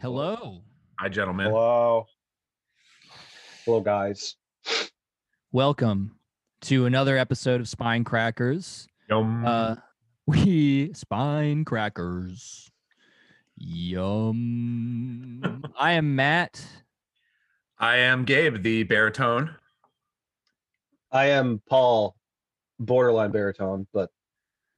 Hello. Hi, gentlemen. Hello. Hello, guys. Welcome to another episode of Spine Crackers. Yum. Uh we spine crackers. Yum. I am Matt. I am Gabe, the baritone. I am Paul, borderline baritone, but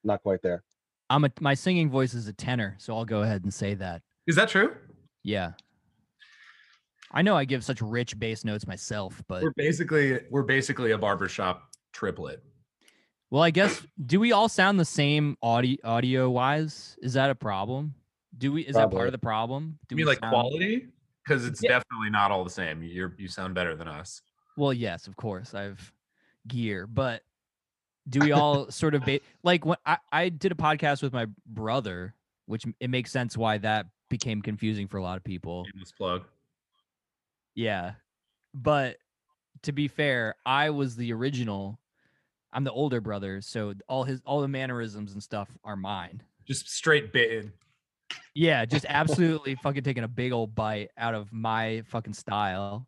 not quite there. I'm a my singing voice is a tenor, so I'll go ahead and say that. Is that true? Yeah. I know I give such rich bass notes myself, but We're basically we're basically a barbershop triplet. well, I guess do we all sound the same audio audio wise? Is that a problem? Do we is that part of the problem? Do You mean we like sound- quality? Because it's Yeah. definitely not all the same. You're you sound better than us. Well, yes, of course. I've gear, but do we all sort of ba- like when I, I did a podcast with my brother, which it makes sense why that became confusing for a lot of people. Shameless plug. Yeah. But to be fair, I was the original. I'm the older brother, so all his all the mannerisms and stuff are mine. Just straight bitten. Yeah, just absolutely fucking taking a big old bite out of my fucking style.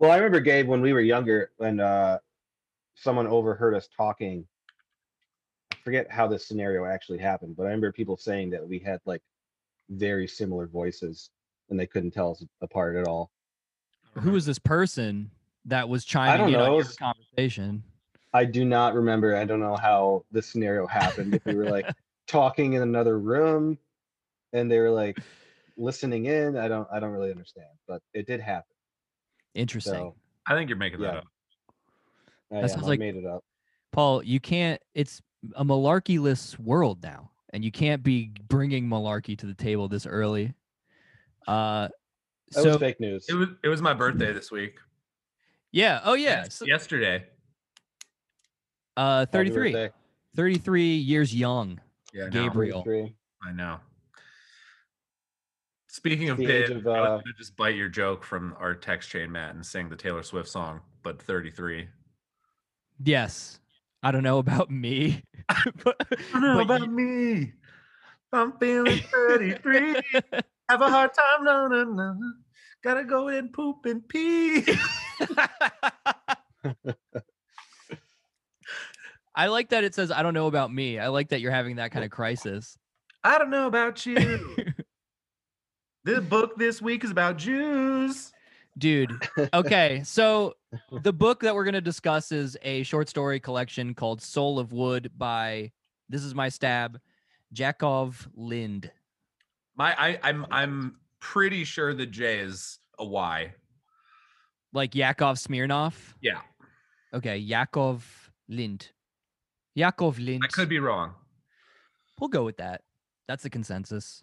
Well, I remember Gabe when we were younger, when uh, someone overheard us talking. I forget how this scenario actually happened, but I remember people saying that we had like very similar voices, and they couldn't tell us apart at all. Who was this person that was chiming don't in on your conversation? I do not remember. I don't know how this scenario happened. If we were like talking in another room, and they were like listening in, I don't. I don't really understand, but it did happen. Interesting. So I think you're making that Yeah. up. I, That am, sounds I like- made it up. Paul, you can't. It's a malarkey-less world now, and you can't be bringing malarkey to the table this early. Uh, That so was fake news. It was it was my birthday this week. yeah. Oh yeah. Yes- So, yesterday. uh, 33. 33 years young. Yeah, no, Gabriel. 33. I know. Speaking of The bit, age of, I was uh, gonna just bite your joke from our text chain, Matt, and sing the Taylor Swift song, but 33. Yes. I don't know about me. but, I know but about you- me. I'm feeling 33. Have a hard time. No, no, no. Gotta go and poop and pee. I like that it says I don't know about me. I like that you're having that kind of crisis. I don't know about you. the book this week is about Jews. Dude. Okay. So the book that we're going to discuss is a short story collection called Soul of Wood by this is my stab, Jakov Lind. My, I, I'm, I'm pretty sure the J is a Y. Like Yakov Smirnoff. Yeah, Okay, Yakov Lind. Yakov Lind. I could be wrong. We'll go with that. That's the consensus.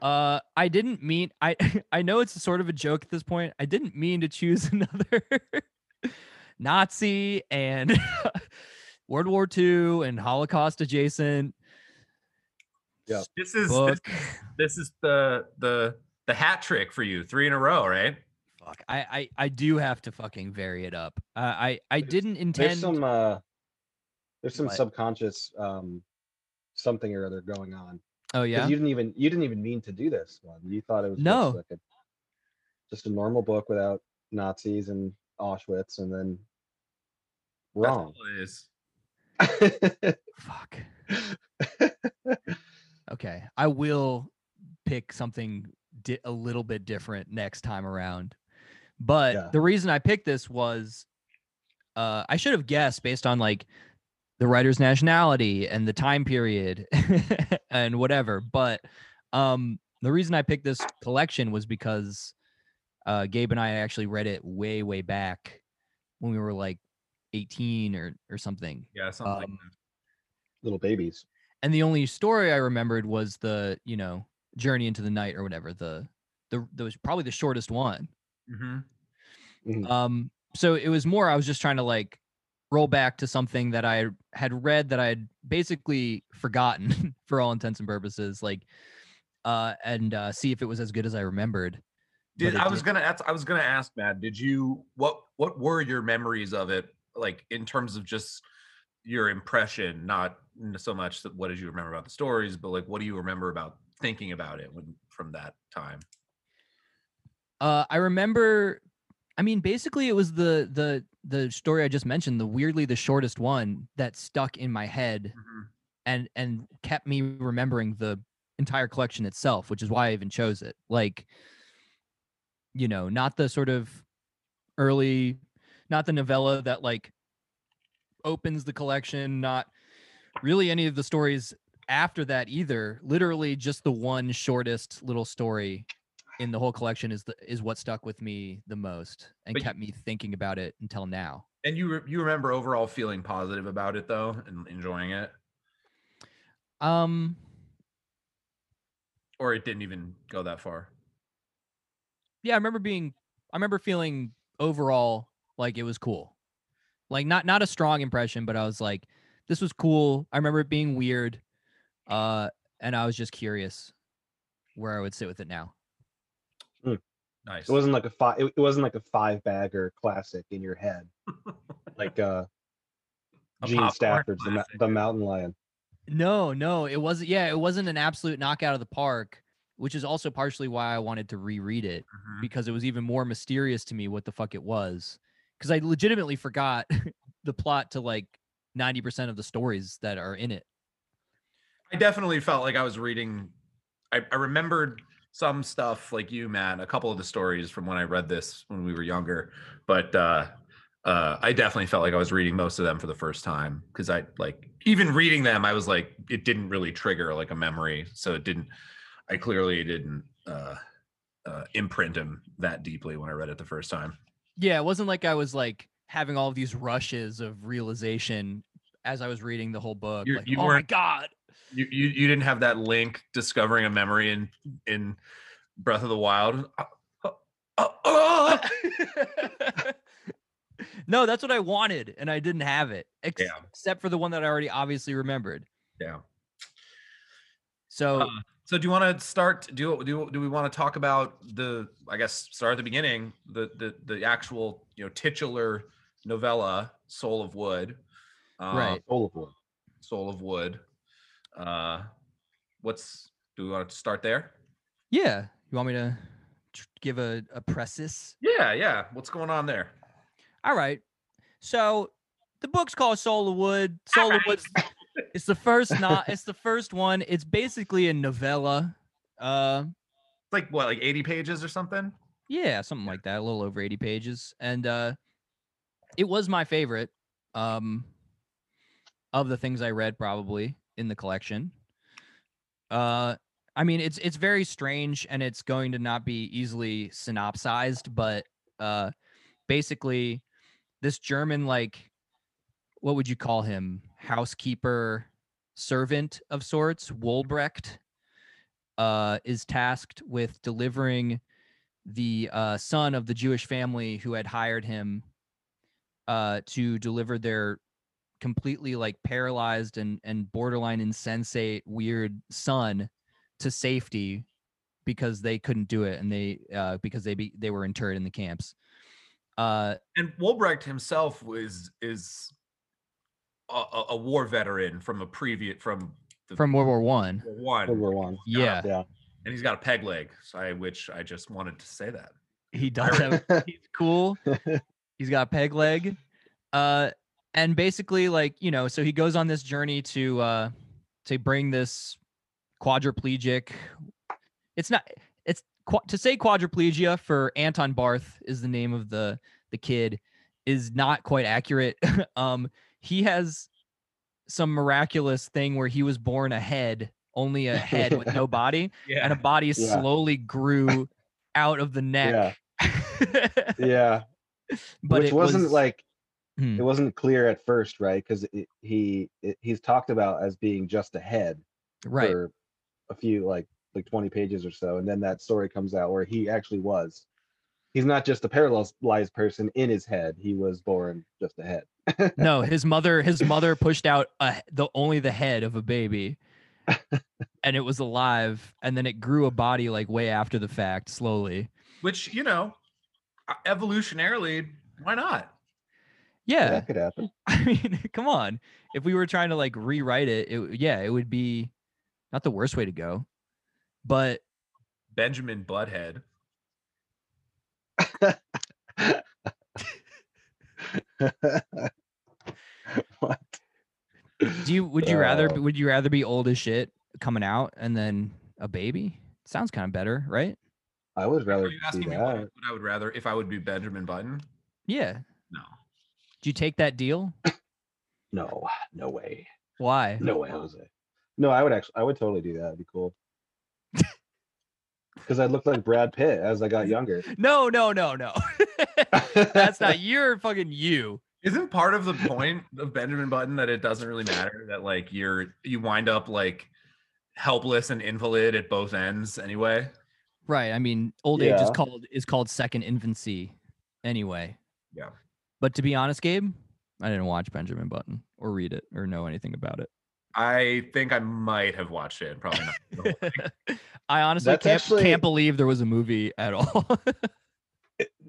Uh I didn't mean I I know it's sort of a joke at this point. I didn't mean to choose another Nazi and World War II and Holocaust adjacent Yeah. This is this, this is the the the hat trick for you, three in a row, right? Fuck. I, I I do have to fucking vary it up. Uh, I I didn't intend There's intend some uh there's some What? subconscious um something or other going on. Oh yeah. You didn't even you didn't even mean to do this one. You thought it was No. just like a just a normal book without Nazis and Auschwitz and then That's wrong. all it is. Fuck. Okay. I will pick something di- a little bit different next time around. But Yeah. the reason I picked this was uh I should have guessed based on like the writer's nationality and the time period and whatever. But um the reason I picked this collection was because uh Gabe and I actually read it way, way back when we were like 18 or or something. Yeah, something Um, that. Little babies. and the only story I remembered was the you know journey into the night or whatever the the, the was probably the shortest one. Mhm. Mhm. Um, so it was more I was just trying to like roll back to something that I had read that I had basically forgotten for all intents and purposes, like uh, and uh, see if it was as good as I remembered. Did I was did- gonna ask? I was gonna ask, Matt. Did you what what were your memories of it? Like in terms of just your impression, not so much that what did you remember about the stories, but like what do you remember about thinking about it when from that time? Uh, I remember. I mean, basically, it was the the the story I just mentioned, the weirdly the shortest one that stuck in my head Mhm. and and kept me remembering the entire collection itself, which is why I even chose it. Like, you know, not the sort of early, not the novella that like opens the collection, not really any of the stories after that either. Literally, just the one shortest little story in the whole collection is the is what stuck with me the most and But kept me thinking about it until now. And you re- you remember overall feeling positive about it though, and enjoying it, Um, or it didn't even go that far. yeah, I remember being I remember feeling overall like it was cool. Like not not a strong impression, but I was like, this was cool. I remember it being weird. Uh and I was just curious where I would sit with it now. Nice. It wasn't like a five. It, it wasn't like a five bagger classic in your head, like uh, A Jean Stafford's the, the Mountain Lion. No, no, it wasn't yeah, it wasn't an absolute knockout of the park, which is also partially why I wanted to reread it Mhm. because it was even more mysterious to me what the fuck it was. Because I legitimately forgot the plot to like 90% of the stories that are in it. I definitely felt like I was reading. I, I remembered some stuff like you, Matt, a couple of the stories from when I read this when we were younger, but uh, uh, I definitely felt like I was reading most of them for the first time because I like even reading them, I was like, it didn't really trigger like a memory, so it didn't. I clearly didn't uh, uh, imprint him that deeply when I read it the first time. Yeah, it wasn't like I was like having all of these rushes of realization as I was reading the whole book. Like, you oh my god. You, you you didn't have that link discovering a memory in in Breath of the Wild. Uh, uh, uh, no, that's what I wanted, and I didn't have it, ex- Yeah. except for the one that I already obviously remembered. Yeah. So Uh, So do you want to start? Do do do we want to talk about the? I guess start at the beginning. The the the actual you know titular novella, Soul of Wood. Uh, Right. Soul of Wood. Soul of Wood. Uh, what's? Do we want to start there? yeah, you want me to give a, a precis? Yeah, yeah. What's going on there? All right. So the book's called Soul of Wood. Soul of Wood. It's the first not. It's the first one. It's basically a novella. Uh, It's like what, like eighty pages or something? yeah, something like that. A little over eighty pages, and uh, it was my favorite. Um, of the things I read, probably in the collection. Uh, I mean, it's it's very strange, and it's going to not be easily synopsized, but uh, basically, this German like, what would you call him? Housekeeper, servant of sorts, Wolbrecht, uh, is tasked with delivering the uh, son of the Jewish family who had hired him uh, to deliver their completely like paralyzed and and borderline insensate weird son to safety because they couldn't do it and they uh because they be they were interred in the camps uh And Wolbrecht himself was is a, a- a war veteran from a previous from the from world war one World World War One. yeah Yeah. and he's got a peg leg. So I which I just wanted to say that. he does have he's cool he's got a peg leg uh and basically like you know so he goes on this journey to uh to bring this quadriplegic it's not it's to say quadriplegia for anton barth is the name of the the kid is not quite accurate um he has some miraculous thing where he was born a head only a head with no body and a body Yeah. slowly grew out of the neck Yeah. but Which it wasn't was, like Hmm. it wasn't clear at first, right? Because he it, he's talked about as being just a head right for a few like like 20 pages or so, and then that story comes out where he actually was. He's not just a paralyzed person in his head. He was born just a head. no his mother his mother pushed out a, the only the head of a baby and it was alive and then it grew a body like way after the fact slowly Which you know, evolutionarily, why not? Yeah that could happen. i mean come on if we were trying to like rewrite it, it yeah it would be not the worst way to go but Benjamin Butthead. what? Do you would you rather Uh, would you rather be old as shit coming out and then a baby? Sounds kind of better, right? I would rather Are you asking me what I would rather if I would be Benjamin Button? Yeah. No. Do you take that deal? No, no way. Why? No way, Jose. No, I would actually, I would totally do that. It'd be cool. Because I looked like Brad Pitt as I got younger. No, no, no, no. That's not you're fucking you. Isn't part of the point of Benjamin Button that it doesn't really matter that like you're you wind up like helpless and invalid at both ends anyway? Right. I mean, old age is called is called second infancy anyway. Yeah. But to be honest, Gabe, I didn't watch Benjamin Button or read it or know anything about it. I think I might have watched it, probably not. the whole thing. I honestly That's can't, actually- can't believe there was a movie at all.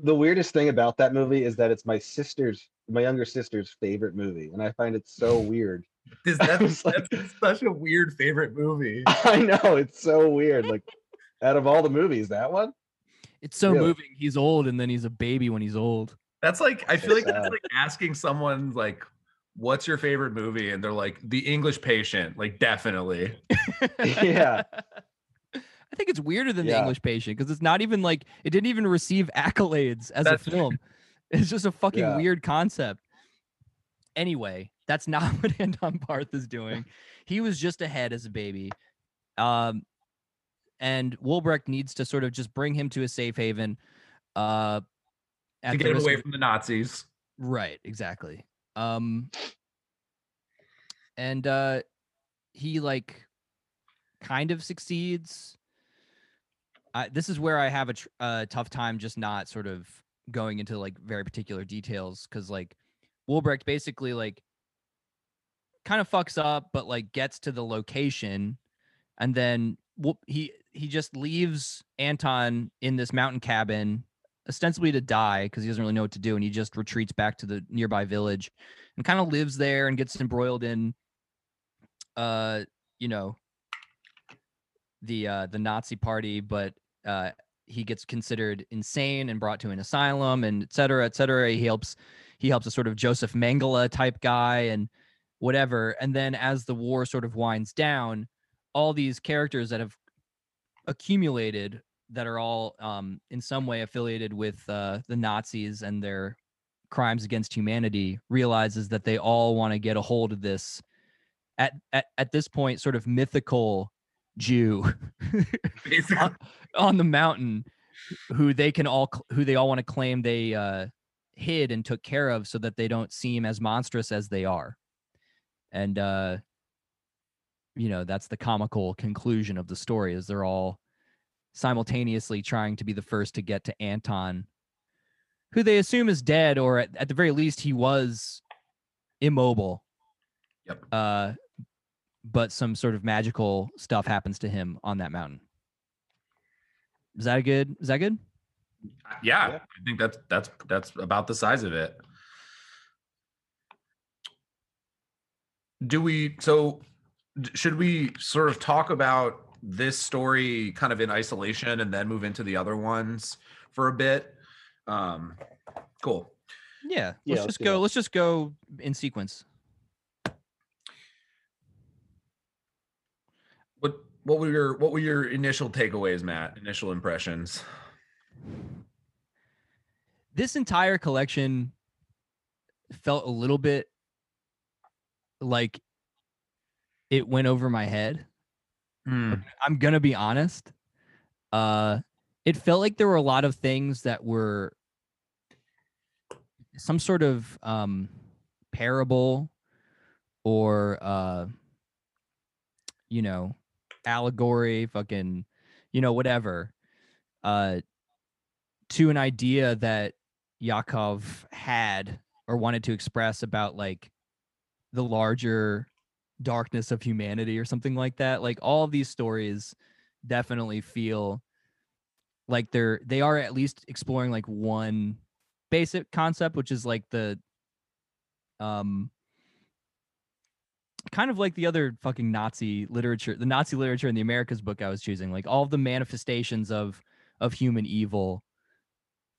The weirdest thing about that movie is that it's my sister's, my younger sister's favorite movie, and I find it so weird. This- I that's, like- such a weird favorite movie. I know it's so weird. Like, out of all the movies, that one. it's so Really? moving. He's old and then he's a baby when he's old. That's like I feel like that's like asking someone like, "What's your favorite movie?" and they're like, "The English Patient." Like, definitely. Yeah. I think it's weirder than the English Patient because it's not even like it didn't even receive accolades as That's a true. film. It's just a fucking Yeah. weird concept. Anyway, that's not what Anton Barth is doing. He was just ahead as a baby. Um, and Wolbrecht needs to sort of just bring him to a safe haven. Uh, at to get him away of- from the Nazis. Right, exactly. Um and uh he like kind of succeeds. I this is where I have a tr- uh, tough time just not sort of going into like very particular details cuz like Wolbrecht basically like kind of fucks up but like gets to the location and then he he just leaves Anton in this mountain cabin ostensibly to die because he doesn't really know what to do and he just retreats back to the nearby village and kind of lives there and gets embroiled in uh you know the uh the Nazi party but uh he gets considered insane and brought to an asylum and et cetera, et cetera. He helps he helps a sort of Joseph Mengele type guy and whatever. And then as the war sort of winds down, all these characters that have accumulated that are all um, in some way affiliated with uh, the Nazis and their crimes against humanity realizes that they all want to get a hold of this at, at at this point sort of mythical Jew on, on the mountain who they can all who they all want to claim they uh hid and took care of so that they don't seem as monstrous as they are. And uh you know that's the comical conclusion of the story is they're all simultaneously trying to be the first to get to anton who they assume is dead or at, at the very least he was immobile Yep. uh but some sort of magical stuff happens to him on that mountain is that a good is that good yeah, Yeah. I think that's that's that's about the size of it. Do we so should we sort of talk about this story kind of in isolation and then move into the other ones for a bit? Um cool. Yeah, Yeah, let's let's just go. that. Let's just go in sequence. What what were your what were your initial takeaways, Matt? Initial impressions? This entire collection felt a little bit like it went over my head. Hmm. I'm gonna be honest. Uh, it felt like there were a lot of things that were some sort of um parable or uh you know allegory fucking you know whatever uh to an idea that Yakov had or wanted to express about like the larger darkness of humanity or something like that like all these stories definitely feel like they're they are at least exploring like one basic concept which is like the um kind of like the other fucking Nazi literature, the Nazi literature in the Americas book I was choosing, like all the manifestations of of human evil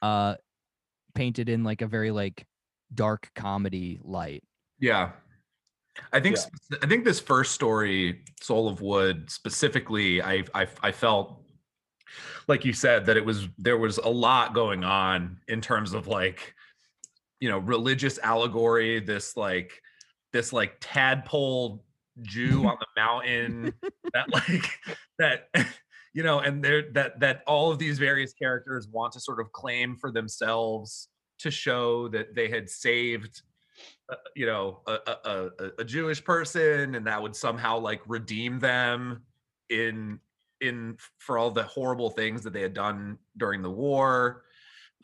uh painted in like a very like dark comedy light. Yeah. I think Yeah. I think this first story, Soul of Wood, specifically, I I I felt like you said that it was there was a lot going on in terms of like you know religious allegory this like this like tadpole jew on the mountain that like that you know and there that that all of these various characters want to sort of claim for themselves to show that they had saved uh, you know a, a, a, a jewish person and that would somehow like redeem them in in for all the horrible things that they had done during the war.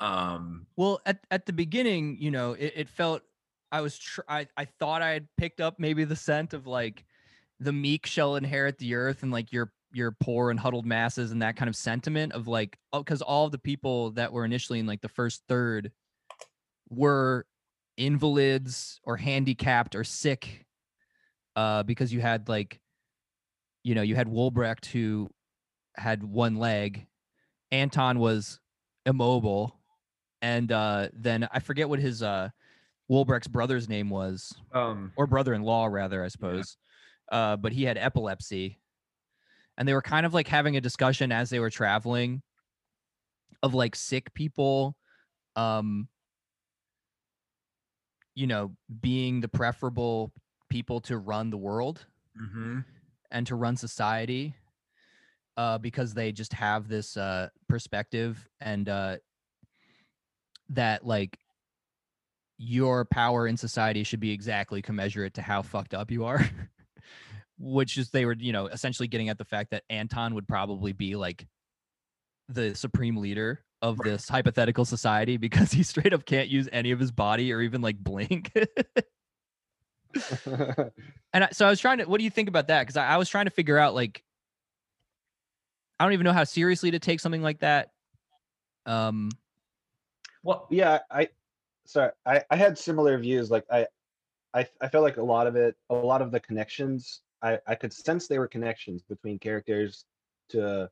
Um Well, at at the beginning, you know, it, it felt I was tr- I I thought I had picked up maybe the scent of like the meek shall inherit the earth and like your your poor and huddled masses and that kind of sentiment of like because all of the people that were initially in like the first third were invalids or handicapped or sick uh because you had like you know you had Wolbrecht who had one leg. Anton was immobile and uh then I forget what his uh Wolbrecht's brother's name was um. or brother-in-law rather i suppose uh but he had epilepsy. And they were kind of like having a discussion as they were traveling of like sick people um you know being the preferable people to run the world mhm. and to run society uh because they just have this uh perspective and uh that like your power in society should be exactly commensurate to how fucked up you are which is they were you know essentially getting at the fact that anton would probably be like the supreme leader of this hypothetical society because he straight up can't use any of his body or even like blink. And I, so i was trying to what do you think about that? Because I, I was trying to figure out like i don't even know how seriously to take something like that. Um well yeah i sorry i i had similar views like i i, I felt like a lot of it a lot of the connections i i could sense they were connections between characters to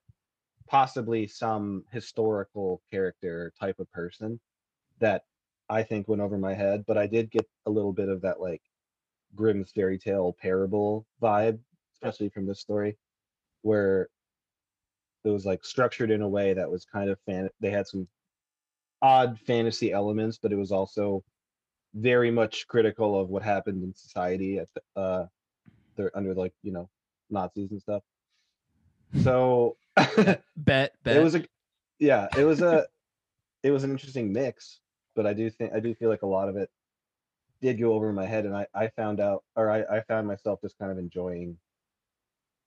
possibly some historical character type of person that i think went over my head but i did get a little bit of that like grimm's fairy tale parable vibe especially from this story where it was like structured in a way that was kind of fan they had some odd fantasy elements, but it was also very much critical of what happened in society at the, uh, they're under like you know Nazis and stuff. So it bet bet was a yeah, it was a it was an interesting mix, but I do think I do feel like a lot of it did go over my head, and I I found out or I I found myself just kind of enjoying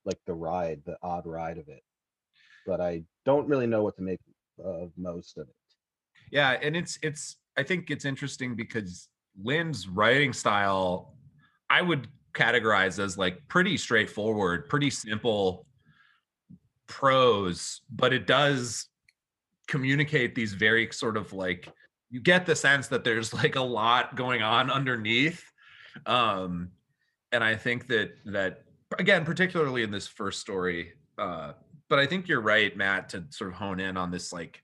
like the ride, the odd ride of it, but I don't really know what to make of most of it. yeah and it's it's i think it's interesting because Lind's writing style i would categorize as like pretty straightforward pretty simple prose but it does communicate these very sort of like you get the sense that there's like a lot going on underneath um and i think that that again particularly in this first story uh but i think you're right matt to sort of hone in on this like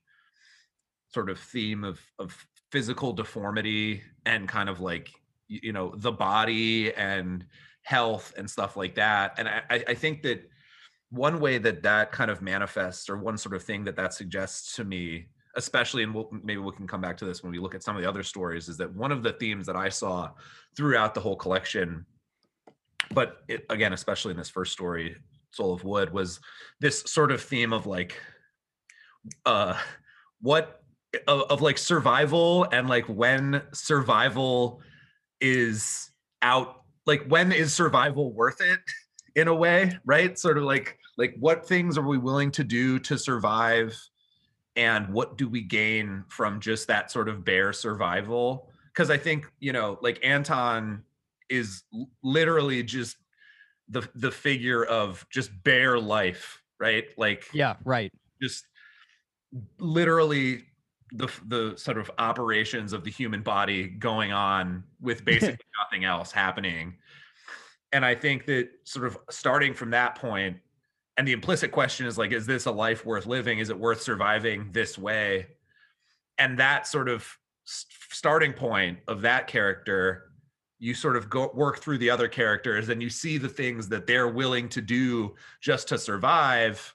sort of theme of of physical deformity and kind of like you know the body and health and stuff like that and I- i think that one way that that kind of manifests or one sort of thing that that suggests to me especially and we'll, maybe we can come back to this when we look at some of the other stories is that one of the themes that i saw throughout the whole collection but it, again especially in this first story soul of wood was this sort of theme of like uh what of, of like survival and like when survival is out like when is survival worth it in a way right? Sort of like like what things are we willing to do to survive? And what do we gain from just that sort of bare survival? Because i think you know like anton is literally just the the figure of just bare life right? Like yeah right. just literally the the sort of operations of the human body going on with basically nothing else happening. And I think that sort of starting from that point, and the implicit question is like, is this a life worth living? Is it worth surviving this way? And that sort of starting point of that character, you sort of go work through the other characters and you see the things that they're willing to do just to survive.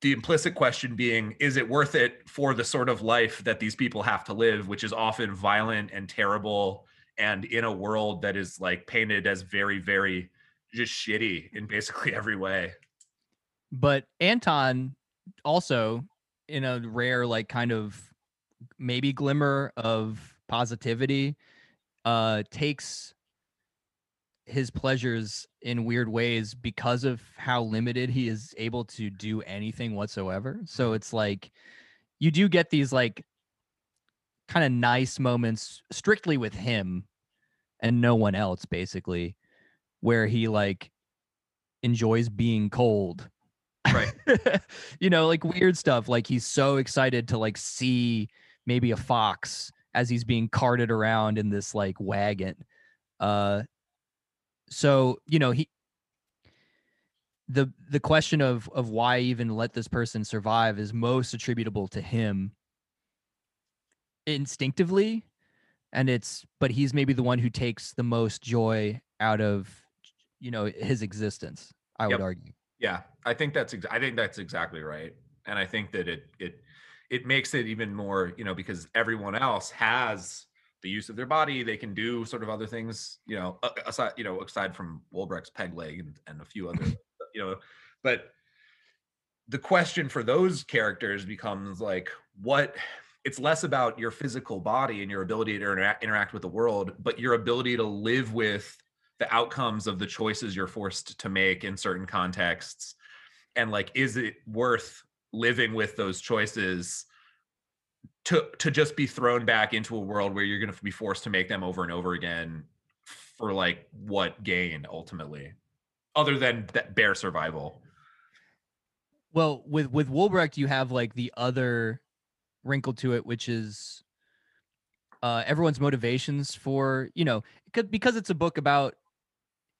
The implicit question being, is it worth it for the sort of life that these people have to live, which is often violent and terrible and in a world that is like painted as very very just shitty in basically every way But Anton also in a rare like kind of maybe glimmer of positivity uh takes his pleasures in weird ways because of how limited he is able to do anything whatsoever. So it's like you do get these like kind of nice moments strictly with him and no one else basically where he like enjoys being cold right. You know like weird stuff like he's so excited to like see maybe a fox as he's being carted around in this like wagon. Uh so you know he the the question of of why even let this person survive is most attributable to him instinctively and it's but he's maybe the one who takes the most joy out of you know his existence i Yep. would argue yeah i think that's ex- i think that's exactly right and i think that it it it makes it even more you know because everyone else has the use of their body they can do sort of other things you know aside you know aside from Wolbrecht's peg leg and, and a few other you know but the question for those characters becomes like what it's less about your physical body and your ability to interact, interact with the world but your ability to live with the outcomes of the choices you're forced to make in certain contexts and like is it worth living with those choices to to just be thrown back into a world where you're going to be forced to make them over and over again for like what gain ultimately other than that bare survival? Well, with with Wolbrecht, you have like the other wrinkle to it, which is uh, everyone's motivations for you know because because it's a book about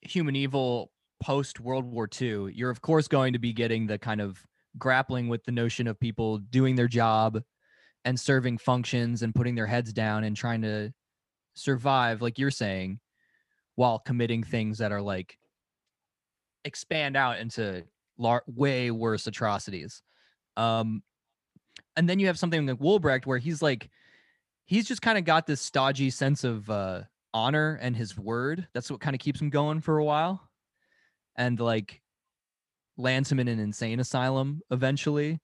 human evil post World War II. You're of course going to be getting the kind of grappling with the notion of people doing their job and serving functions and putting their heads down and trying to survive, like you're saying, while committing things that are like expand out into lar- way worse atrocities. Um, and then you have something like Wolbrecht where he's like, he's just kind of got this stodgy sense of uh, honor and his word. That's what kind of keeps him going for a while, and like lands him in an insane asylum eventually.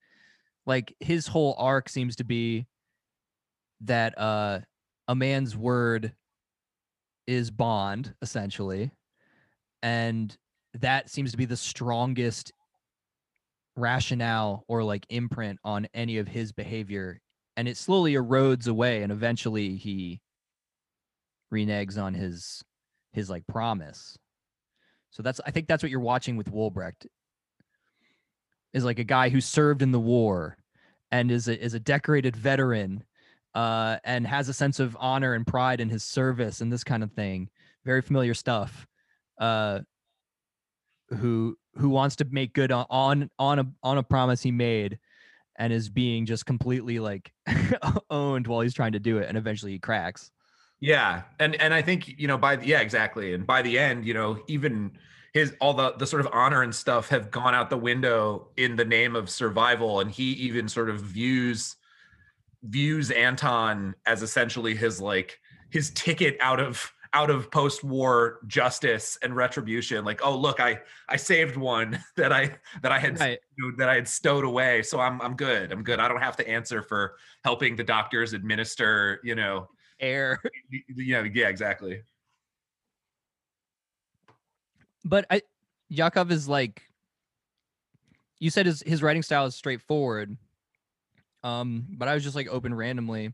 Like his whole arc seems to be that uh, a man's word is bond essentially, and that seems to be the strongest rationale or like imprint on any of his behavior and it slowly erodes away and eventually he reneges on his his like promise. So that's i think that's what you're watching with Wolbrecht is like a guy who served in the war and is a, is a decorated veteran uh, and has a sense of honor and pride in his service and this kind of thing. Very familiar stuff uh, who who wants to make good on on on a on a promise he made and is being just completely like owned while he's trying to do it and eventually he cracks Yeah, and and I think you know by the, yeah exactly, and by the end, you know, even his all the the sort of honor and stuff have gone out the window in the name of survival, and he even sort of views views Anton as essentially his like his ticket out of out of post-war justice and retribution like oh look i i saved one that i that i had right. that i had stowed away so i'm i'm good i'm good. I don't have to answer for helping the doctors administer you know air. Yeah yeah exactly. But i yakov is like you said his his writing style is straightforward. Um but i was just like open randomly.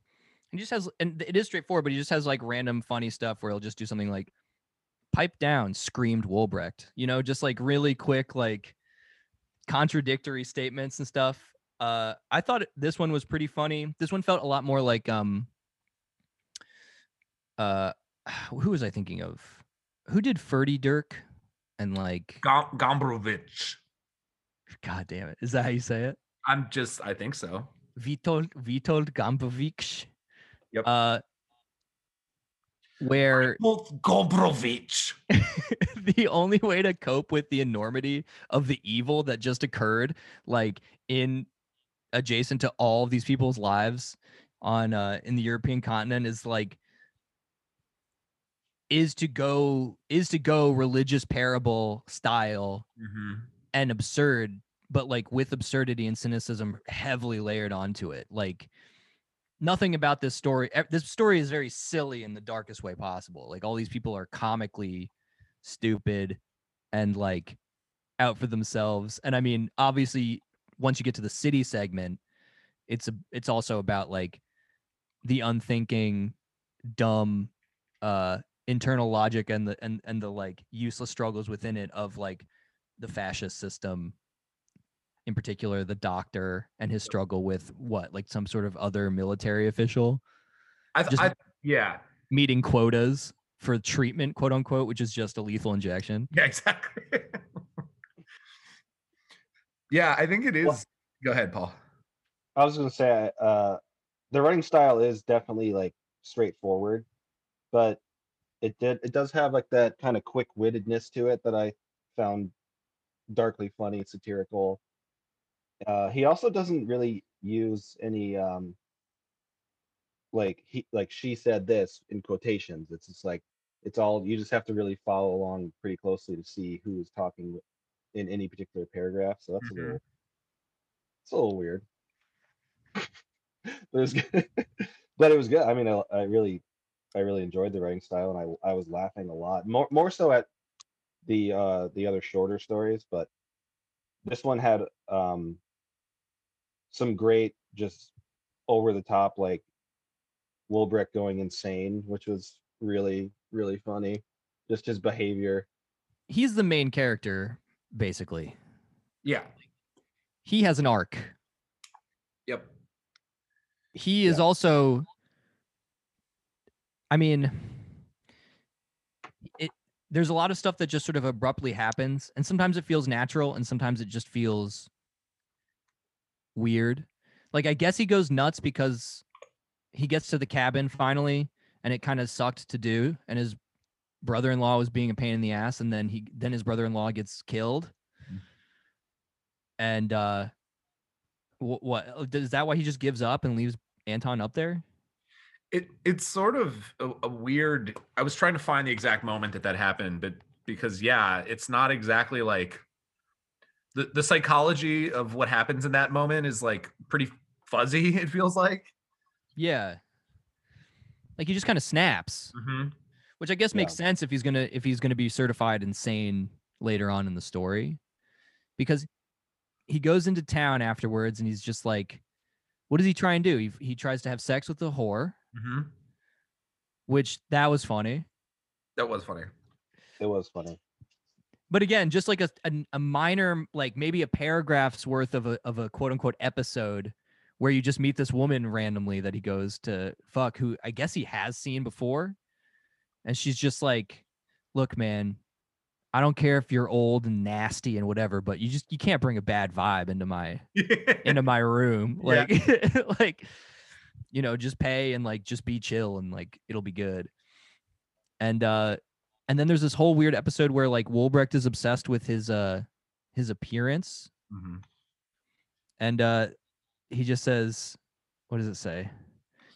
He just has and it is straightforward but he just has like random funny stuff where he'll just do something like pipe down screamed Wolbrecht you know just like really quick like contradictory statements and stuff. Uh i thought this one was pretty funny. This one felt a lot more like um uh who was i thinking of who did Ferdydurke and like Gom- Gombrowicz. God damn it. Is that how you say it? I'm just, I think so. Witold Witold Gombrowicz. Yep. Uh where Gombrowicz. the only way to cope with the enormity of the evil that just occurred like in adjacent to all of these people's lives on uh in the European continent is like is to go is to go religious parable style Mhm. and absurd but like with absurdity and cynicism heavily layered onto it like nothing about this story this story is very silly in the darkest way possible like all these people are comically stupid and like out for themselves and i mean obviously once you get to the city segment it's a it's also about like the unthinking dumb uh internal logic and the and and the like useless struggles within it of like the fascist system in particular the doctor and his struggle with what like some sort of other military official I, th- Just- I, yeah, meeting quotas for treatment quote unquote which is just a lethal injection yeah, exactly. yeah, I think it is. Well- Go ahead, Paul. I was gonna say, uh, the writing style is definitely like straightforward, but it did it does have like that kind of quick wittedness to it that I found darkly funny, satirical. Uh, he also doesn't really use any um, like he like she said this in quotations. It's just like it's all you just have to really follow along pretty closely to see who is talking in any particular paragraph. So that's Mhm. a little it's a little weird. but it was good. but it was good. I mean, I, I really, I really enjoyed the writing style, and I, I was laughing a lot. More, more so at the, uh, the other shorter stories, but this one had, um, some great, just over the top, like Wilbrick going insane, which was really, really funny. Just his behavior. he's the main character basically Yeah. he has an arc Yep. he is Yeah. also i mean it there's a lot of stuff that just sort of abruptly happens and sometimes it feels natural and sometimes it just feels weird. Like i guess he goes nuts because he gets to the cabin finally and it kind of sucked to do and his brother-in-law was being a pain in the ass and then he then his brother-in-law gets killed. Mhm. and uh wh- what is that why he just gives up and leaves anton up there It it's sort of a, a weird. I was trying to find the exact moment that that happened, but because yeah, it's not exactly like the the psychology of what happens in that moment is like pretty fuzzy. It feels like. Yeah. Like he just kind of snaps, Mm-hmm. which I guess makes Yeah. sense if he's gonna if he's gonna be certified insane later on in the story, because he goes into town afterwards and he's just like, what does he try and do? He he tries to have sex with the whore, Mm-hmm. which that was funny. That was funny. It was funny. But again, just like a, a a minor, like maybe a paragraph's worth of a of a quote unquote episode where you just meet this woman randomly that he goes to fuck, who I guess he has seen before, and she's just like, "Look, man, I don't care if you're old and nasty and whatever, but you just you can't bring a bad vibe into my into my room, Yeah. like like you know, just pay and like just be chill and like it'll be good." And uh and then there's this whole weird episode where like Wolbrecht is obsessed with his uh his appearance Mhm. and uh he just says what does it say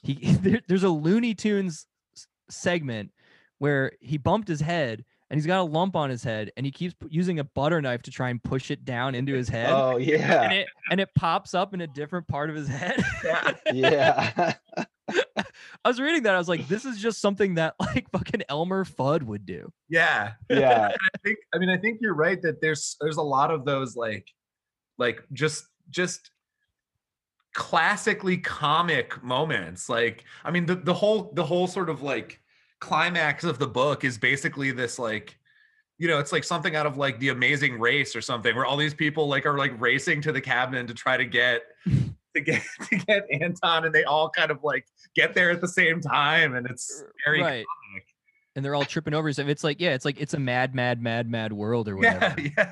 he there, there's a looney tunes segment where he bumped his head and he's got a lump on his head and he keeps p- using a butter knife to try and push it down into his head Oh yeah. and it and it pops up in a different part of his head Yeah. yeah. i was reading that i was like this is just something that like fucking elmer fudd would do Yeah. yeah. I think I mean I think you're right that there's there's a lot of those like like just just classically comic moments like I mean the the whole the whole sort of like climax of the book is basically this like you know it's like something out of like the amazing race or something where all these people like are like racing to the cabin to try to get to get to get Anton and they all kind of like get there at the same time and it's er, very right and they're all tripping over stuff. It's like, yeah, it's like it's a mad, mad, mad, mad world or whatever. Yeah, yeah.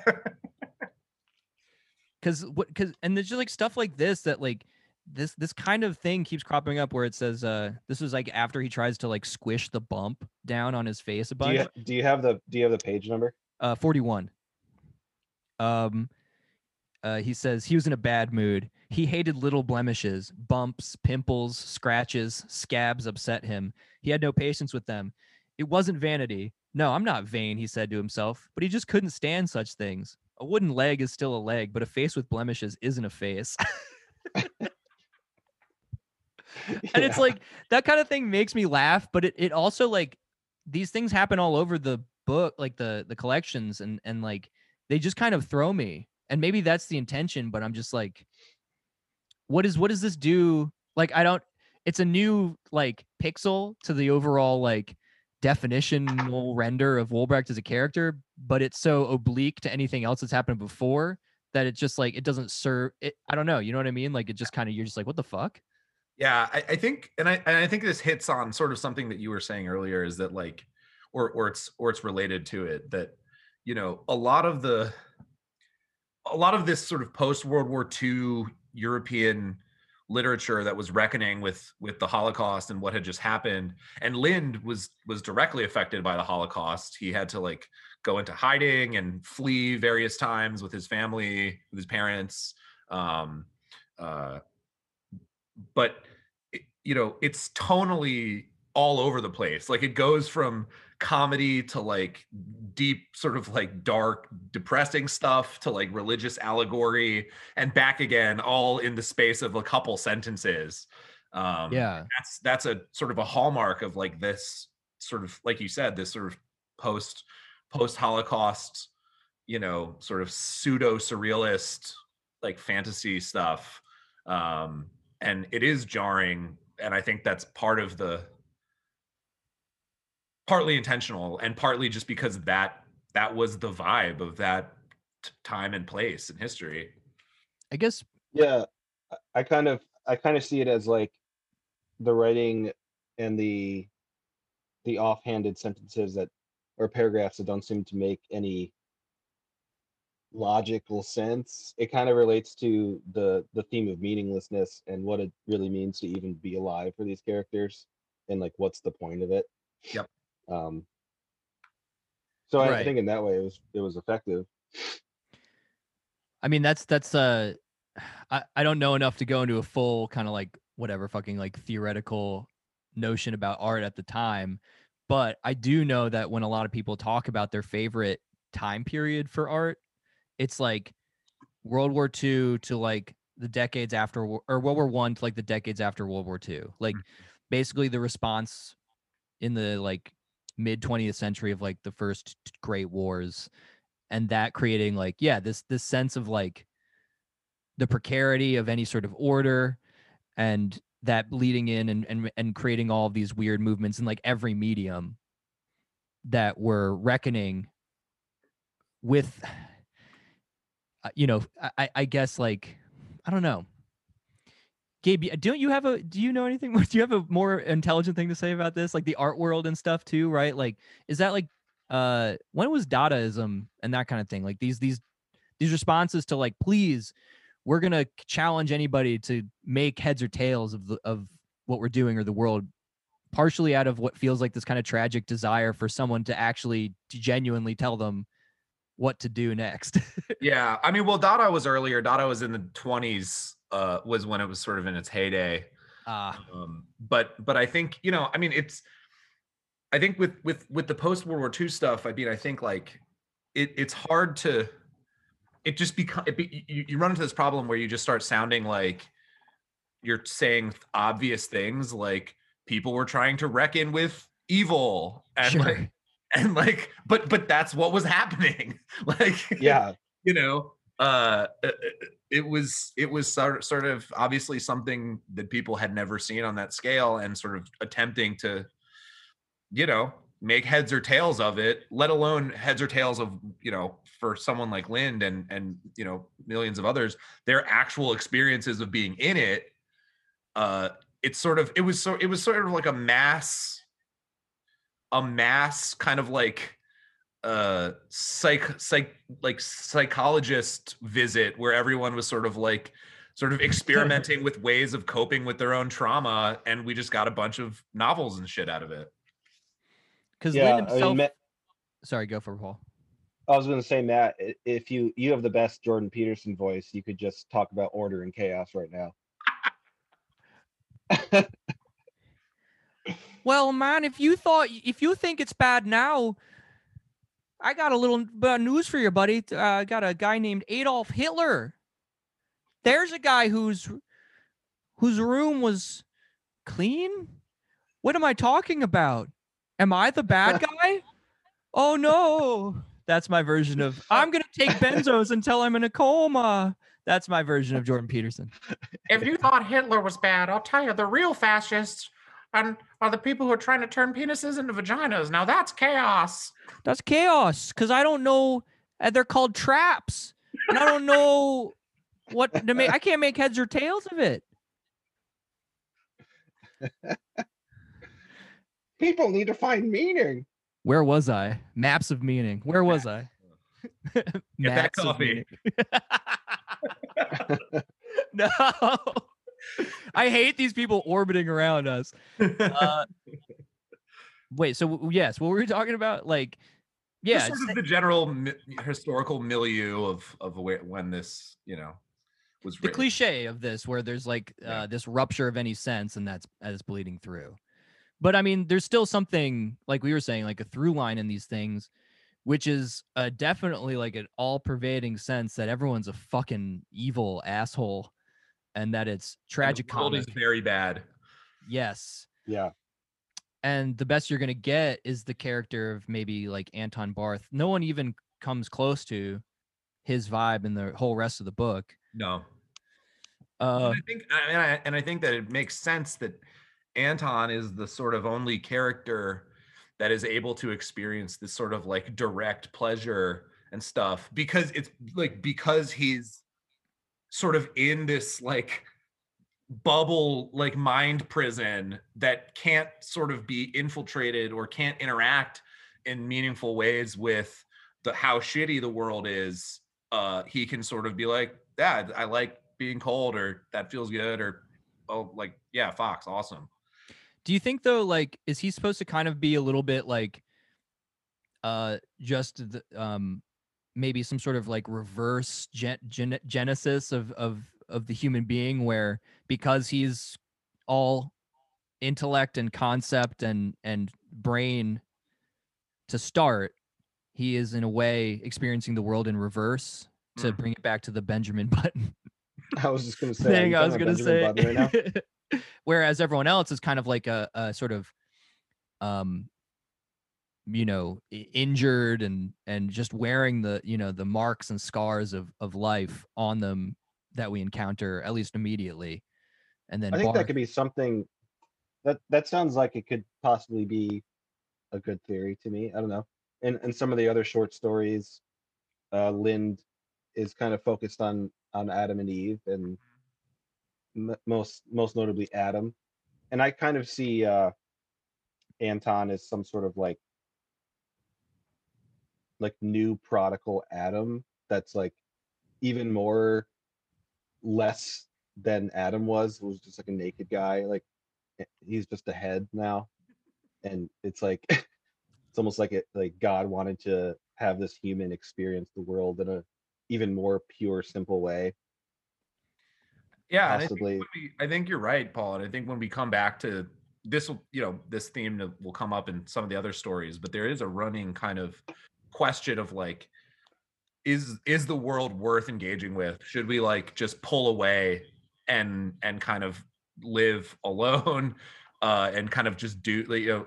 Cause what cause and there's just like stuff like this that like this this kind of thing keeps cropping up where it says uh this was like after he tries to like squish the bump down on his face a Do bunch. you do you have the do you have the page number? uh 41 um uh he says he was in a bad mood. He hated little blemishes. Bumps pimples scratches scabs upset him. He had no patience with them. It wasn't vanity. No i'm not vain he said to himself but he just couldn't stand such things. A wooden leg is still a leg but a face with blemishes isn't a face and it's like that kind of thing makes me laugh but it, it also like these things happen all over the book like the the collections and and like they just kind of throw me and maybe that's the intention but i'm just like what is what does this do? Like i don't it's a new like pixel to the overall like definitional render of Wolbrecht as a character but it's so oblique to anything else that's happened before that it just like it doesn't serve it i don't know you know what i mean? Like it just kind of you're just like what the fuck Yeah, I, I think, and I and I think this hits on sort of something that you were saying earlier is that like, or or it's or it's related to it that, you know, a lot of the, a lot of this sort of post World War II European literature that was reckoning with with the Holocaust and what had just happened, and Lind was was directly affected by the Holocaust. He had to like go into hiding and flee various times with his family, with his parents. Um, uh, but it- you know it's tonally all over the place. Like it goes from comedy to like deep sort of like dark depressing stuff to like religious allegory and back again all in the space of a couple sentences. Um yeah. that's that's a sort of a hallmark of like this sort of like you said this sort of post post holocaust you know sort of pseudo surrealist like fantasy stuff. Um and it is jarring and i think that's part of the partly intentional and partly just because that that was the vibe of that t- time and place in history. I guess Yeah, I- I kind of I kind of see it as like the writing and the the offhanded sentences that or paragraphs that don't seem to make any logical sense. It kind of relates to the the theme of meaninglessness and what it really means to even be alive for these characters and like what's the point of it. Yep. Um so I, I think in that way it was it was effective. I mean, that's that's uh, I I don't know enough to go into a full kind of like whatever fucking like theoretical notion about art at the time, but I do know that when a lot of people talk about their favorite time period for art, it's like World War II to like the decades after or World War One to like the decades after World War II. Like mm-hmm. basically the response in the like mid 20th century of like the first great wars and that creating like yeah this this sense of like the precarity of any sort of order and that leading in and and, and creating all of these weird movements in like every medium that were reckoning with you know I- I, I guess like i don't know. Gabe don't you have a do you know anything do you have a more intelligent thing to say about this? Like the art world and stuff too right? Like is that like uh when was dadaism and that kind of thing? Like these these these responses to like please we're gonna challenge anybody to make heads or tails of the of what we're doing or the world partially out of what feels like this kind of tragic desire for someone to actually to genuinely tell them what to do next Yeah, I mean, well, Dada was earlier. Dada was in the twenties. Uh, was when it was sort of in its heyday. ah Um, but but I think you know, I mean, it's. I think with with with the post World War II stuff, I mean, I think like it it's hard to. It just become it be, you, you run into this problem where you just start sounding like you're saying obvious things like people were trying to reckon with evil and like sure and like but but that's what was happening like Yeah. you know uh uh, it was it was sort sort of obviously something that people had never seen on that scale and sort of attempting to you know make heads or tails of it let alone heads or tails of you know for someone like Lind and and you know millions of others their actual experiences of being in it uh it's sort of it was so it was sort of like a mass a mass kind of like uh psych psych like psychologist visit where everyone was sort of like sort of experimenting with ways of coping with their own trauma and we just got a bunch of novels and shit out of it Because Yeah, Lind I mean, Ma- sorry, go for it, Paul. I was going to say, Matt, if you you have the best Jordan Peterson voice, you could just talk about order and chaos right now. Well, man, if you thought if you think it's bad now, I got a little bit news for you, buddy. Uh, I got a guy named Adolf Hitler. There's a guy whose whose room was clean. What am I talking about? Am I the bad guy? oh no. That's my version of I'm gonna take benzos until I'm in a coma. That's my version of Jordan Peterson. If you thought Hitler was bad, I'll tell you, the real fascists and are the people who are trying to turn penises into vaginas. Now that's chaos. That's chaos because I don't know. And they're called traps, and I don't know what to make. I can't make heads or tails of it. People need to find meaning. Where was I? Maps of meaning. Where was I? Get that coffee. no. I hate these people orbiting around us. Uh, wait, so yes, what were we talking about? Like, yeah, Just sort of the general mi- historical milieu of of where, when this you know was the written. cliche of this where there's like uh, Yeah. this rupture of any sense and that's as bleeding through but i mean there's still something like we were saying like a through line in these things which is uh, definitely like an all pervading sense that everyone's a fucking evil asshole and that it's And the tragic world is very bad. yes. Yeah. and the best you're gonna get is the character of maybe like anton barth. No one even comes close to his vibe in the whole rest of the book. No, uh and I think and I, and I think that it makes sense that Anton is the sort of only character that is able to experience this sort of like direct pleasure and stuff because it's like because he's sort of in this like bubble like mind prison that can't sort of be infiltrated or can't interact in meaningful ways with the how shitty the world is uh he can sort of be like yeah i like being cold or that feels good or oh like yeah fox awesome. Do you think though, like, is he supposed to kind of be a little bit like, uh, just the, um, maybe some sort of like reverse gen- gen- genesis of of of the human being, where because he's all intellect and concept and and brain to start, he is in a way experiencing the world in reverse to Mhm. bring it back to the Benjamin Button I was just going to say. thing I was gonna Benjamin say. Right now? Whereas everyone else is kind of like a, a sort of, um, you know, injured and and just wearing the you know the marks and scars of of life on them that we encounter at least immediately, and then I think Barth- that could be something. That that sounds like it could possibly be a good theory to me. I don't know. And and some of the other short stories, uh, Lind is kind of focused on on Adam and Eve, and m- most most notably Adam. And I kind of see uh, Anton as some sort of like like new prodigal Adam that's like even more less than Adam was, was just like a naked guy. Like eh, he's just a head now. And it's like it's almost like it like God wanted to have this human experience the world in a even more pure, simple way. yeah and I think, we- I think you're right paul and i think when we come back to this will you know this theme will come up in some of the other stories but there is a running kind of question of like is is the world worth engaging with? Should we like just pull away and and kind of live alone uh and kind of just do you know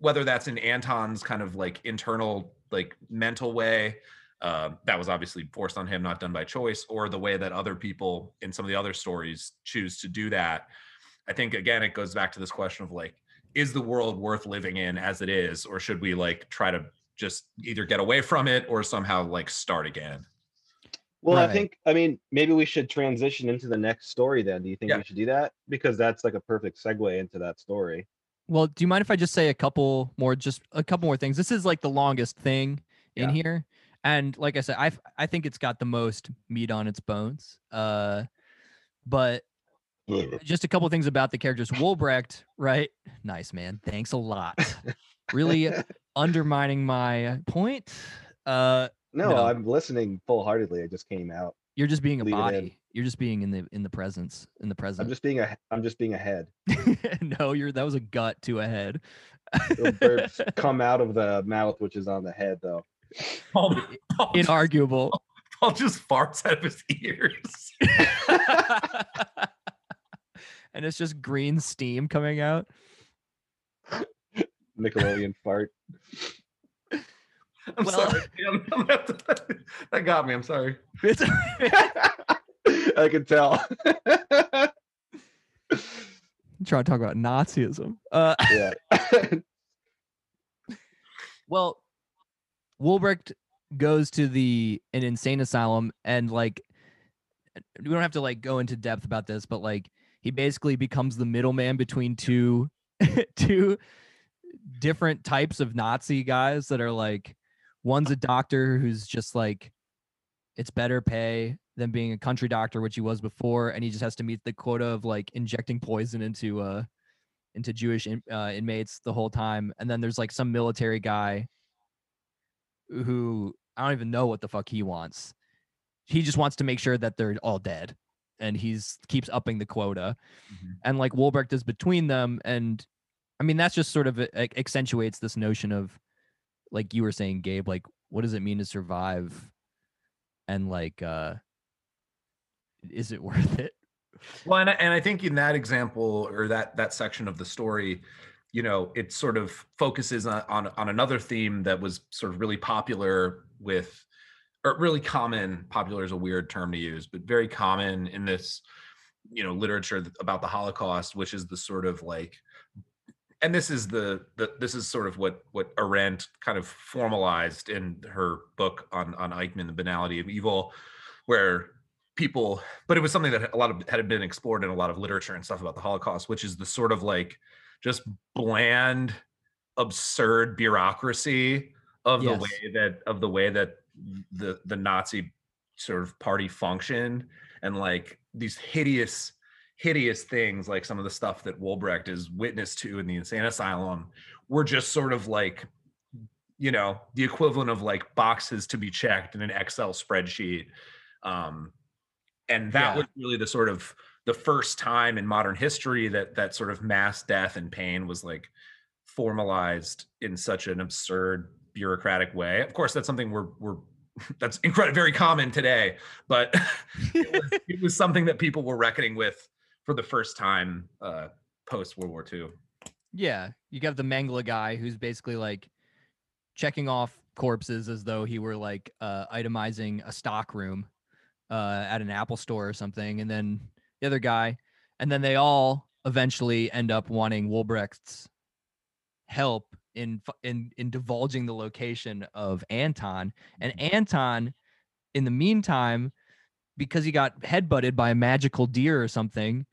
whether that's in anton's kind of like internal like mental way uh, that was obviously forced on him not done by choice or the way that other people in some of the other stories choose to do that i think again it goes back to this question of like is the world worth living in as it is or should we like try to just either get away from it or somehow like start again Well, Right. I think I mean maybe we should transition into the next story then. Do you think Yeah. we should do that? Because that's like a perfect segue into that story. Well, do you mind if I just say a couple more, just a couple more things? This is like the longest thing in here, and like I said, I I think it's got the most meat on its bones. Uh, but just a couple things about the characters. Wolbrecht, right? Nice man. Thanks a lot. Really undermining my point. Uh, no, No. I'm listening full heartedly. I just came out. you're just being a Leave body. You're just being in the in the presence in the present. I'm just being a I'm just being a head. no, you're that was a gut to a head. The burps come out of the mouth, which is on the head, though. Paul, Paul, just, Inarguable. Paul just farts out of his ears. and it's just green steam coming out. Nickelodeon fart. I'm Well- sorry. I'm- I'm gonna that got me. I'm sorry. I can tell. trying to talk about Nazism. Uh, yeah. well, Wolbrecht goes to the an insane asylum and like we don't have to like go into depth about this, but like he basically becomes the middleman between two two different types of Nazi guys that are like one's a doctor who's just like it's better pay than being a country doctor, which he was before, and he just has to meet the quota of like injecting poison into uh into Jewish in, uh, inmates the whole time. And then there's like some military guy who I don't even know what the fuck he wants. He just wants to make sure that they're all dead, and he's keeps upping the quota. And like Wolbrecht is between them, and I mean that's just sort of uh, accentuates this notion of, like you were saying, Gabe, like what does it mean to survive, and like, uh is it worth it? Well, and I, and I think in that example or that that section of the story, you know, it sort of focuses on on, on another theme that was sort of really popular with, or really common. Popular is a weird term to use, but very common in this, you know, literature about the Holocaust, which is the sort of like, and this is the the this is sort of what what Arendt kind of formalized in her book on on Eichmann, the banality of evil, where people but it was something that a lot of had been explored in a lot of literature and stuff about the holocaust which is the sort of like just bland absurd bureaucracy of the Yes. way that of the way that the the nazi sort of party functioned and like these hideous hideous things like some of the stuff that Wolbrecht is witness to in the insane asylum were just sort of like you know the equivalent of like boxes to be checked in an excel spreadsheet um and that Yeah. was really the sort of the first time in modern history that that sort of mass death and pain was like formalized in such an absurd bureaucratic way of course that's something we're we're that's incredible very common today but it, was, it was something that people were reckoning with for the first time uh post world war ii Yeah, you got the Mengele guy who's basically like checking off corpses as though he were like uh, itemizing a stock room uh, at an Apple store or something, and then the other guy, and then they all eventually end up wanting Wolbrecht's help in in in divulging the location of Anton, and Anton, in the meantime, because he got headbutted by a magical deer or something,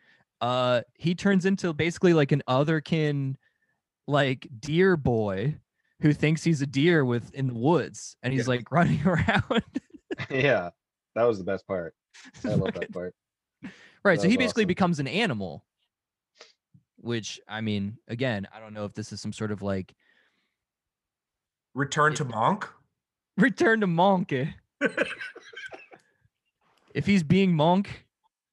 uh he turns into basically like an otherkin like deer boy who thinks he's a deer with in the woods and he's Yeah. like running around yeah. That was the best part. I love Fucking- that part. right That so he basically awesome. becomes an animal which i mean again i don't know if this is some sort of like return It- to monk return to monk if he's being monk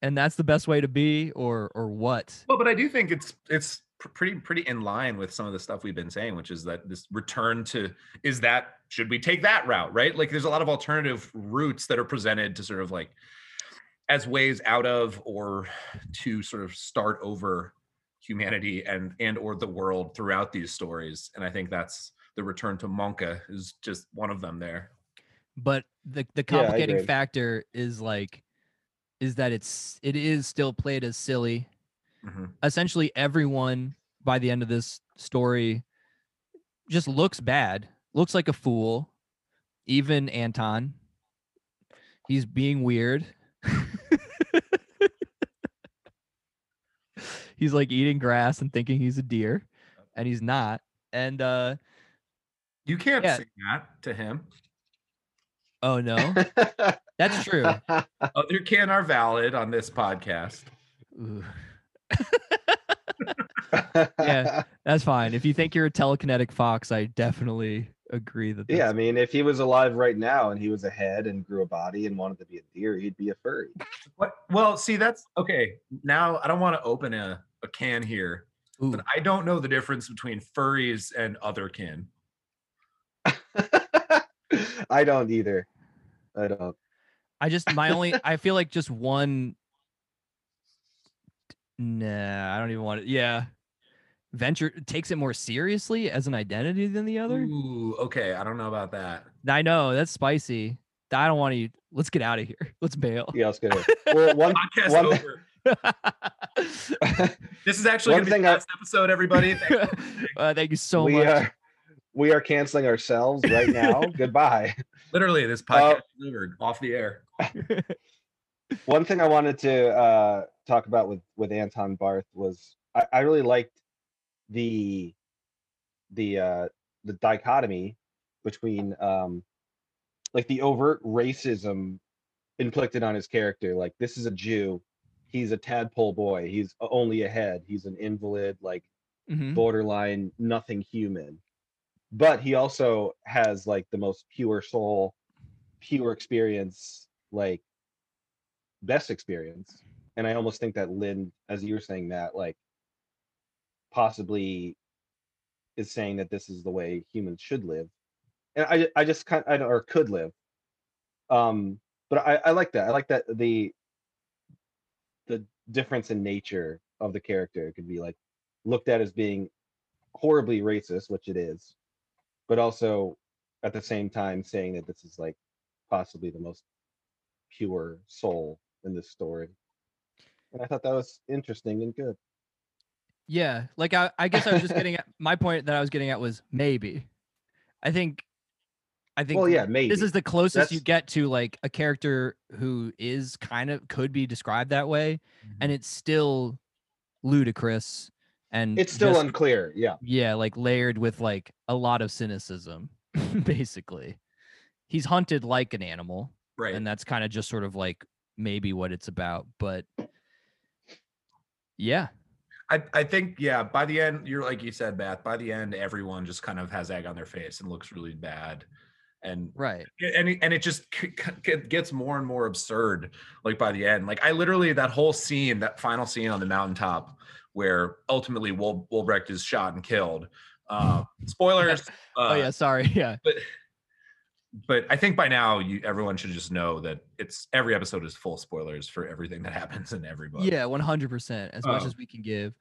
and that's the best way to be or or what Well, but I do think it's it's pretty pretty in line with some of the stuff we've been saying, which is that this return to is that should we take that route, right? Like there's a lot of alternative routes that are presented to sort of like as ways out of or to sort of start over humanity and and or the world throughout these stories. And I think that's the return to Monka is just one of them there. but the the complicating agree. factor is like is that it's it is still played as silly Mhm. essentially everyone by the end of this story just looks bad looks like a fool even anton he's being weird he's like eating grass and thinking he's a deer and he's not. And uh You can't Yeah. say that to him. Oh no, that's true. Otherkin are valid on this podcast. Yeah. That's fine. If you think you're a telekinetic fox, I definitely agree that. Yeah, I mean, if he was alive right now and he was a head and grew a body and wanted to be a deer, he'd be a furry. What? Well, see, that's okay. Now I don't want to open a, a can here, Ooh. but I don't know the difference between furries and other kin. I don't either. I don't. I just my only I feel like just one Nah, I don't even want it. Yeah. Venture takes it more seriously as an identity than the other. Ooh, okay. I don't know about that. I know that's spicy. I don't want to. Let's get out of here. Let's bail. Yeah, let's get it. Well, one Podcast one- over. This is actually One going to be thing the I- last episode, everybody. Thank uh, thank you so we much. are we are canceling ourselves right now. Goodbye. Literally, this Uh, podcast is over, off the air. One thing I wanted to uh, talk about with with Anton Barth was I, I really liked the the uh, the dichotomy between um, like the overt racism inflicted on his character. Like this is a Jew, he's a tadpole boy, he's only a head, he's an invalid, like Mhm. borderline nothing human but he also has like the most pure soul pure experience like best experience. And i almost think that Lind as you were saying that like possibly is saying that this is the way humans should live. And i i just kind of or could live. Um but i i like that. I like that the the difference in nature of the character could be like looked at as being horribly racist, which it is, but also at the same time saying that this is like possibly the most pure soul in this story. And I thought that was interesting and good. Yeah, like I, I guess I was just getting at my point that I was getting at was maybe. I think, I think. Well, yeah, maybe. this is the closest you get to like a character who is kind of could be described that way, and mm-hmm. it's still ludicrous and It's still just- unclear. Yeah. yeah, like layered with like a lot of cynicism, basically. He's hunted like an animal, Right. and that's kind of just sort of like maybe what it's about, but yeah, I, I think yeah by the end you're like you said Beth by the end everyone just kind of has egg on their face and looks really bad and right. and it, and it just c- c- gets more and more absurd like by the end like I literally that whole scene that final scene on the mountaintop where ultimately Wol- Wolbrecht is shot and killed uh spoilers oh uh, yeah, sorry, yeah. but but I think by now you everyone should just know that it's every episode is full spoilers for everything that happens in every book Yeah, one hundred percent. As much Um, as we can give.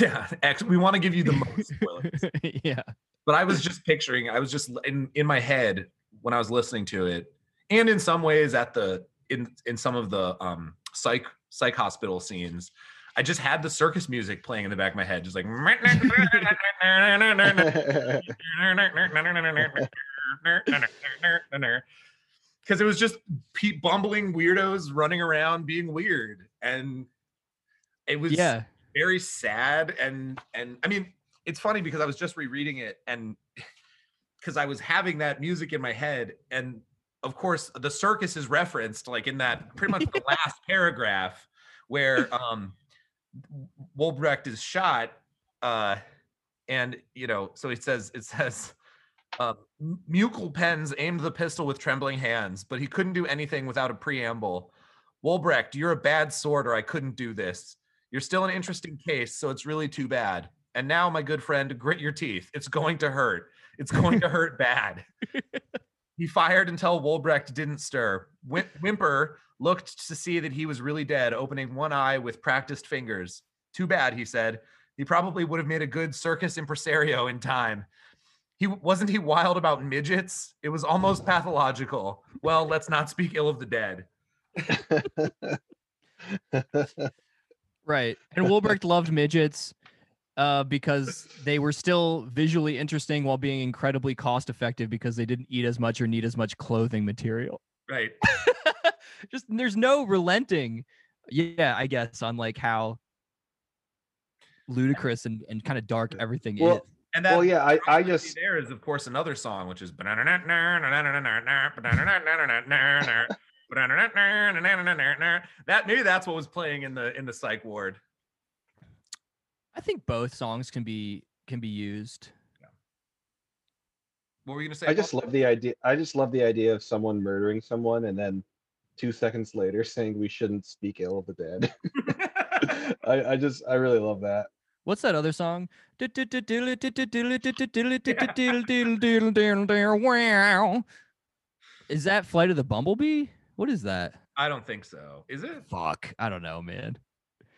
yeah we want to give you the most spoilers yeah. but I was just picturing, I was just in in my head when I was listening to it, and in some ways at the in in some of the um psych psych hospital scenes, I just had the circus music playing in the back of my head, just like because it was just pe- bumbling weirdos running around being weird, and it was Yeah. very sad and and I mean it's funny because I was just rereading it and because I was having that music in my head and of course the circus is referenced like in that pretty much the last paragraph where um Wolbrecht is shot uh and you know so it says it says uh, Mukel Pens aimed the pistol with trembling hands, but he couldn't do anything without a preamble. Wolbrecht, you're a bad sword, or I couldn't do this. You're still an interesting case, so it's really too bad. And now, my good friend, grit your teeth. It's going to hurt. It's going to hurt bad. he fired until Wolbrecht didn't stir. Whim- Whimper looked to see that he was really dead, opening one eye with practiced fingers. Too bad, he said. He probably would have made a good circus impresario in time. He wasn't he wild about midgets? It was almost pathological. Well, let's not speak ill of the dead. Right. And Wolbrecht loved midgets uh, because they were still visually interesting while being incredibly cost effective because they didn't eat as much or need as much clothing material. Right. Just there's no relenting. Yeah, I guess on like how ludicrous and, and kind of dark everything Well, is. And that Well, yeah, I, I just there is of course another song which is that maybe that's what was playing in the in the psych ward. I think both songs can be can be used. What were you gonna say? I just love the idea. I just love the idea of someone murdering someone and then two seconds later saying we shouldn't speak ill of the dead. I, I just I really love that. What's that other song? Is that Flight of the Bumblebee? What is that? I don't think so. Is it? Fuck, I don't know, man.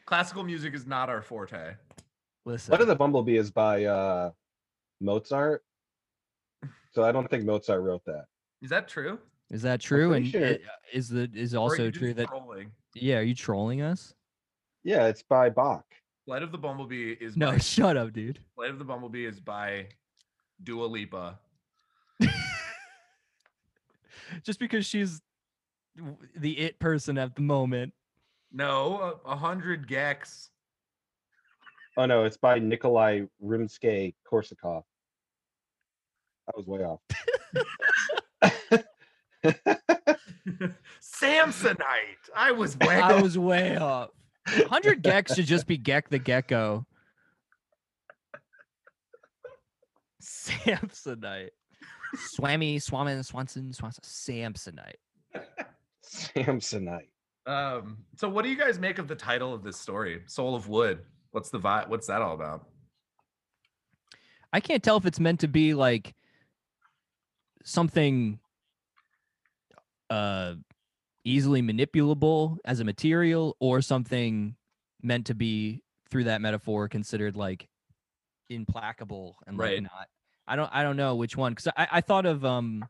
Classical music is not our forte. Listen, What of the Bumblebee is by uh Mozart. So I don't think Mozart wrote that. Is that true? is that true? And sure. it- is the is Or are also you true that trolling? yeah? Are you trolling us? Yeah, it's by Bach. Flight of the Bumblebee is No, by, shut up, dude. Flight of the Bumblebee is by Dua Lipa. Just because she's the it person at the moment. No, a, a hundred gecs. Oh no, it's by Nikolai Rimsky Korsakov. I was way off. Samsonite. I was way I off. was way off. 100 gecs should just be Gex the Gecko. Samsonite. Swammy, Swamin, Swanson, Swanson, Samsonite. Samsonite. Um, so what do you guys make of the title of this story? Soul of Wood. What's the vibe? What's that all about? I can't tell if it's meant to be like something uh easily manipulable as a material or something meant to be through that metaphor considered like implacable and like Right. not I don't I don't know which one because I, I thought of um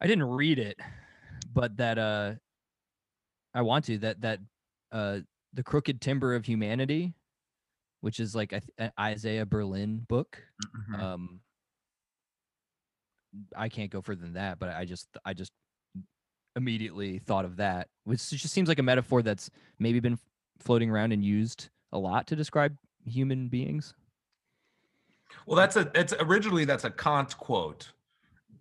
I didn't read it but that uh I want to that that uh the crooked timber of humanity which is like an Isaiah Berlin book Mhm. um i can't go further than that but i just i just immediately thought of that which just seems like a metaphor that's maybe been floating around and used a lot to describe human beings Well, that's a it's originally that's a Kant quote.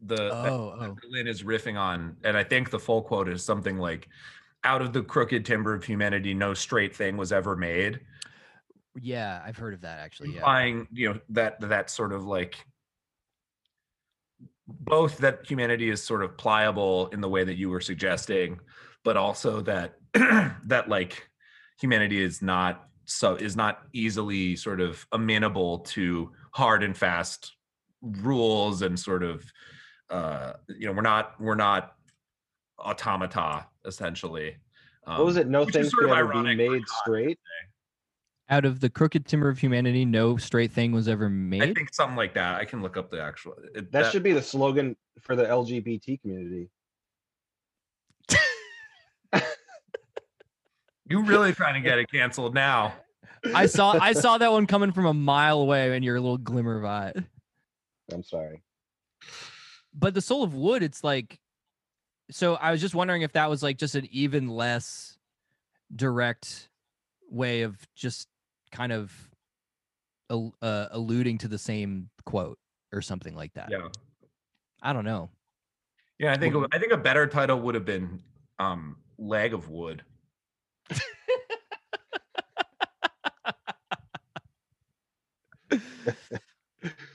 The that- oh that oh Berlin is riffing on, and I think the full quote is something like, "Out of the crooked timber of humanity, no straight thing was ever made." yeah i've heard of that actually yeah implying you know that that sort of like both that humanity is sort of pliable in the way that you were suggesting but also that that like humanity is not so is not easily sort of amenable to hard and fast rules and sort of uh you know we're not we're not automata essentially What was um, it? No which is things sort could of ever be ironic made straight. out of the crooked timber of humanity no straight thing was ever made. i think something like that i can look up the actual it, That should be the slogan for the LGBT community. You really trying to get it canceled now? i saw i saw that one coming from a mile away and your little glimmer of eye I'm sorry. but the soul of wood it's like so i was just wondering if that was like just an even less direct way of just kind of uh, alluding to the same quote or something like that Yeah, i don't know yeah. I think I think a better title would have been um, "Leg of Wood."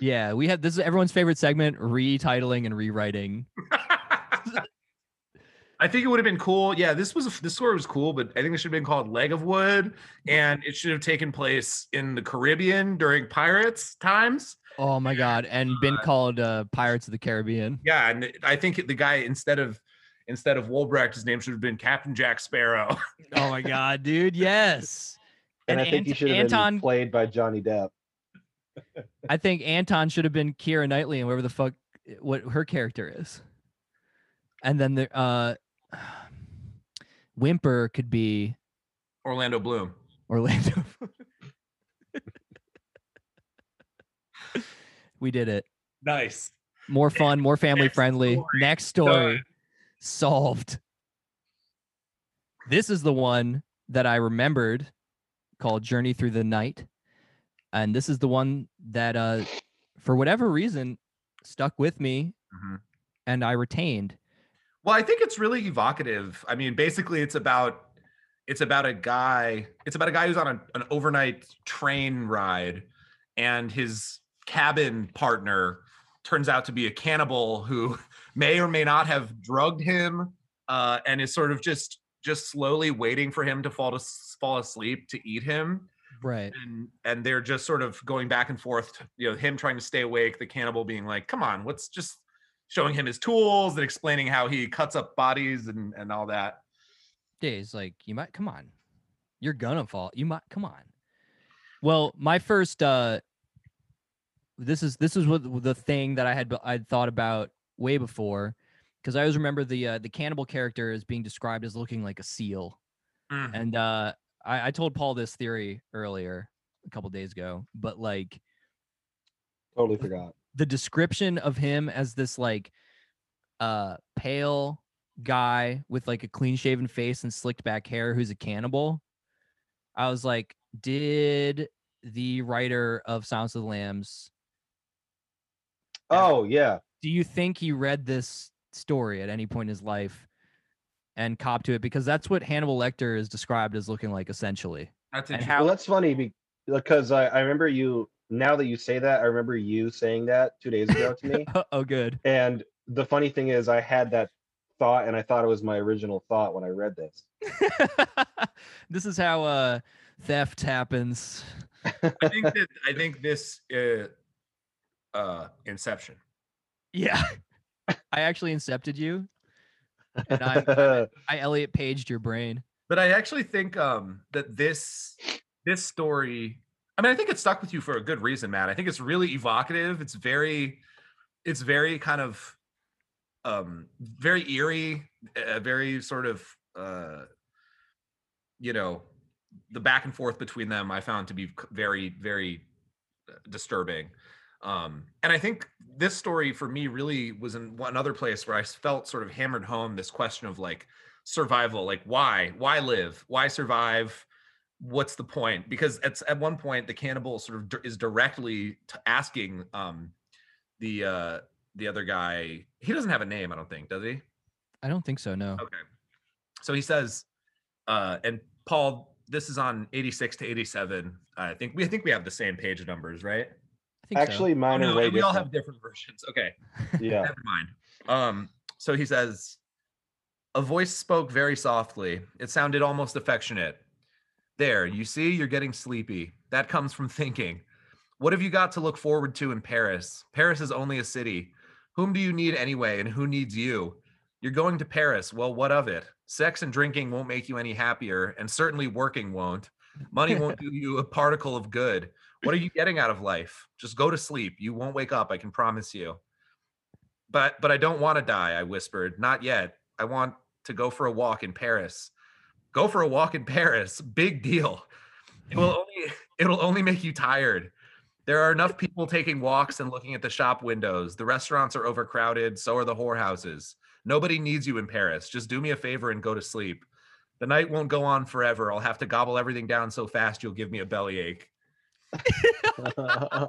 yeah we had this is everyone's favorite segment retitling and rewriting I think it would have been cool. Yeah, this was a, this story was cool, but I think it should have been called "Leg of Wood," and it should have taken place in the Caribbean during pirates times. oh my god and been called uh pirates of the caribbean Yeah, and I think the guy instead of instead of Wolbrecht, his name should have been Captain Jack Sparrow. oh my god dude yes And, And I think he should have Anton- been played by Johnny Depp. I think Anton should have been Keira Knightley and whatever the fuck what her character is. And then the uh Whimper could be Orlando Bloom. Orlando. we did it. Nice. More fun, more family Next friendly. story. Next story Done. solved. This is the one that I remembered called Journey Through the Night. And this is the one that uh for whatever reason stuck with me Mhm. and I retained. Well, I think it's really evocative. I mean, basically, it's about it's about a guy. It's about a guy who's on a, an overnight train ride, and his cabin partner turns out to be a cannibal who may or may not have drugged him, uh, and is sort of just just slowly waiting for him to fall to fall asleep to eat him. Right. And and they're just sort of going back and forth. You know, him trying to stay awake, the cannibal being like, "Come on, what's just." Showing him his tools and explaining how he cuts up bodies and, and all that. Days like you might come on. You're gonna fall. You might come on. Well, my first uh this is this is what the thing that I had I'd thought about way before because I always remember the uh, the cannibal character as being described as looking like a seal. Mm. And uh I, I told Paul this theory earlier a couple days ago, but like Totally forgot. The description of him as this like uh pale guy with like a clean shaven face and slicked back hair who's a cannibal i was like did the writer of Silence of the Lambs Oh yeah. do you think he read this story at any point in his life and cop to it because that's what Hannibal Lecter is described as looking like essentially That's and how Well, that's funny because I, I remember you. Now that you say that, I remember you saying that two days ago to me. oh good And the funny thing is, I had that thought, and I thought it was my original thought when I read this. this is how uh theft happens I think that I think this uh, uh Inception. Yeah. I actually incepted you. And I I Elliot paged your brain. But I actually think um that this this story I mean I think it stuck with you for a good reason, Matt. I think it's really evocative. It's very it's very kind of um very eerie, uh, very sort of uh you know, the back and forth between them I found to be very very uh, disturbing. Um, and I think this story for me really was in one place I felt sort of hammered home this question of like survival, like why, why live, why survive, what's the point? Because at at one point the cannibal sort of di- is directly t- asking um, the uh, the other guy. He doesn't have a name, I don't think, does he? I don't think so, no. Okay. So he says, uh, and Paul, this is on 86 to 87. I think we I think we have the same page numbers, right? I think so. Actually, Oh, mine are no, way we all have different versions. Okay. Yeah. Never mind. Um, so he says, a voice spoke very softly. It sounded almost affectionate. There, you see, you're getting sleepy. That comes from thinking. What have you got to look forward to in Paris? Paris is only a city. Whom do you need anyway, and who needs you? You're going to Paris. Well, what of it? Sex and drinking won't make you any happier, and certainly working won't. Money won't do you a particle of good. What are you getting out of life? Just go to sleep. You won't wake up, I can promise you. But but I don't want to die, I whispered. Not yet. I want to go for a walk in Paris. Go for a walk in Paris. Big deal. It will only it'll only make you tired. There are enough people taking walks and looking at the shop windows. The restaurants are overcrowded, so are the whorehouses. Nobody needs you in Paris. Just do me a favor and go to sleep. The night won't go on forever. I'll have to gobble everything down so fast you'll give me a bellyache.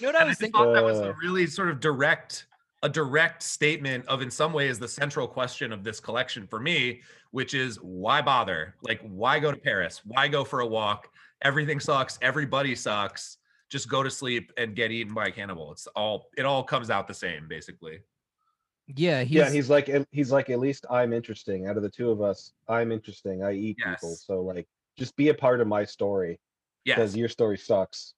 You know what I And I thinking? thought that was a Uh, really sort of direct, a direct statement of, in some ways, the central question of this collection for me, which is why bother? Like, why go to Paris? Why go for a walk? Everything sucks. Everybody sucks. Just go to sleep and get eaten by a cannibal. It's all. It all comes out the same, basically. Yeah, he's, yeah, he's like he's like at least I'm interesting. Out of the two of us, I'm interesting. I eat people, so like just be a part of my story because Yes. your story sucks.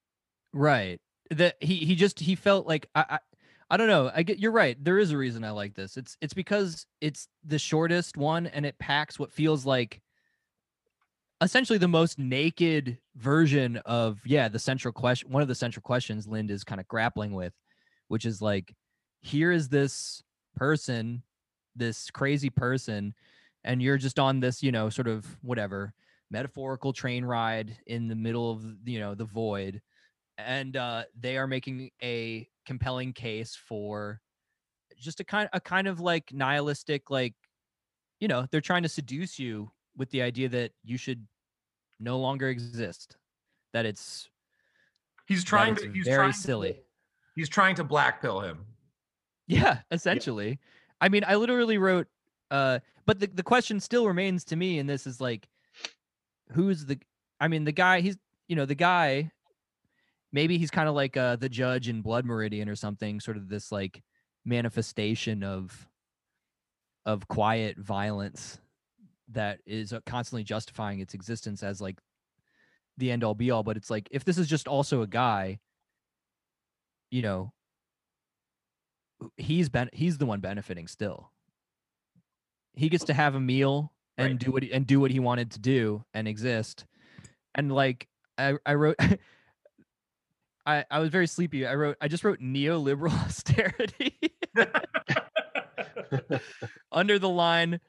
right. That he he just he felt like I, I I don't know. I get you're right. There is a reason I like this. It's it's because it's the shortest one and it packs what feels like essentially the most naked version of yeah, the central question one of the central questions Lind is kind of grappling with, which is like here is this person, this crazy person and you're just on this, you know, sort of whatever metaphorical train ride in the middle of you know the void and uh they are making a compelling case for just a kind a kind of like nihilistic like you know they're trying to seduce you with the idea that you should no longer exist. That it's He's trying to. He's very trying silly. To, he's trying to blackpill him. Yeah, essentially. I mean, I literally wrote uh but the the question still remains to me and this is like who's the I mean, the guy he's you know, the guy maybe he's kind of like uh the judge in Blood Meridian or something, sort of this like manifestation of of quiet violence that is uh, constantly justifying its existence as like the end all be all. But it's like if this is just also a guy you know he's been he's the one benefiting still. He gets to have a meal and Right. do what he, and do what he wanted to do and exist. And like i i wrote i i was very sleepy. I wrote i just wrote neoliberal austerity. Under the line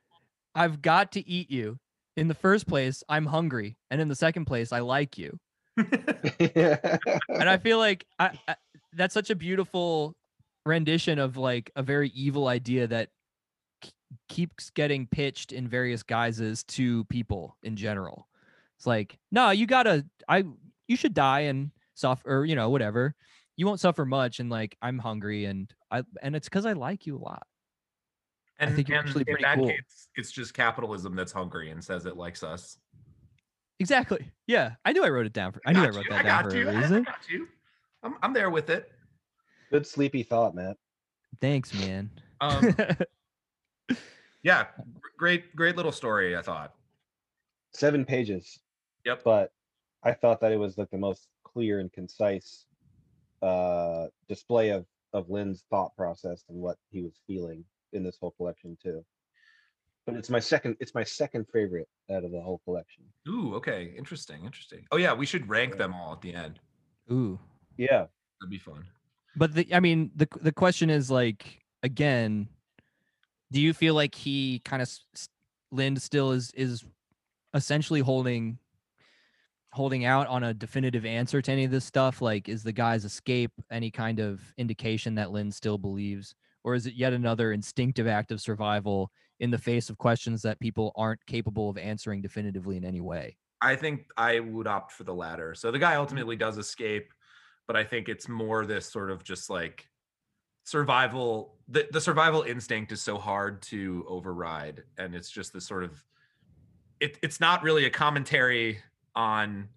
i've got to eat you. In the first place i'm hungry and in the second place i like you. And I feel like I, I, that's such a beautiful rendition of like a very evil idea that k- keeps getting pitched in various guises to people in general. It's like, no, you gotta, I, you should die and suffer, or, you know, whatever. You won't suffer much, and like I'm hungry, and I, and it's because I like you a lot. And, think you're actually pretty cool. case, it's just capitalism that's hungry and says it likes us. Exactly. Yeah, I knew I wrote it down for. I knew I wrote you, that down got for you, a I- I reason. got you. I'm, I'm there with it. Good sleepy thought, Matt. Thanks, man. Um, yeah, great, great little story. I thought. Seven pages. Yep. But I thought that it was like the most clear and concise uh display of of Lind's thought process and what he was feeling in this whole collection too. But it's my second it's my second favorite out of the whole collection. Ooh, okay, interesting, interesting. Oh yeah, we should rank Yeah. them all at the end. Ooh. Yeah. That'd be fun. But the I mean the the question is like again, do you feel like he kind of Lind still is is essentially holding holding out on a definitive answer to any of this stuff? Like, is the guy's escape any kind of indication that Lind still believes, or is it yet another instinctive act of survival in the face of questions that people aren't capable of answering definitively in any way? I think I would opt for the latter. So the guy mm-hmm. ultimately does escape, but I think it's more this sort of just like survival. The, the survival instinct is so hard to override. And it's just this sort of it, it's not really a commentary on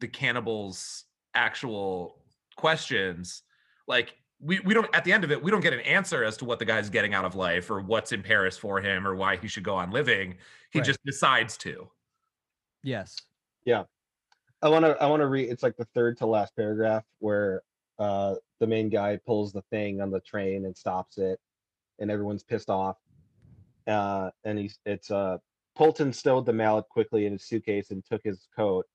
the cannibals' actual questions. Like we, we don't at the end of it, we don't get an answer as to what the guy's getting out of life or what's in Paris for him or why he should go on living. He Right. just decides to. Yes. Yeah. I want to I want to read it's like the third to last paragraph where uh the main guy pulls the thing on the train and stops it and everyone's pissed off. Uh and he's it's uh Polton stowed the mallet quickly in his suitcase and took his coat.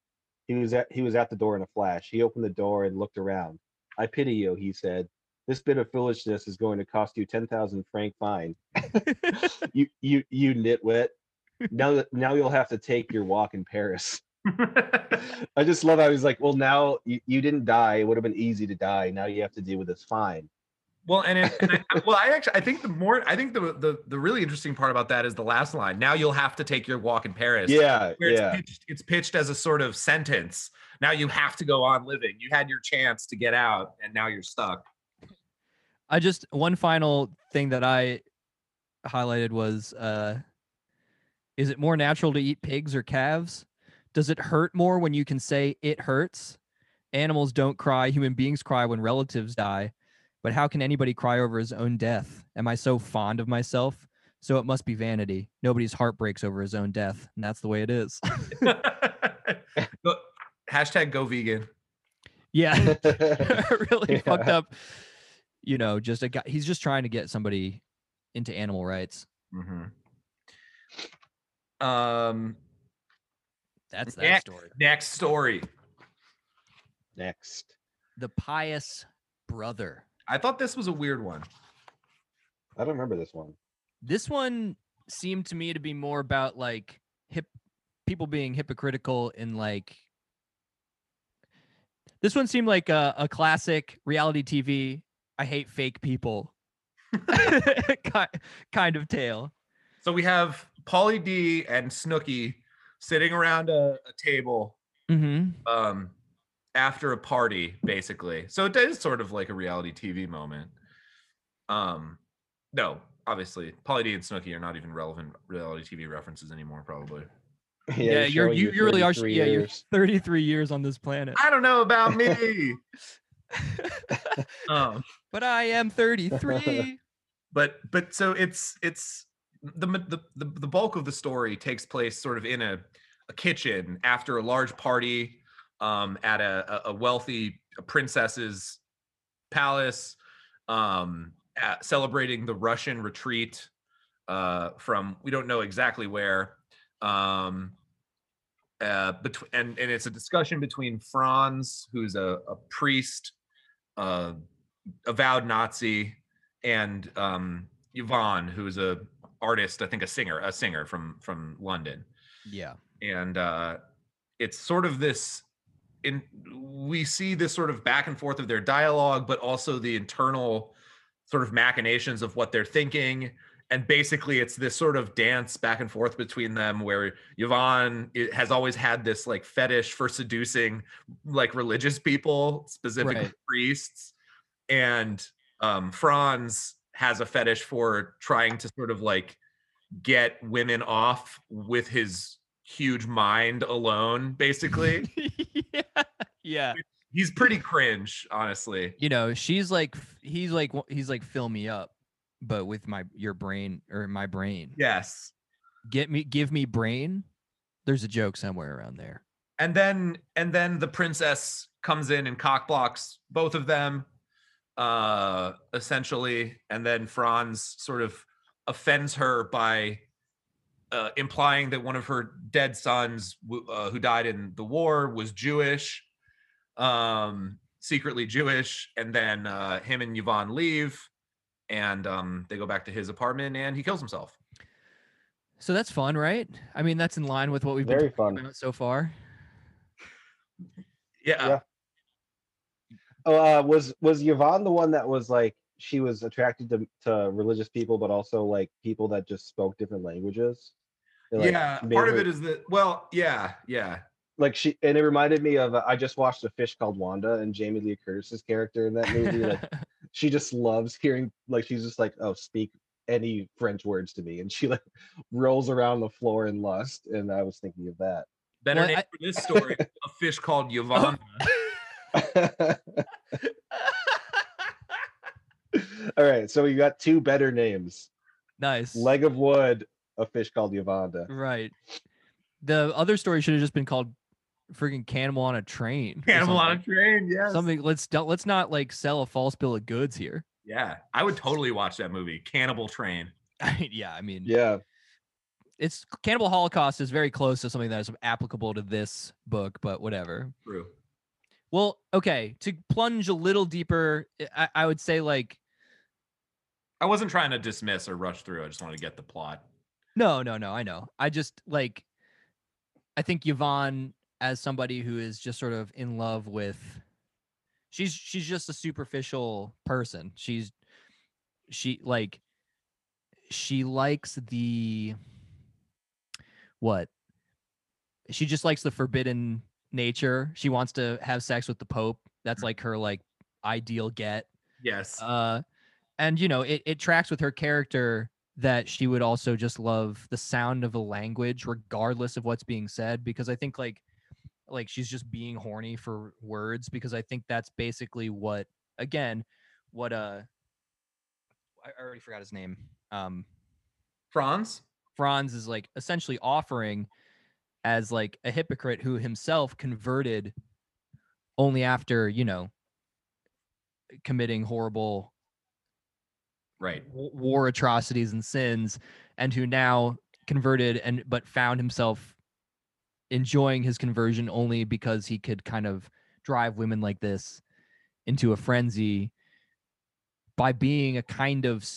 He was at he was at the door in a flash. He opened the door and looked around. I pity you, he said. This bit of foolishness is going to cost you ten thousand franc fine. you you you nitwit. Now now you'll have to take your walk in Paris. I just love how he's like, well, now you, you didn't die. It would have been easy to die. Now you have to deal with this fine. Well, and, it, and I, well, I actually I think the more I think the, the the really interesting part about that is the last line. Now you'll have to take your walk in Paris. Yeah, where it's yeah. pitched, it's pitched as a sort of sentence. Now you have to go on living. You had your chance to get out, and now you're stuck. I just one final thing that I highlighted was uh is it more natural to eat pigs or calves? Does it hurt more when you can say it hurts? Animals don't cry, human beings cry when relatives die. But how can anybody cry over his own death? Am I so fond of myself? So it must be vanity. Nobody's heart breaks over his own death, and that's the way it is. Go- Hashtag go vegan. yeah. really fucked up. You know, just a guy he's just trying to get somebody into animal rights. Um, That's that Next. story. next story. Next. The pious brother. I thought this was a weird one. I don't remember this one. This one seemed to me to be more about like hip people being hypocritical in like this one seemed like a, a classic reality TV. I hate fake people kind of tale. So we have Pauly D and Snooki sitting around a, a table Mm-hmm. um after a party basically so it is sort of like a reality tv moment um no obviously Pauly D and Snooki are not even relevant reality tv references anymore probably Yeah, you're you, you really are. 33 Yeah, you're 33 years on this planet. i don't know about me um but I am 33. but but so it's it's the the the, the bulk of the story takes place sort of in a, a kitchen after a large party um at a, a- wealthy princess's palace um at- celebrating the russian retreat uh from we don't know exactly where um uh between and and it's a discussion between franz who's a, a priest uh avowed nazi and um Yvonne, who's a artist, I think a singer, a singer from from London. yeah. And uh it's sort of this in we see this sort of back and forth of their dialogue, but also the internal sort of machinations of what they're thinking. And basically it's this sort of dance back and forth between them where Yvonne has always had this like fetish for seducing like religious people, specifically Right. priests. And um, Franz has a fetish for trying to sort of like get women off with his huge mind alone, basically. yeah. Yeah. He's pretty cringe, honestly. You know, she's like, he's like, he's like, fill me up, but with my your brain or my brain. Yes. Get me, give me brain. There's a joke somewhere around there. And then and then the princess comes in and cockblocks both of them, uh, essentially, and then Franz sort of offends her by uh, implying that one of her dead sons, uh, who died in the war, was Jewish, um, secretly Jewish, and then uh, him and Yvonne leave, and um, they go back to his apartment, and he kills himself. So that's fun, right? I mean, that's in line with what we've Very been talking fun. about so far. Yeah, Yeah. Oh, uh, was was Yvonne the one that was like she was attracted to, to religious people, but also like people that just spoke different languages? It, like, yeah. made Part of it is that. Well, yeah, yeah. like she and it reminded me of uh, I just watched a fish called Wanda and Jamie Lee Curtis's character in that movie. Like she just loves hearing like she's just like oh speak any French words to me, and she like rolls around the floor in lust. And I was thinking of that. Better Well, name I- for this story: a fish called Yvonne. All right, so we got two better names: nice. Leg of Wood, a fish called Yvonda. right. The other story should have just been called freaking Cannibal on a Train. Cannibal on a train. Yes. Something. Let's don't, let's not like sell a false bill of goods here. Yeah, I would totally watch that movie, Cannibal Train. Yeah, I mean, Yeah, it's Cannibal Holocaust is very close to something that is applicable to this book, but whatever. True. Well, okay, to plunge a little deeper, I, I would say like I wasn't trying to dismiss or rush through. I just wanted to get the plot. No, no, no, I know. I just like I think Yvonne as somebody who is just sort of in love with she's she's just a superficial person. She's she like she likes the what? She just likes the forbidden nature. She wants to have sex with the pope. That's like her like ideal get. Yes. Uh, and you know, it, it tracks with her character that she would also just love the sound of a language, regardless of what's being said. Because I think like, like she's just being horny for words. Because I think that's basically what, again, what uh, I already forgot his name. Um, Franz. Franz is like essentially offering as like a hypocrite who himself converted only after you know committing horrible Right. war atrocities and sins and who now converted and but found himself enjoying his conversion only because he could kind of drive women like this into a frenzy by being a kind of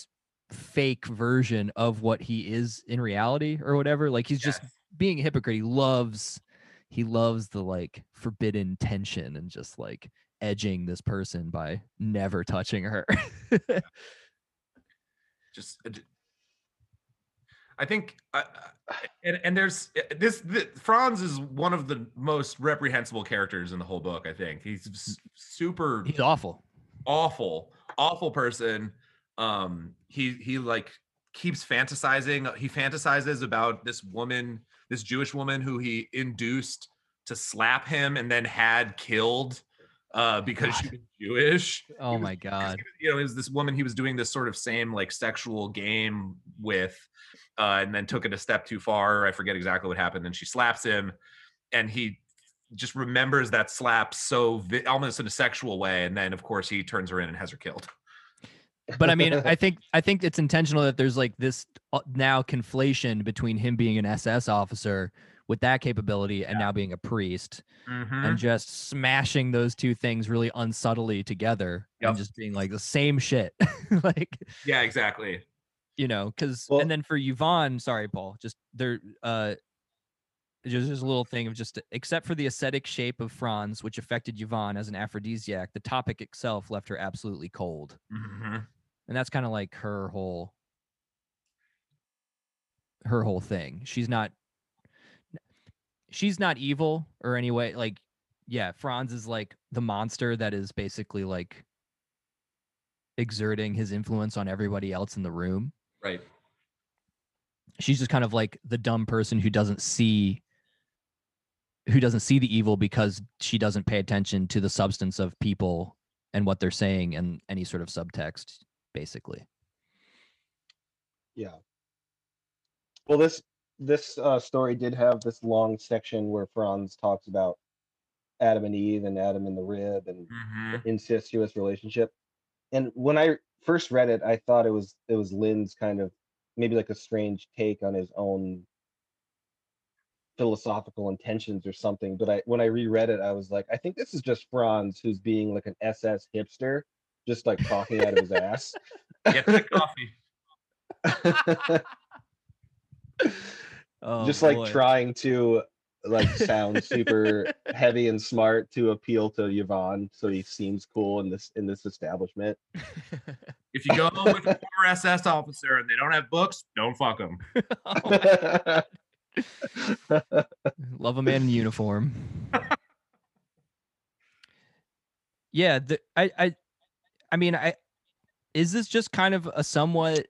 fake version of what he is in reality or whatever. Like he's just being a hypocrite. He loves he loves the like forbidden tension and just like edging this person by never touching her just I think, uh, uh, and and there's uh, this, Franz is one of the most reprehensible characters in the whole book. I think he's super He's awful. awful, awful person. Um, he he like keeps fantasizing. He fantasizes about this woman, this Jewish woman who he induced to slap him and then had killed uh, because she was Jewish. Oh was- my god. was- you know, it was this woman he was doing this sort of same like sexual game with, uh, and then took it a step too far. I forget exactly what happened. And she slaps him, and he just remembers that slap so vi- almost in a sexual way. And then, of course, he turns her in and has her killed. But I mean, I think I think it's intentional that there's like this uh, now conflation between him being an SS officer with that capability and now being a priest Mm-hmm. and just smashing those two things really unsubtly together Yep. and just being like the same shit. like Yeah, exactly. you know, because Well- and then for Yvonne, sorry, Paul, just there uh just just a little thing of just except for the ascetic shape of Franz, which affected Yvonne as an aphrodisiac, the topic itself left her absolutely cold. Mm-hmm. And that's kind of like her whole her whole thing. She's not she's not evil or anyway. like yeah, Franz is like the monster that is basically like exerting his influence on everybody else in the room Right. she's just kind of like the dumb person who doesn't see who doesn't see the evil because she doesn't pay attention to the substance of people and what they're saying and any sort of subtext basically Yeah. Well, this this uh, story did have this long section where Franz talks about Adam and Eve and Adam and the rib and Mm-hmm. incestuous relationship. And when I first read it, I thought it was it was Lind's kind of maybe like a strange take on his own philosophical intentions or something. But I when I reread it, I was like, I think this is just Franz who's being like an SS hipster, just like talking out of his ass. Get the coffee. oh, just like boy. trying to like sound super heavy and smart to appeal to Yvonne, so he seems cool in this in this establishment. If you go with a former SS officer and they don't have books, don't fuck them. Oh. love a man in uniform yeah the, i i i mean i is this just kind of a somewhat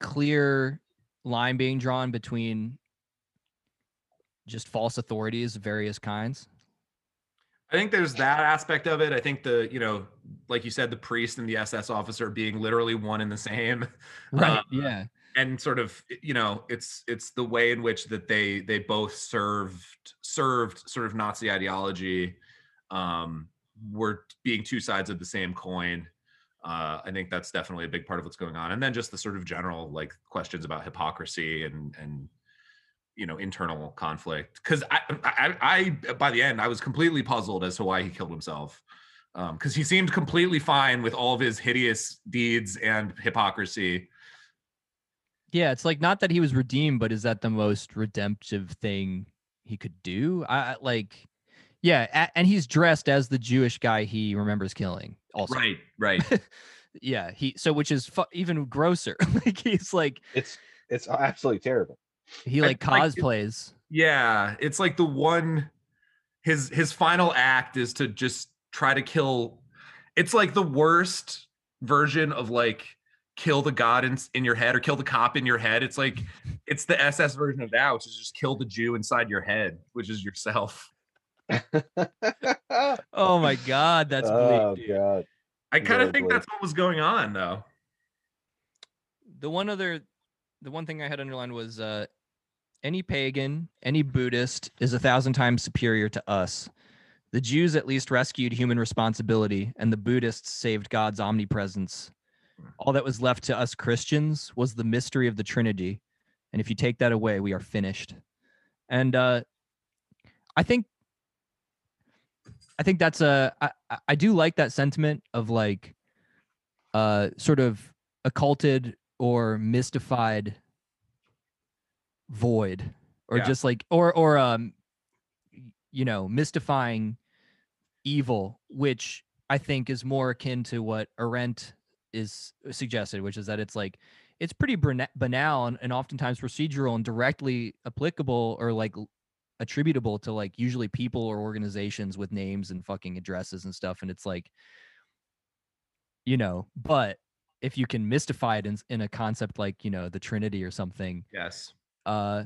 clear line being drawn between just false authorities of various kinds I think there's that aspect of it. I think the, you know, like you said, the priest and the SS officer being literally one and the same. right Uh, yeah and sort of you know it's it's the way in which that they they both served served sort of nazi ideology um were being two sides of the same coin uh i think that's definitely a big part of what's going on. And then just the sort of general like questions about hypocrisy and and you know internal conflict. Because I, I i by the end i was completely puzzled as to why he killed himself. Um because he seemed completely fine with all of his hideous deeds and hypocrisy. Yeah it's like not that he was redeemed but is that the most redemptive thing he could do? I like yeah and he's dressed as the jewish guy he remembers killing also Right, right. yeah he so which is fu- even grosser like he's like it's it's absolutely terrible. he I- like like, cosplays yeah, it's like the one his his final act is to just try to kill it's like the worst version of like kill the god in, in your head or kill the cop in your head. It's like it's the SS version of that, which is just kill the Jew inside your head, which is yourself. oh my god that's oh bleak, dude. god. I kind of think bleak. that's what was going on though. the one other the one thing i had underlined was uh any pagan any buddhist is a thousand times superior to us the jews at least rescued human responsibility and the buddhists saved god's omnipresence all that was left to us christians was the mystery of the trinity and if you take that away we are finished and uh i think i think that's a i I- do like that sentiment of like uh sort of occulted or mystified void or Yeah. just like or or um you know mystifying evil which i think is more akin to what arendt is suggested which is that it's like it's pretty banal and, and oftentimes procedural and directly applicable or like attributable to like usually people or organizations with names and fucking addresses and stuff and it's like you know but if you can mystify it in, in a concept like you know the trinity or something Yes. uh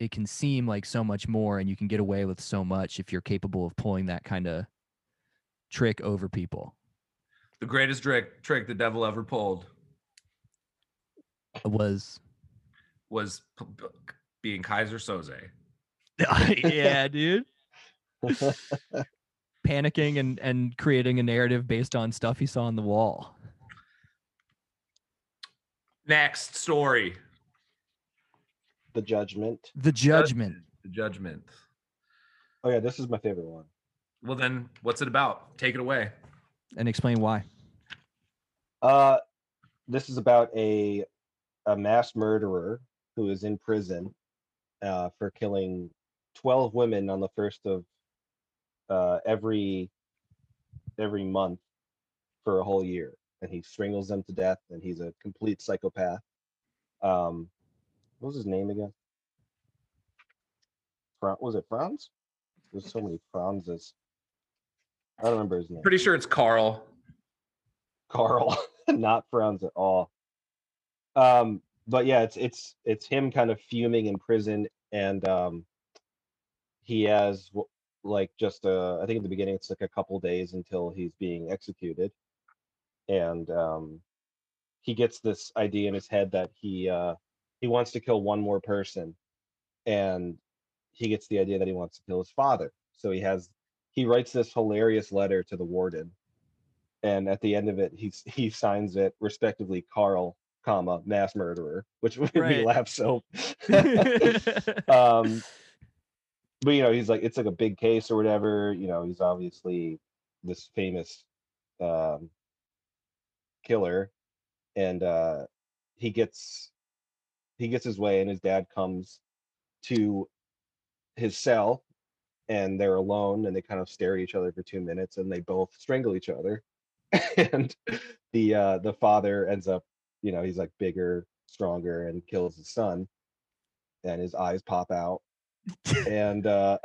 it can seem like so much more and you can get away with so much if you're capable of pulling that kind of trick over people The greatest trick trick the devil ever pulled was was p- p- being Keyser Söze. yeah dude panicking and and creating a narrative based on stuff he saw on the wall Next story. the judgment. the judgment The judgment. Oh yeah, this is my favorite one. Well, then, what's it about? Take it away. and explain why Uh, this is about a a mass murderer who is in prison uh, for killing twelve women on the first of uh, every every month for a whole year, and he strangles them to death. And he's a complete psychopath. Um, what was his name again? Fra- was it Franz? There's so many Franzes. I don't remember his name. Pretty sure it's Carl. Carl, not Franz at all. Um, but yeah, it's it's it's him kind of fuming in prison, and um, he has like just uh, I think at the beginning it's like a couple days until he's being executed, and um, he gets this idea in his head that he uh, he wants to kill one more person, and he gets the idea that he wants to kill his father. So he has he writes this hilarious letter to the warden and at the end of it he he signs it respectively carl comma mass murderer which Right. laugh so um but you know he's like it's like a big case or whatever you know he's obviously this famous um killer and uh he gets he gets his way and his dad comes to his cell and they're alone and they kind of stare at each other for two minutes and they both strangle each other and the uh the father ends up you know he's like bigger stronger and kills his son and his eyes pop out and uh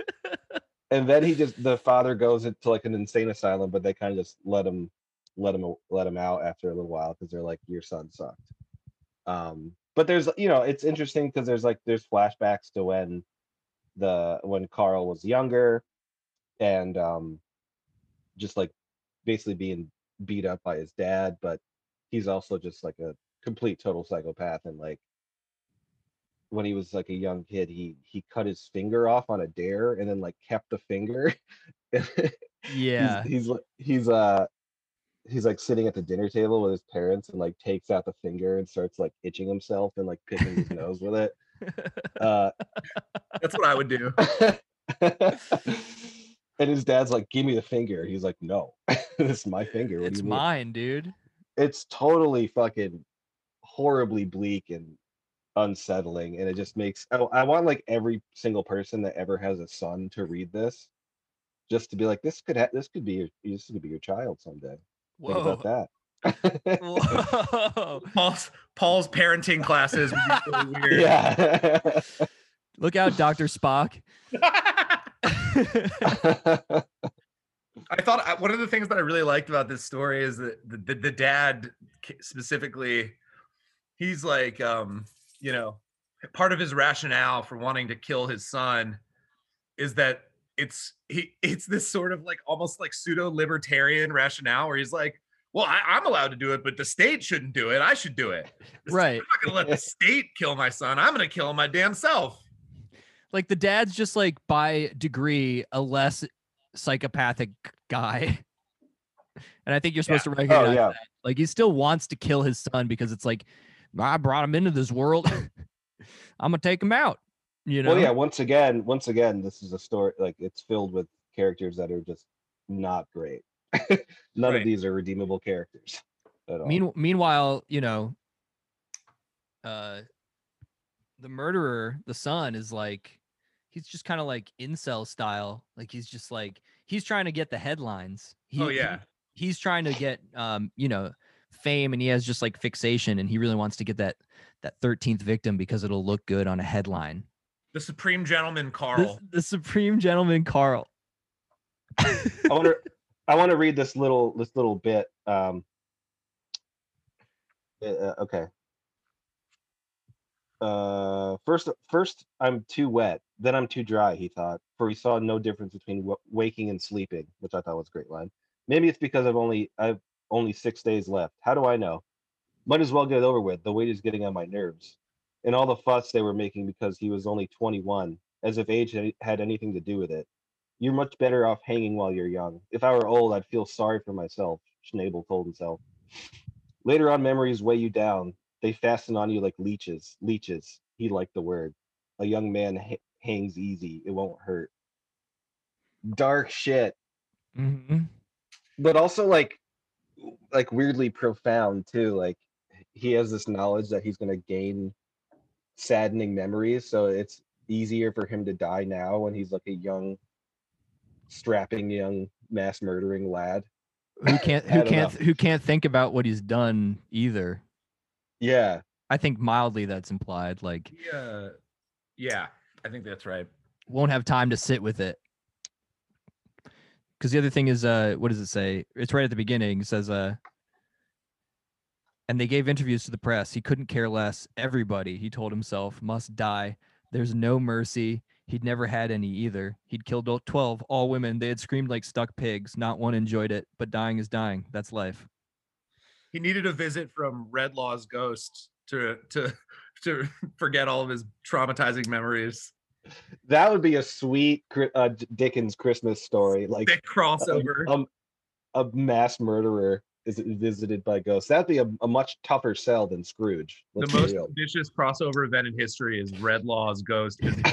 and then he just the father goes into like an insane asylum but they kind of just let him let him let him out after a little while because they're like your son sucked. Um but there's you know it's interesting because there's like there's flashbacks to when the when carl was younger and um just like basically being beat up by his dad but he's also just like a complete total psychopath and like when he was like a young kid he he cut his finger off on a dare and then like kept the finger. Yeah. he's, he's he's uh he's like sitting at the dinner table with his parents and like takes out the finger and starts like itching himself and like picking his nose with it. Uh That's what I would do. and his dad's like give me the finger. He's like no. This is my finger. What it's you mean?" mine dude. It's totally fucking horribly bleak and unsettling and it just makes I, I want like every single person that ever has a son to read this just to be like this could ha- this could be your this could be your child someday. Think about that. Paul's Paul's parenting classes would be really weird. yeah. Look out dr spock. I thought one of the things that I really liked about this story is that the, the, the dad specifically, he's like, um, you know, part of his rationale for wanting to kill his son is that it's he it's this sort of like almost like pseudo libertarian rationale where he's like, well, I, I'm allowed to do it, but the state shouldn't do it. I should do it. The sta- Right. I'm not gonna let the state kill my son. I'm gonna kill him my damn self. like the dad's just like by degree a less psychopathic guy and i think you're supposed to oh, recognize yeah. that like he still wants to kill his son because it's like i brought him into this world i'm gonna take him out you know well yeah once again once again this is a story like it's filled with characters that are just not great none Right. of these are redeemable characters at all. Mean, meanwhile, you know, uh, the murderer, the son, is like, he's just kind of like incel style. Like he's just like he's trying to get the headlines. He, oh he- yeah. he's trying to get, um, you know, fame and he has just like fixation and he really wants to get that that 13th victim because it'll look good on a headline. The Supreme Gentleman Carl. the supreme gentleman Carl. I want to I want to read this little this little bit. Um, uh, uh, okay. Uh, first, first I'm too wet, then I'm too dry. He thought, for he saw no difference between w- waking and sleeping, which I thought was a great line. Maybe it's because I've only I've only six days left. How do I know? Might as well get it over with. The weight is getting on my nerves, and all the fuss they were making because he was only 21, as if age had- anything to do with it. You're much better off hanging while you're young. If I were old, I'd feel sorry for myself, Schnabel told himself. Later on, memories weigh you down. They fasten on you like leeches. Leeches. He liked the word. A young man ha- hangs easy. It won't hurt. Dark shit, Mhm. but also like, like weirdly profound too. Like he has this knowledge that he's gonna gain saddening memories, so it's easier for him to die now when he's like a young, strapping young mass murdering lad. Who can't who can't know. who can't think about what he's done either. Yeah, I think mildly that's implied. Like Yeah. Yeah, I think that's right. won't have time to sit with it. Because the other thing is, uh, what does it say? It's right at the beginning. It says, uh, and they gave interviews to the press. He couldn't care less. Everybody, he told himself, must die. There's no mercy. He'd never had any either. He'd killed 12, all women. They had screamed like stuck pigs. Not one enjoyed it, but dying is dying. That's life. He needed a visit from Redlaw's ghost to to to forget all of his traumatizing memories. That would be a sweet uh, Dickens Christmas story. Like Big crossover. um, a mass murderer is visited by ghosts. That'd be a, a much tougher sell than Scrooge. the Let's be most real. ambitious crossover event in history is Redlaw's ghost visiting,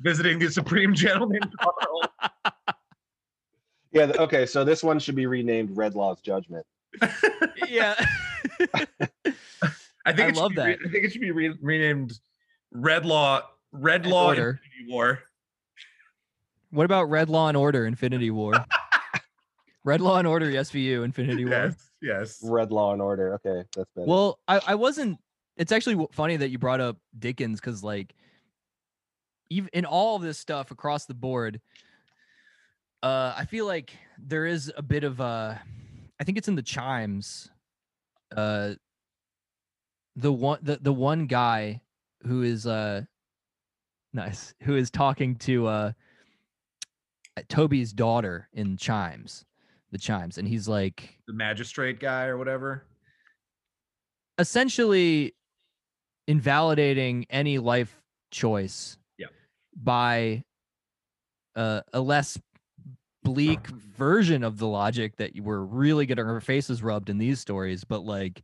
visiting the Supreme Gentleman Carl. Yeah. Okay. So this one should be renamed Red Law's Judgment. yeah. I think I love be re- that. I think it should be re- renamed Red Law Red Law Order. Infinity War. what about Red Law and Order, Infinity War? Red Law and Order, SVU, Infinity War. Yes, yes. Red Law and Order. Okay, that's better. Well, I, I wasn't. It's actually funny that you brought up Dickens because, like, even in all of this stuff across the board, uh, I feel like there is a bit of uh I think it's in the chimes. Uh, the one the the one guy who is uh nice who is talking to uh Toby's daughter in chimes, the chimes, and he's like The magistrate guy or whatever. essentially invalidating any life choice Yeah. by uh, a less bleak version of the logic that you were really getting our faces rubbed in these stories but like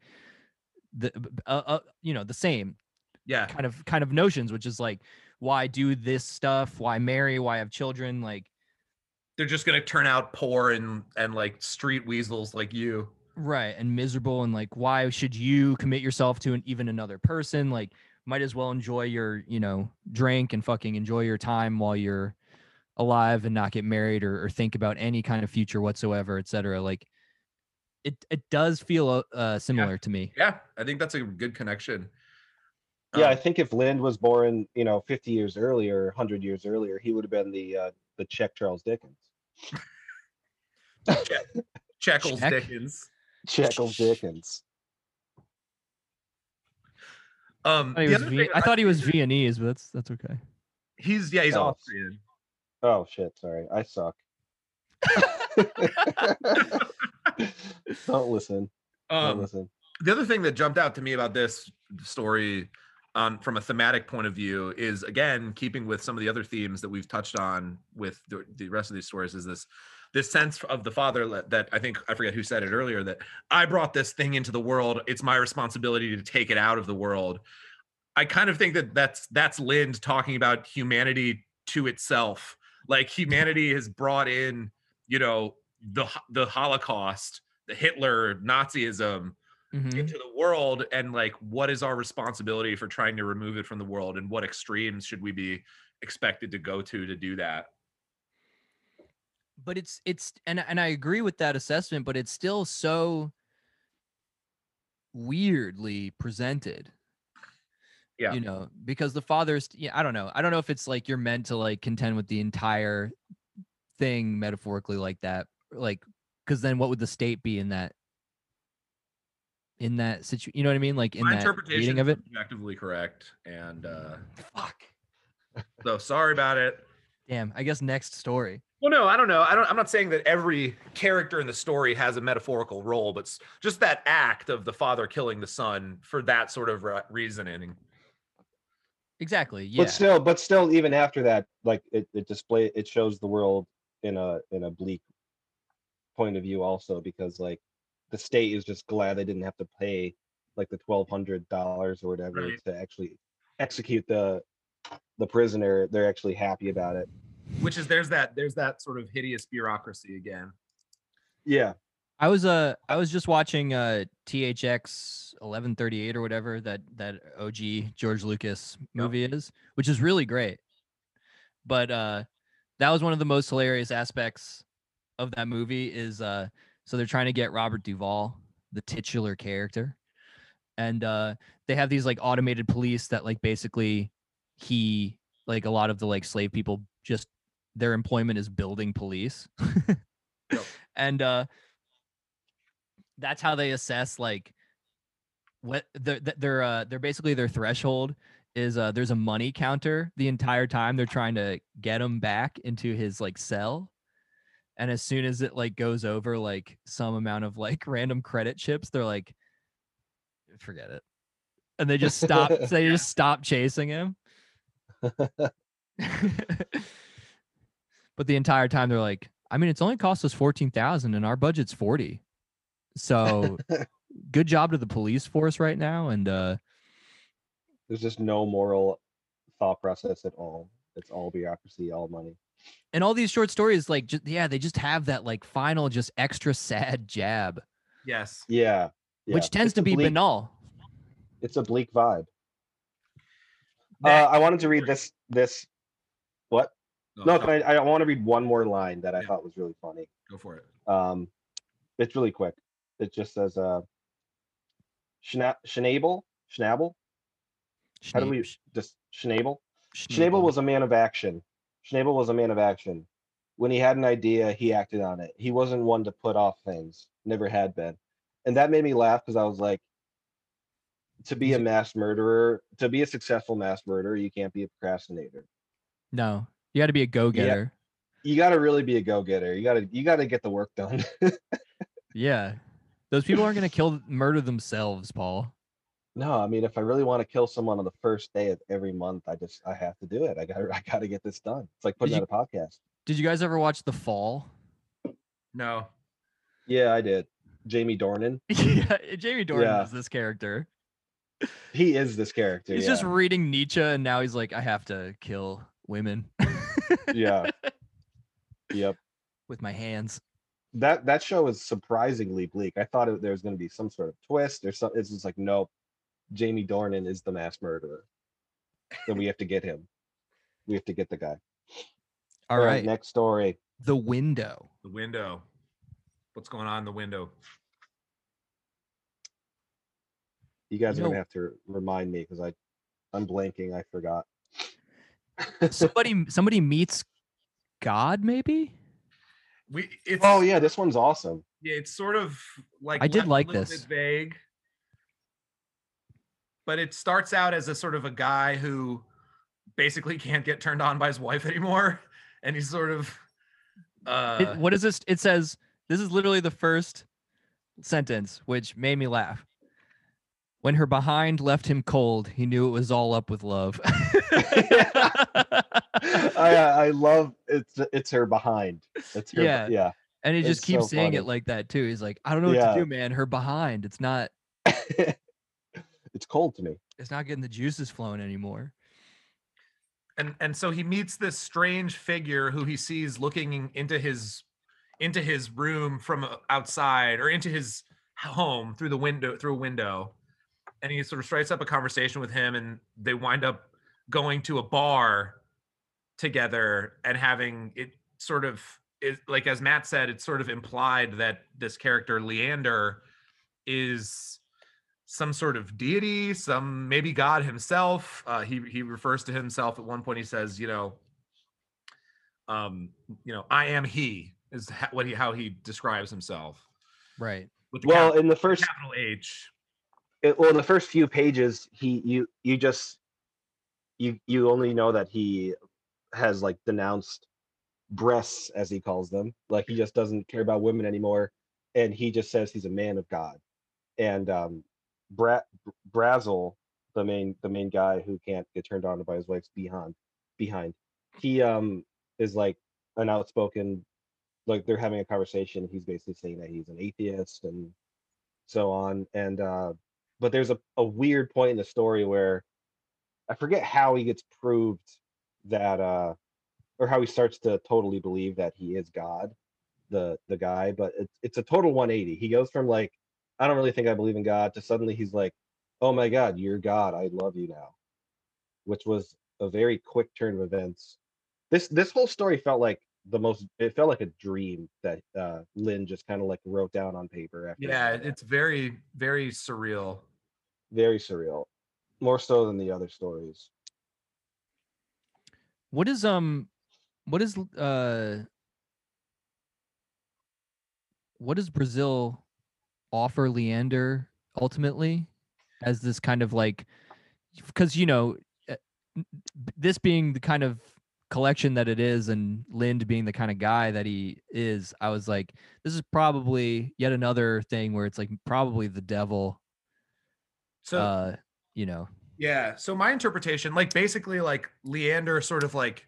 the uh, uh, you know the same Yeah. kind of kind of notions which is like why do this stuff? Why marry? Why have children? Like They're just gonna turn out poor and and like street weasels like you. right and miserable and like why should you commit yourself to an, even another person? Like might as well enjoy your you know drink and fucking enjoy your time while you're alive and not get married or, or think about any kind of future whatsoever etc like it it does feel uh, uh similar to me. Yeah, I think that's a good connection. Yeah, I Um, think if Lind was born, you know, 50 years earlier, 100 years earlier, he would have been the uh, the Czech Charles Dickens. Checkles Check. Dickens. Charles Dickens. Um, I thought he was, Vi- thing I thought he was Viennese, but that's that's okay. he's yeah he's Oh. Austrian. Oh shit, sorry, I suck. Don't listen. Don't Um, listen. the other thing that jumped out to me about this story from a thematic point of view is again keeping with some of the other themes that we've touched on with the, the rest of these stories is this this sense of the father that, that i think i forget who said it earlier that i brought this thing into the world. It's my responsibility to take it out of the world. I kind of think that that's that's lind talking about humanity to itself. Like humanity has brought in you know the the holocaust the hitler nazism Mhm. into the world and like what is our responsibility for trying to remove it from the world and what extremes should we be expected to go to to do that but it's it's and and I agree with that assessment, but it's still so weirdly presented. Yeah. You know, because the father's yeah, I don't know. I don't know if it's like you're meant to like contend with the entire thing metaphorically like that. Like because then what would the state be in that in that situation? You know what I mean? Like in My that interpretation reading of it. objectively correct, and uh, Fuck. so sorry about it. Damn. I guess next story. Well, no, I don't know. I don't. I'm not saying that every character in the story has a metaphorical role, but just that act of the father killing the son for that sort of re- reasoning. Exactly. Yeah. But still, but still, even after that, like it, it display it shows the world in a in a bleak point of view also because like the state is just glad they didn't have to pay like the twelve hundred dollars or whatever Right. to actually execute the the prisoner. They're actually happy about it. Which is there's that there's that sort of hideous bureaucracy again. Yeah. I was uh I was just watching uh THX 1138 or whatever that that OG George Lucas movie is, which is really great. But uh that was one of the most hilarious aspects of that movie is uh so they're trying to get Robert Duvall, the titular character. And uh they have these like automated police that like basically he like a lot of the like slave people just their employment is building police. And uh that's how they assess like what their th- their uh they're basically their threshold is uh there's a money counter the entire time they're trying to get him back into his like cell and as soon as it like goes over like some amount of like random credit chips they're like forget it and they just stop they just stop chasing him but the entire time they're like i mean it's only cost us 14000 and our budget's 40 so good job to the police force right now and uh There's just no moral thought process at all. It's all bureaucracy, all money. And all these short stories like just yeah they just have that like final just extra sad jab Yes. Yeah. yeah. which tends It's to be bleak, banal It's a bleak vibe. Uh, I wanted to read this. This. What? Oh, No, go- can I, I want to read one more line that I Yeah. thought was really funny. go for it. Um, it's really quick. It just says, uh, Schna- Schnabel, Schnabel. How do we just Schnabel? Schneebel. Schnabel was a man of action. Schnabel was a man of action. When he had an idea, he acted on it. He wasn't one to put off things. Never had been. And that made me laugh because I was like, to be a mass murderer, to be a successful mass murderer, you can't be a procrastinator. no you got to be a go-getter You got to really be a go-getter. You got to you got to get the work done. yeah those people aren't going to kill murder themselves paul no, I mean, if I really want to kill someone on the first day of every month, I just I have to do it. I got to I got to get this done. It's like putting you- out a podcast. did you guys ever watch the fall No. Yeah, I did. Jamie Dornan. yeah jamie dornan Yeah. is this character He is this character. he's yeah. just reading nietzsche and now he's like i have to kill women yeah. Yep. with my hands That that show is surprisingly bleak. I thought it, there was going to be some sort of twist or something. It's just like, nope. Jamie Dornan is the mass murderer. Then we have to get him. We have to get the guy. all right Next story. the window The window. What's going on in the window? You guys You are know- gonna have to remind me because I, I'm blanking. I forgot. somebody somebody meets god maybe We it's oh yeah, this one's awesome. yeah, it's sort of like I did like this. bit vague. But it starts out as a sort of a guy who basically can't get turned on by his wife anymore. And he's sort of uh It- what is this? It says this is literally the first sentence, which made me laugh. When her behind left him cold, he knew it was all up with love. I I love it's it's her behind. It's her, Yeah. yeah. and he just It's keeps so saying it like that too. He's like, I don't know what Yeah. to do, man. Her behind. It's not. It's cold to me. It's not getting the juices flowing anymore. and and so he meets this strange figure who he sees looking into his into his room from uh, outside or into his home through the window through a window and he sort of strikes up a conversation with him and they wind up going to a bar together and having it sort of is like as matt said it's sort of implied that this character leander is some sort of deity, some maybe God himself. Uh, he he refers to himself at one point. He says, you know, um, you know, I am He is what he how he describes himself. Right. With Well, cap- in the first, capital H. it, well, in the first few pages, he you you just you you only know that he has like denounced breasts as he calls them. Like he just doesn't care about women anymore, and he just says he's a man of God. And um, Bra- Brazil, the main the main guy who can't get turned on by his wife's behind behind, he um is like an outspoken like they're having a conversation. He's basically saying that he's an atheist and so on. And uh but there's a, a weird point in the story where I forget how he gets proved that uh or how he starts to totally believe that he is God, the the guy, but it's it's a total 180. He goes from like, I don't really think I believe in God to suddenly he's like, Oh my god, you're God, I love you now. Which was a very quick turn of events. This this whole story felt like the most it felt like a dream that uh Lind just kind of like wrote down on paper after Yeah, it's very very surreal. very surreal more so than the other stories What is um what is uh what does Brazil offer Leander ultimately as this kind of like because you know uh, this being the kind of collection that it is and Lind being the kind of guy that he is I was like this is probably yet another thing where it's like probably the devil So uh you know Yeah. So my interpretation, like basically like Leander sort of like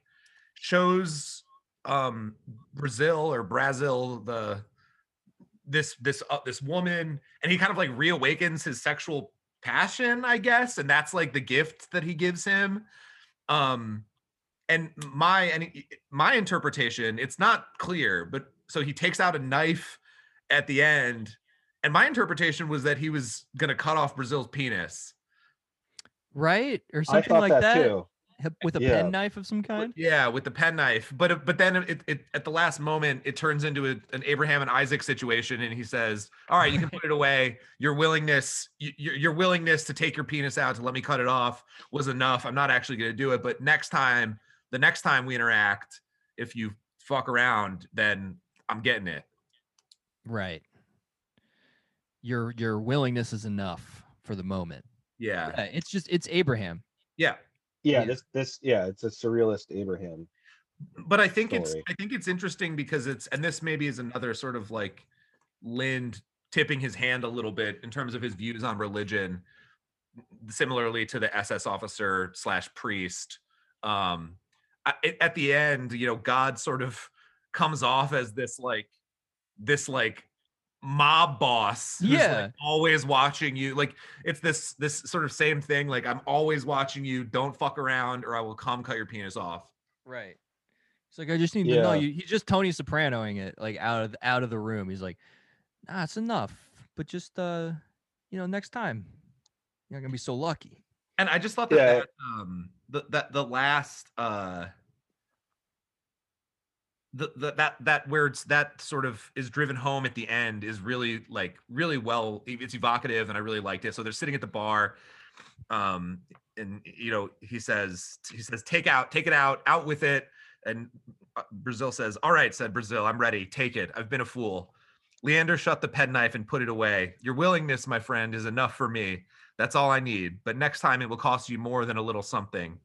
shows um Brazil or Brazil the this this uh, this woman and he kind of like reawakens his sexual passion, I guess, and that's like the gift that he gives him. Um and my and he- my interpretation, it's not clear, but so he takes out a knife at the end and my interpretation was that he was going to cut off Brazil's penis. right or i something thought like that, that, too H- with a Yeah. penknife of some kind Yeah, with the penknife. But uh, but then it, it at the last moment it turns into a, an Abraham and Isaac situation, and he says, "All right, you can put it away. Your willingness, your, your willingness to take your penis out to let me cut it off was enough. I'm not actually going to do it. But next time, the next time we interact, if you fuck around, then I'm getting it. Right. Your your willingness is enough for the moment. Yeah, Yeah, it's just it's Abraham. yeah. Yeah, Yeah. this this yeah it's a surrealist abraham but I think it's. I think it's interesting because it's and this maybe is another sort of like Lind tipping his hand a little bit in terms of his views on religion, similarly to the SS officer slash priest. Um, I- at the end, you know, God sort of comes off as this like this like mob boss who's Yeah. like always watching you like it's this this sort of same thing like i'm always watching you don't fuck around or i will come cut your penis off Right. it's like, I just need to know Yeah. you. He's just Tony Sopranoing it like out of out of the room. He's like, Nah, it's enough. But just uh, you know, next time you're not gonna be so lucky. and i just thought that, Yeah. that um the, that the last uh the, that that where it's that sort of is driven home at the end is really like really well it's evocative and i really liked it so they're sitting at the bar um and you know he says he says take out take it out out with it and uh, brazil says all right said brazil i'm ready take it i've been a fool leander shut the penknife and put it away your willingness my friend is enough for me that's all I need. But next time it will cost you more than a little something.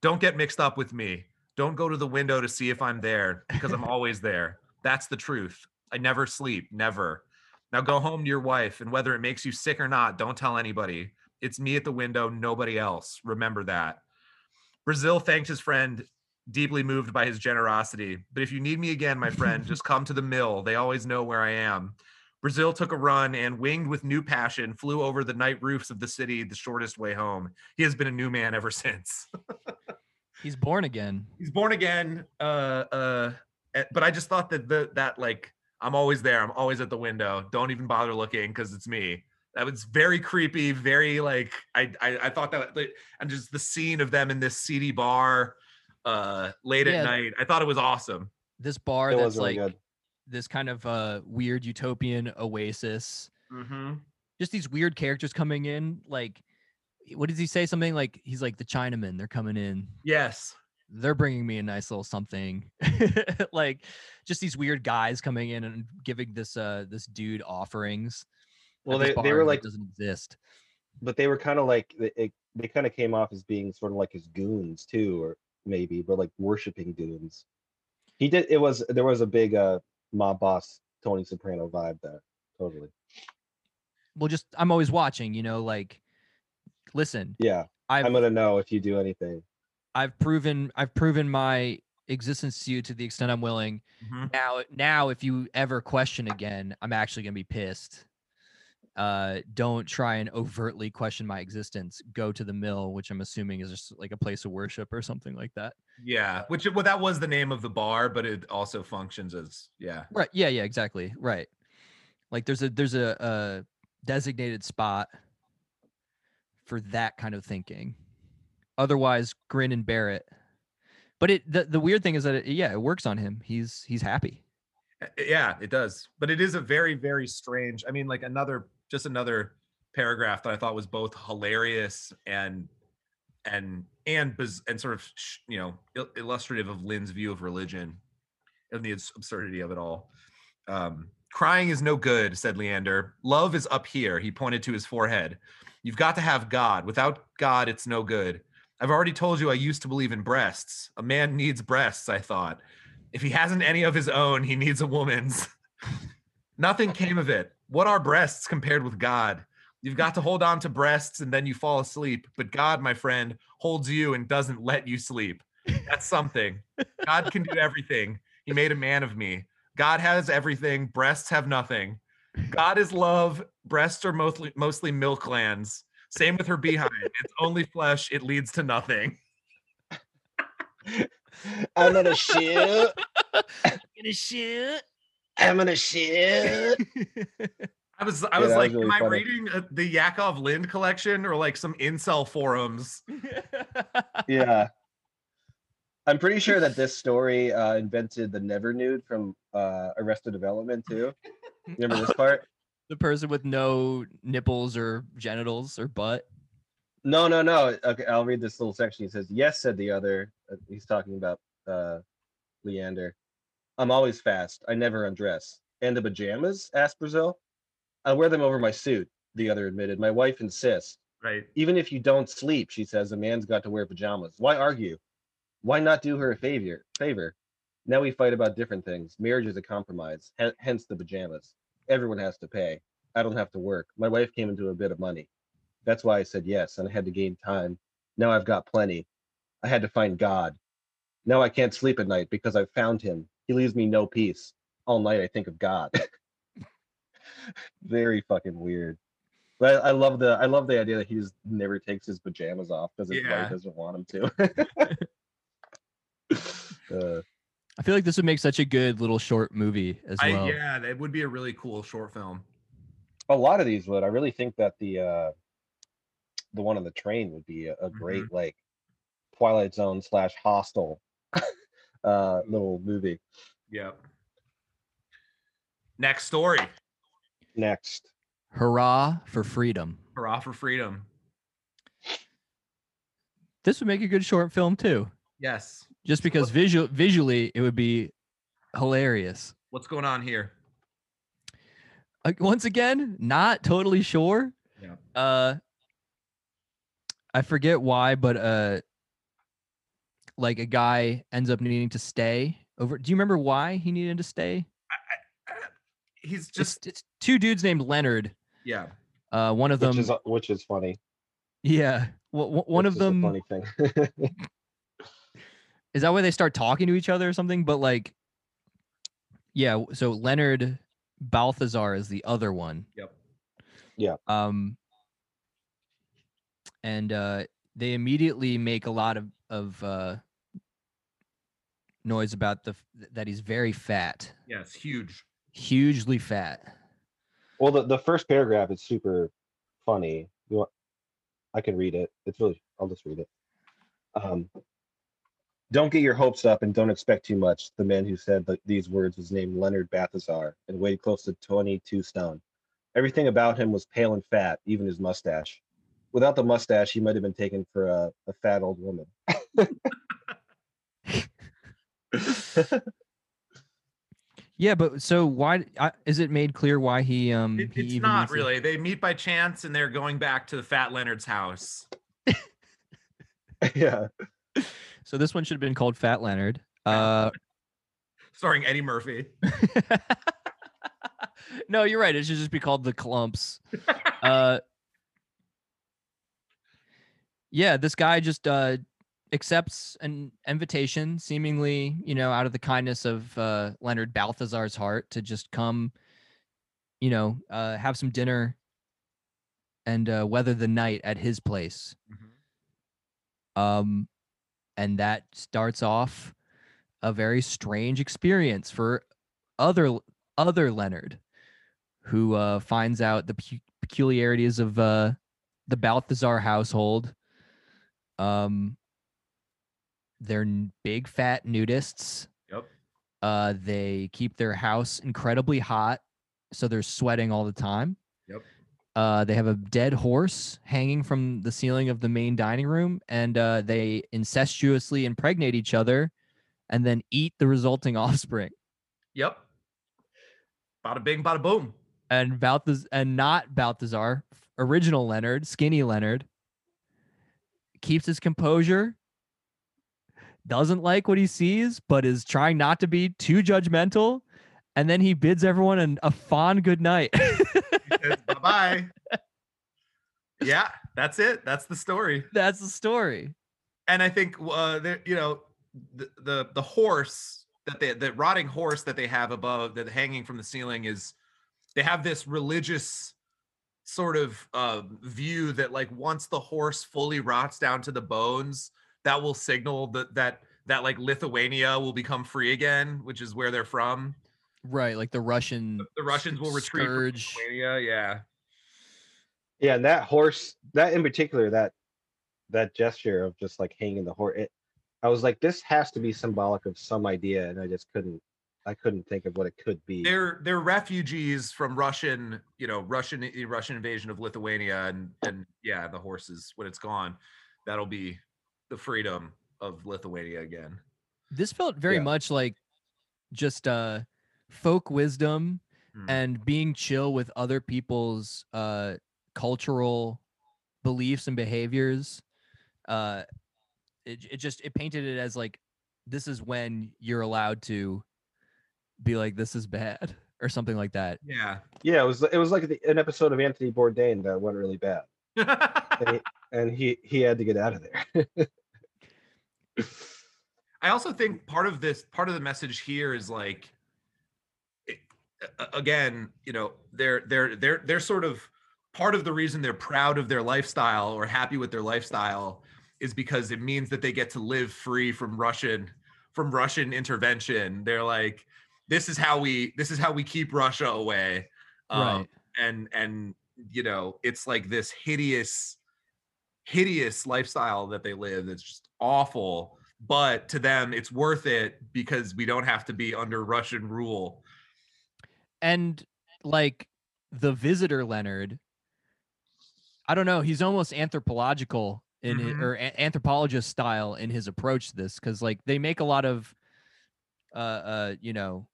Don't get mixed up with me. Don't go to the window to see if I'm there because I'm always there. That's the truth. I never sleep, never. Now go home to your wife, and whether it makes you sick or not, don't tell anybody. It's me at the window, nobody else. Remember that. Brazil thanked his friend, deeply moved by his generosity. But if you need me again, my friend, just come to the mill. They always know where I am. Brazil took a run and, winged with new passion, flew over the night roofs of the city the shortest way home. He has been a new man ever since. He's born again. He's born again. Uh, uh, eh, but I just thought that the that like I'm always there. I'm always at the window. Don't even bother looking because it's me. That was very creepy. Very like I I, I thought that like, and just the scene of them in this seedy bar uh late Yeah. at night. I thought it was awesome. This bar it that's really like good this kind of uh weird utopian oasis. Mm-hmm. just these weird characters coming in. Like, what does he say? Something like he's like the Chinamen. They're coming in. Yes. They're bringing me a nice little something. like, just these weird guys coming in and giving this uh this dude offerings. Well, they, they were like, doesn't exist. but they were kind of like they, it, they kind of came off as being sort of like his goons too, or maybe, but like worshiping goons. He did. It was there was a big uh mob boss Tony Soprano vibe there. Totally. Well, just I'm always watching. You know, like, listen, Yeah, I've I'm gonna know if you do anything. I've proven I've proven my existence to you to the extent I'm willing. Mhm. Now, now, if you ever question again, I'm actually gonna be pissed. Uh, don't try and overtly question my existence. Go to the mill, which I'm assuming is just like a place of worship or something like that. Yeah. Which well, that was the name of the bar, but it also functions as yeah. Right? Yeah, yeah, exactly. Right. Like there's a there's a, a designated spot for that kind of thinking. Otherwise, grin and bear it. But it the, the weird thing is that it, yeah, it works on him. He's he's happy. Uh, Yeah, it does. But it is a very, very strange. I mean, like another, just another paragraph that I thought was both hilarious and and and and sort of you know il- illustrative of Lind's view of religion and the absurdity of it all. Um, Crying is no good, said Leander. Love is up here. He pointed to his forehead. You've got to have God. Without God, it's no good. I've already told you I used to believe in breasts. A man needs breasts, I thought. If he hasn't any of his own, he needs a woman's. Nothing came of it. What are breasts compared with God? You've got to hold on to breasts and then you fall asleep. But God, my friend, holds you and doesn't let you sleep. That's something. God can do everything. He made a man of me. God has everything. Breasts have nothing. God is love. Breasts are mostly mostly milk glands. Same with her behind. It's only flesh. It leads to nothing. I'm gonna shoot. Gonna shit. I'm gonna shoot. I was I was that like, was really am I reading uh, the Yakov Lind collection or like some incel forums? yeah. I'm pretty sure that this story uh, invented the never nude from uh, Arrested Development too. Remember this part? the person with no nipples or genitals or butt. No, no, no. Okay, I'll read this little section. He says, "Yes," said the other. uh, He's talking about uh, Leander. I'm always fast. I never undress. And the pajamas? asked Brazil. I wear them over my suit. The other admitted. My wife insists. Right. Even if you don't sleep, she says, a man's got to wear pajamas. Why argue? Why not do her a favor? Favor. Now we fight about different things. Marriage is a compromise. H- hence the pajamas. Everyone has to pay. I don't have to work. My wife came into a bit of money. That's why I said yes, and I had to gain time. Now I've got plenty. I had to find God. Now I can't sleep at night because I've found him. He leaves me no peace. All night I think of God. Very fucking weird. But I, I love the I love the idea that he just never takes his pajamas off because his Yeah. wife doesn't want him to. uh, I feel like this would make such a good little short movie as I, well. yeah, that would be a really cool short film. a lot of these would. I really think that the uh the one on the train would be a, a great like Twilight Zone slash Hostel uh little movie. Yep. Next story. Next. Hurrah for freedom. Hurrah for freedom. This would make a good short film too. Yes. Just because visual visually it would be hilarious. What's going on here? Uh, once again, not totally sure. Yeah. Uh I forget why, but uh like a guy ends up needing to stay over. Do you remember why he needed to stay? He's Just just it's two dudes named Leonard. yeah. Uh one of Which them is which is funny. yeah, w- w- one which of them funny thing. is that why they start talking to each other or something but like yeah so leonard balthazar is the other one Yep. Yeah. Um and uh they immediately make a lot of of uh noise about the that he's very fat Yes. Huge. hugely fat well the, the first paragraph is super funny. You want I can read it. It's really I'll just read it. Um don't get your hopes up and don't expect too much. The man who said th- these words was named Leonard Balthazar and weighed close to 22 stone. Everything about him was pale and fat, even his mustache. Without the mustache, he might have been taken for a, a fat old woman. Yeah, but so why uh, is it made clear why he um It- he it's even not needs to- really. They meet by chance and they're going back to the Fat Leonard's house. yeah. So this one should have been called Fat Leonard. Uh starring Eddie Murphy. no, you're right. It should just be called the Klumps. uh, yeah, this guy just uh, accepts an invitation, seemingly, you know, out of the kindness of uh, Leonard Balthazar's heart, to just come, you know, uh, have some dinner and uh, weather the night at his place. Um, and that starts off a very strange experience for other other Leonard, who uh, finds out the pu- peculiarities of uh, the Balthazar household. Um, they're big fat nudists. Yep. Uh, they keep their house incredibly hot, so they're sweating all the time. Uh, they have a dead horse hanging from the ceiling of the main dining room, and uh, they incestuously impregnate each other, and then eat the resulting offspring. Yep. Bada bing, bada boom. And Balthaz- and not Balthazar, original Leonard, skinny Leonard, keeps his composure, doesn't like what he sees, but is trying not to be too judgmental. And then he bids everyone an, a fond good night. bye. yeah, that's it. That's the story. That's the story. And I think uh, there, you know, the, the the horse that they the rotting horse that they have above that hanging from the ceiling is they have this religious sort of uh, view that like once the horse fully rots down to the bones, that will signal that that that like Lithuania will become free again, which is where they're from. Right, like the Russian The Russians will retreat from scourge. Lithuania. Yeah. Yeah, and that horse, that in particular, that that gesture of just like hanging the horse, it, I was like, this has to be symbolic of some idea, and I just couldn't, I couldn't think of what it could be. they're they're refugees from Russian, you know, Russian the Russian invasion of Lithuania, and and yeah, the horses when it's gone, that'll be the freedom of Lithuania again. This felt very Yeah. much like just uh folk wisdom Hmm. and being chill with other people's uh cultural beliefs and behaviors uh it, it just it painted it as like this is when you're allowed to be like this is bad or something like that Yeah. yeah, it was it was like the, an episode of Anthony Bourdain that went really bad, and he, and he he had to get out of there. I also think part of this, part of the message here is like, it, again, you know, they're they're they're they're sort of part of the reason they're proud of their lifestyle or happy with their lifestyle is because it means that they get to live free from Russian from Russian intervention. They're like, this is how we this is how we keep Russia away. Um, right and and you know it's like this hideous hideous lifestyle that they live that's just awful but to them it's worth it because we don't have to be under russian rule and like the visitor leonard i don't know he's almost anthropological in his, Mhm. or a- anthropologist style in his approach to this because like they make a lot of uh uh you know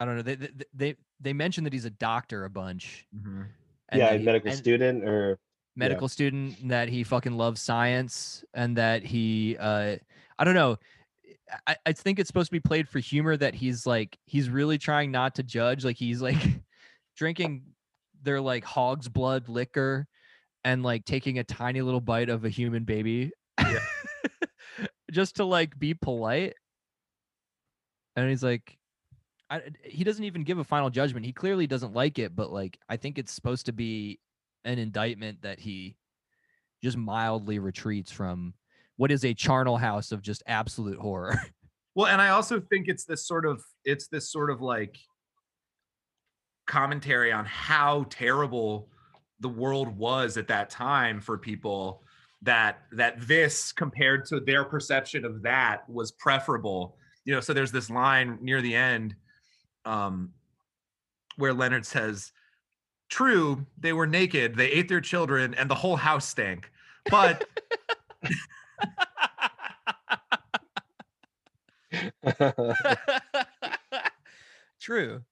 i don't know they they they, they mention that he's a doctor a bunch and yeah, a he- medical student or medical student that he fucking loves science and that he uh i don't know I, I think it's supposed to be played for humor that he's like he's really trying not to judge like he's like drinking their like hog's blood liquor and like taking a tiny little bite of a human baby just to like be polite. And he's like I, he doesn't even give a final judgment. He clearly doesn't like it but like i think it's supposed to be an indictment that he just mildly retreats from what is a charnel house of just absolute horror. well and i also think it's this sort of it's this sort of like commentary on how terrible the world was at that time for people that that this compared to their perception of that was preferable you know so there's this line near the end um where Leonard says, "True, they were naked, they ate their children, and the whole house stank." But True.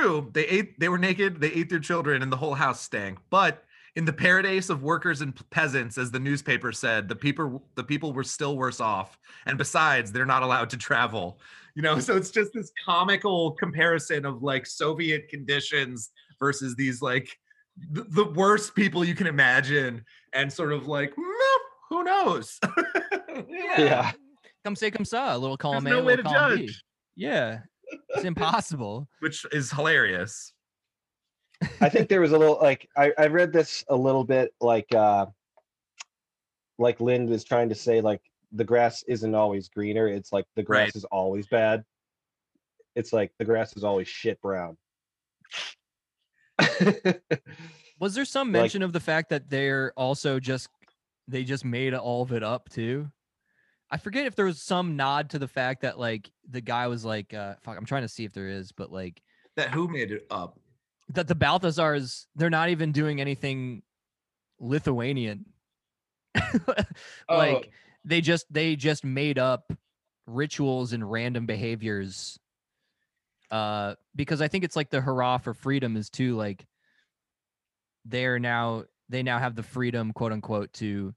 True, they ate they were naked, they ate their children, and the whole house stank. But in the paradise of workers and peasants, as the newspaper said, the people the people were still worse off. And besides, they're not allowed to travel. You know, so it's just this comical comparison of like Soviet conditions versus these like the, the worst people you can imagine, and sort of like, "Mm, who knows? yeah. Come say come sa, a little column There's A, no way to little column B. Yeah. It's impossible. which is hilarious. I think there was a little like I, I read this a little bit like uh like Lind was trying to say like the grass isn't always greener. It's like the grass Right. is always bad. It's like the grass is always shit brown. Was there some Like- mention of the fact that they're also just they just made all of it up too? I forget if there was some nod to the fact that like the guy was like, uh, fuck, I'm trying to see if there is, but like That who made it up? that the Balthazars, they're not even doing anything Lithuanian. like they just they just made up rituals and random behaviors. Uh because I think it's like the hurrah for freedom is too like they're now they now have the freedom, quote unquote, to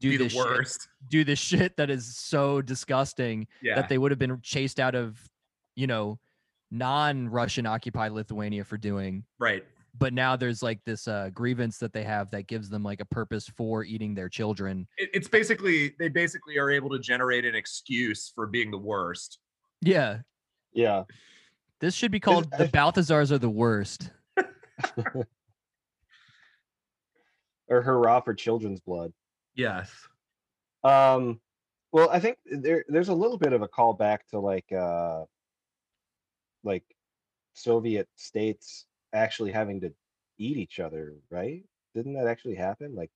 do the this shit, worst. do this shit that is so disgusting Yeah. that they would have been chased out of, you know, non-Russian occupied Lithuania for doing right. but now there's like this uh grievance that they have that gives them like a purpose for eating their children It, it's basically they basically are able to generate an excuse for being the worst. yeah yeah. this should be called the balthazars are the worst Or hurrah for children's blood. Yes. Um well I think there there's a little bit of a callback to like uh like Soviet states actually having to eat each other, right? Didn't that actually happen? Like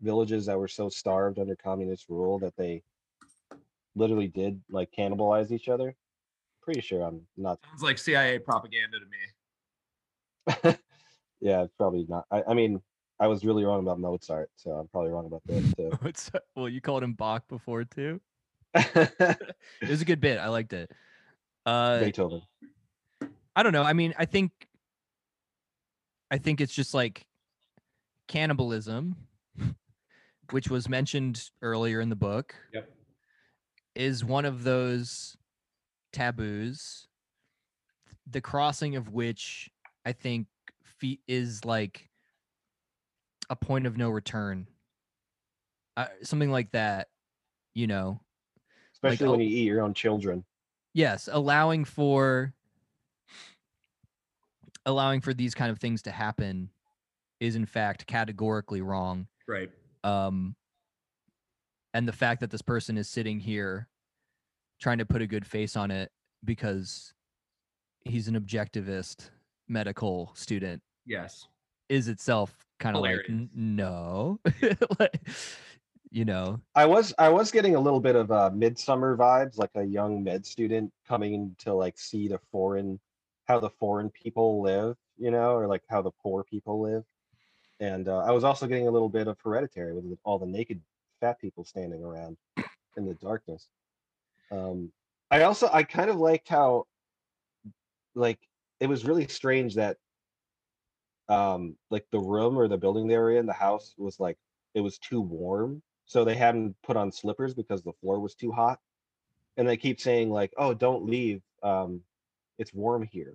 villages that were so starved under communist rule that they literally did like cannibalize each other. Pretty sure I'm not Sounds like CIA propaganda to me. yeah, it's probably not. I, I mean, I was really wrong about Mozart, so I'm probably wrong about this too. Well you called him bach before too it was a good bit i liked it uh Beethoven. i don't know i mean i think i think it's just like cannibalism which was mentioned earlier in the book Yep. is one of those taboos the crossing of which i think fe- is like a point of no return uh, something like that you know like, Especially when oh- you eat your own children. yes allowing for allowing for these kind of things to happen is in fact categorically wrong Right. um and the fact that this person is sitting here trying to put a good face on it because he's an objectivist medical student Yes. is itself kind of like no you know I was I was getting a little bit of uh Midsommar vibes, like a young med student coming to like see the foreign how the foreign people live, you know, or like how the poor people live. And uh, I was also getting a little bit of hereditary with all the naked fat people standing around in the darkness. Um, I also I kind of liked how like it was really strange that um like the room or the building they were in, the house was like it was too warm. So they hadn't put on slippers because the floor was too hot. And they keep saying like, "Oh, don't leave. Um, it's warm here."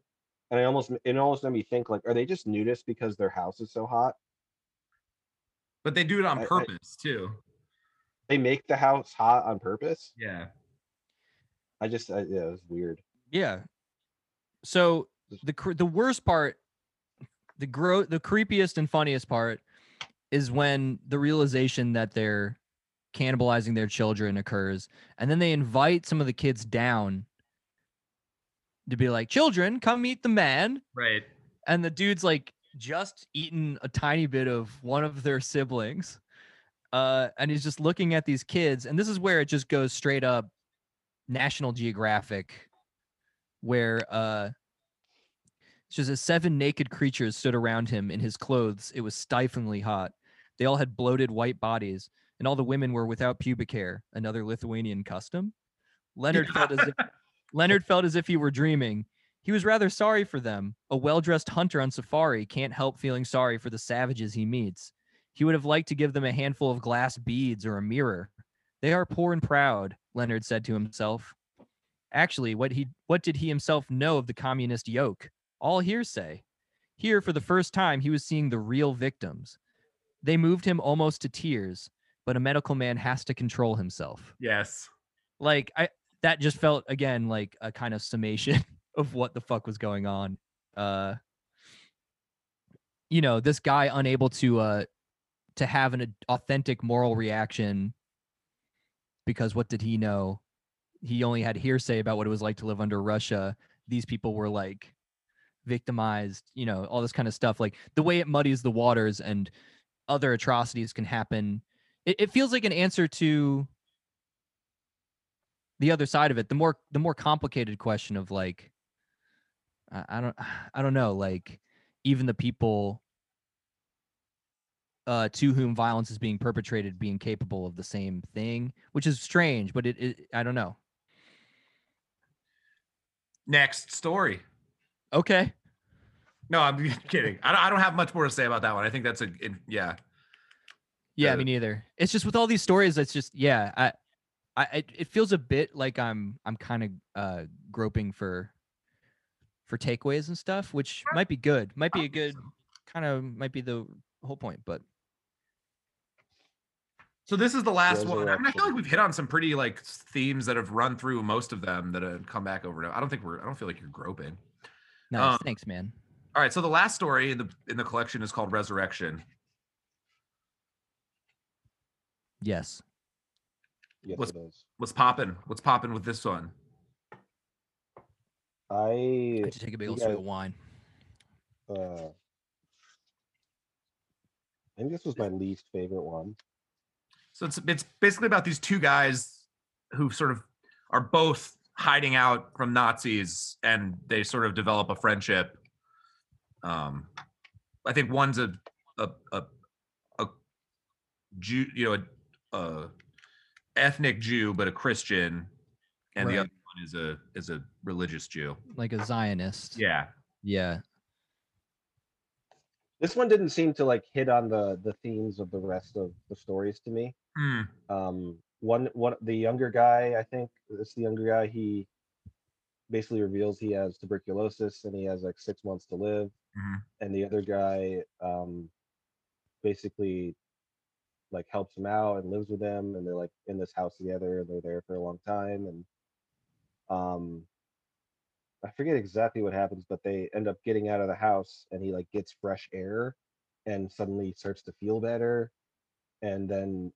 And I almost it almost made me think like, are they just nudists because their house is so hot? But they do it on I- I- purpose too. They make the house hot on purpose. Yeah. I just I, yeah, it was weird. Yeah. So the the worst part, the gro- the creepiest and funniest part, is when the realization that they're cannibalizing their children occurs, and then they invite some of the kids down to be like, "Children, come meet the man," Right. and the dude's like just eaten a tiny bit of one of their siblings, uh, and he's just looking at these kids, and this is where it just goes straight up National Geographic, where uh, Just as seven naked creatures stood around him in his clothes, it was stiflingly hot. They all had bloated white bodies, and all the women were without pubic hair, another Lithuanian custom. Leonard felt as if Leonard felt as if he were dreaming. He was rather sorry for them. A well-dressed hunter on safari can't help feeling sorry for the savages he meets. He would have liked to give them a handful of glass beads or a mirror. They are poor and proud, Leonard said to himself. Actually, what he what did he himself know of the communist yoke? All hearsay. Here, for the first time, he was seeing the real victims. They moved him almost to tears, but a medical man has to control himself. Yes. Like I that just felt again like a kind of summation of what the fuck was going on. Uh you know, this guy unable to uh to have an authentic moral reaction because what did he know? He only had hearsay about what it was like to live under Russia. These people were like victimized, you know, all this kind of stuff. Like the way it muddies the waters and other atrocities can happen. It, it feels like an answer to the other side of it. The more the more complicated question of like I, I don't I don't know, like even the people uh, to whom violence is being perpetrated being capable of the same thing, which is strange, but it, it I don't know. Next story. Okay. No, I'm kidding. I don't, I don't have much more to say about that one. I think that's a it, yeah. Yeah, Uh, me neither. It's just with all these stories, it's just yeah, I, I it, it feels a bit like I'm I'm kind of uh groping for for takeaways and stuff, which might be good. Might be a good kind of might be the whole point, but So this is the last one. I mean, I feel like we've hit on some pretty like themes that have run through most of them that have come back over. and over. I don't think we're. I don't feel like you're groping. Nice. Um, Thanks, man. All right. So the last story in the in the collection is called Resurrection. Yes. Yes, What's- it is. What's popping? What's popping with this one? I I just take a big you old swig of wine. uh, I think this was my least favorite one. So it's it's basically about these two guys who sort of are both hiding out from Nazis and they sort of develop a friendship. Um, I think one's a a a, a Jew, you know, a, a ethnic Jew but a Christian, and the other one is a is a religious Jew. Like a Zionist. Yeah, Yeah. This one didn't seem to like hit on the the themes of the rest of the stories to me. Hmm. Um, one one the younger guy, I think it's the younger guy. He basically reveals he has tuberculosis and he has like six months to live. Mhm. And the other guy, um, basically like helps him out and lives with him, and they're like in this house together. And they're there for a long time, and um, I forget exactly what happens, but they end up getting out of the house, and he like gets fresh air, and suddenly starts to feel better, and then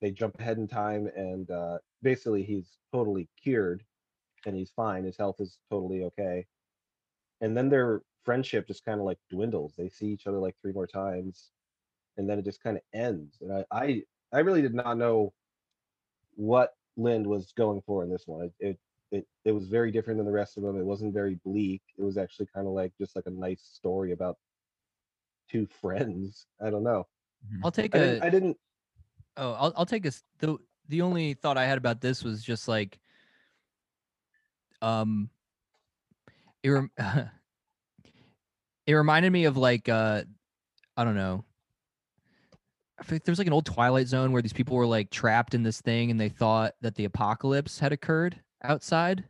they jump ahead in time, and uh, basically he's totally cured, and he's fine. His health is totally okay, and then their friendship just kind of like dwindles. They see each other like three more times, and then it just kind of ends. And I, I, I really did not know what Lind was going for in this one. It, it, it, was very different than the rest of them. It wasn't very bleak. It was actually kind of like just like a nice story about two friends. I don't know. I'll take I a didn't, I didn't Oh, I'll I'll take a the the only thought I had about this was just like um it rem- it reminded me of like uh I don't know. I think there's like an old Twilight Zone where these people were like trapped in this thing and they thought that the apocalypse had occurred outside.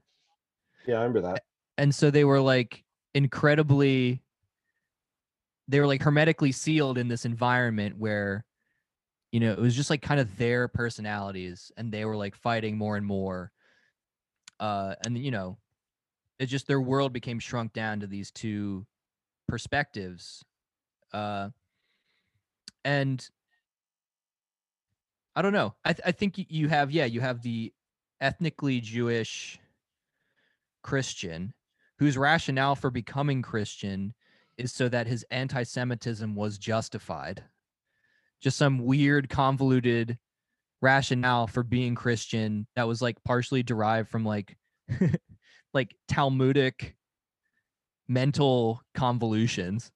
yeah, I remember that. And so they were like incredibly they were like hermetically sealed in this environment where you know, it was just like kind of their personalities and they were like fighting more and more. Uh and you know, it just their world became shrunk down to these two perspectives. Uh and I don't know. I th- I think you have yeah, you have the ethnically Jewish Christian whose rationale for becoming Christian is so that his anti-Semitism was justified just some weird convoluted rationale for being christian that was like partially derived from like like talmudic mental convolutions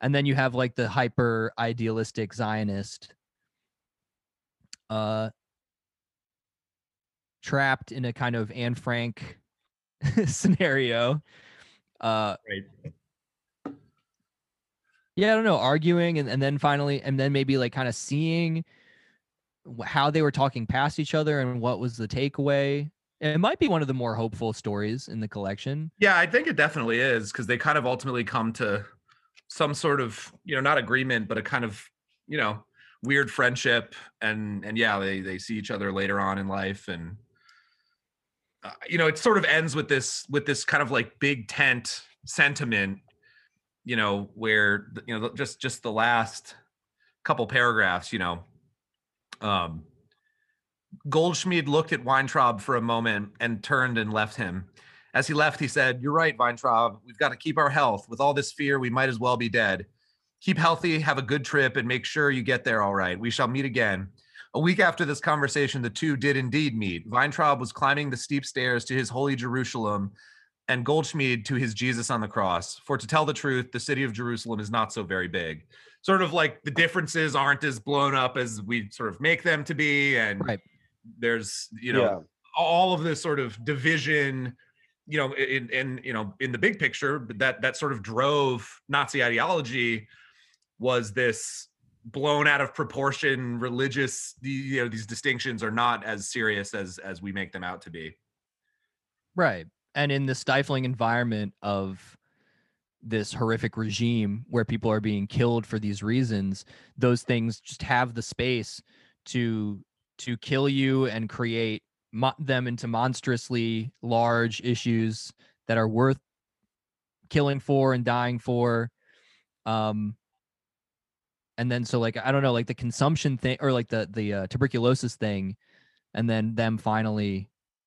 and then you have like the hyper idealistic zionist uh trapped in a kind of Anne Frank scenario uh Right. Yeah i don't know arguing and, and then finally and then maybe like kind of seeing how they were talking past each other and what was the takeaway it might be one of the more hopeful stories in the collection Yeah, I think it definitely is because they kind of ultimately come to some sort of, you know, not agreement, but a kind of, you know, weird friendship. And and yeah, they they see each other later on in life, and uh, you know, it sort of ends with this with this kind of like big tent sentiment, you know, where you know just just the last couple paragraphs, you know, um. Goldschmied looked at Weintraub for a moment and turned and left him. As he left, he said, You're right, Weintraub. We've got to keep our health. With all this fear, we might as well be dead. Keep healthy, have a good trip, and make sure you get there all right. We shall meet again. A week after this conversation, the two did indeed meet. Weintraub was climbing the steep stairs to his holy Jerusalem, and Goldschmied to his Jesus on the cross. For to tell the truth, the city of Jerusalem is not so very big. Sort of like the differences aren't as blown up as we sort of make them to be. And Right. there's, you know, yeah. all of this sort of division you know in in you know in the big picture but that that sort of drove nazi ideology was this blown out of proportion religious you know these distinctions are not as serious as as we make them out to be Right. And in the stifling environment of this horrific regime where people are being killed for these reasons, those things just have the space to to kill you and create mo- them into monstrously large issues that are worth killing for and dying for. Um and then so like I don't know like the consumption thing or like the the uh, tuberculosis thing and then them finally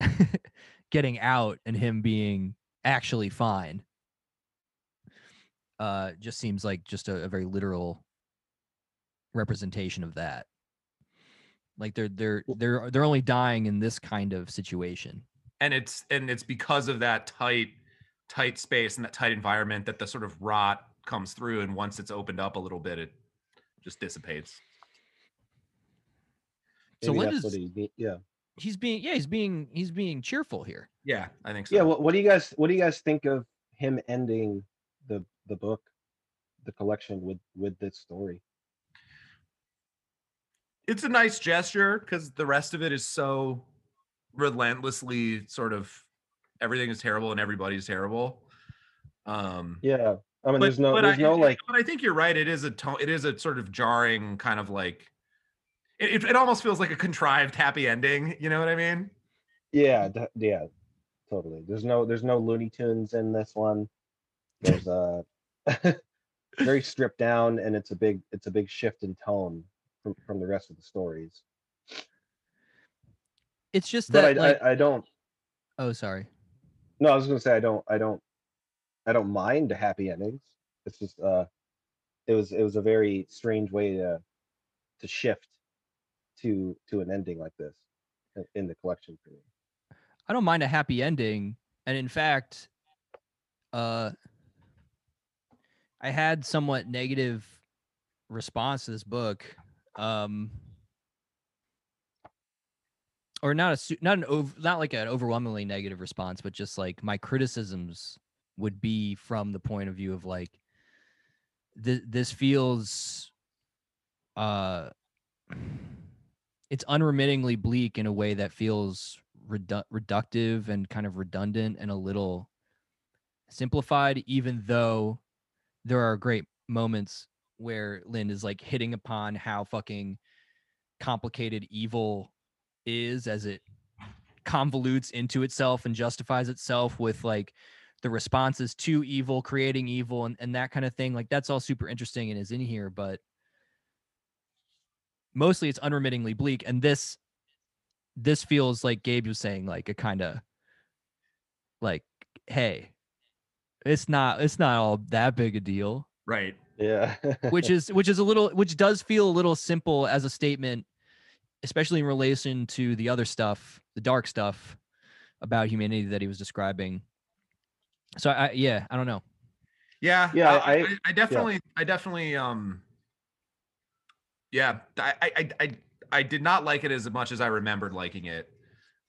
getting out and him being actually fine uh just seems like just a, a very literal representation of that. Like they're they're they're they're only dying in this kind of situation. And it's and it's because of that tight tight space and that tight environment that the sort of rot comes through and once it's opened up a little bit it just dissipates. So Maybe when does he yeah. He's being yeah he's being he's being cheerful here yeah i think so Yeah. What, what do you guys what do you guys think of him ending the the book, the collection with with this story? it's a nice gesture because the rest of it is so relentlessly sort of everything is terrible and everybody's terrible. Um, Yeah. I mean, but- there's no but there's I, no like But I think you're right. It is a tone. It is a sort of jarring kind of like. It, it, it almost feels like a contrived happy ending. You know what I mean? yeah d- yeah totally. There's no there's no Looney Tunes in this one. There's a very stripped down, and it's a big it's a big shift in tone from from the rest of the stories. it's just But that I, like I I don't oh sorry No, I was gonna say I don't I don't I don't mind the happy endings. It's just uh it was it was a very strange way to to shift to to an ending like this in- the collection for me. I don't mind a happy ending. And in fact, uh I had somewhat negative response to this book. Um or not a not an ov- not like an overwhelmingly negative response, but just like my criticisms would be from the point of view of like th- this feels uh it's unremittingly bleak in a way that feels redu- reductive and kind of redundant and a little simplified even though there are great moments where Lind is like hitting upon how fucking complicated evil is as it convolutes into itself and justifies itself with like the responses to evil, creating evil and, and that kind of thing. Like that's all super interesting and is in here, but mostly it's unremittingly bleak. And this this feels like Gabe was saying, like a kind of like, hey, it's not it's not all that big a deal Right. Yeah. which is which is a little which does feel a little simple as a statement especially in relation to the other stuff the dark stuff about humanity that he was describing so i yeah i don't know Yeah, Yeah, I, I- I, I definitely, I definitely, um, yeah, I, I, I, I, did not like it as much as I remembered liking it,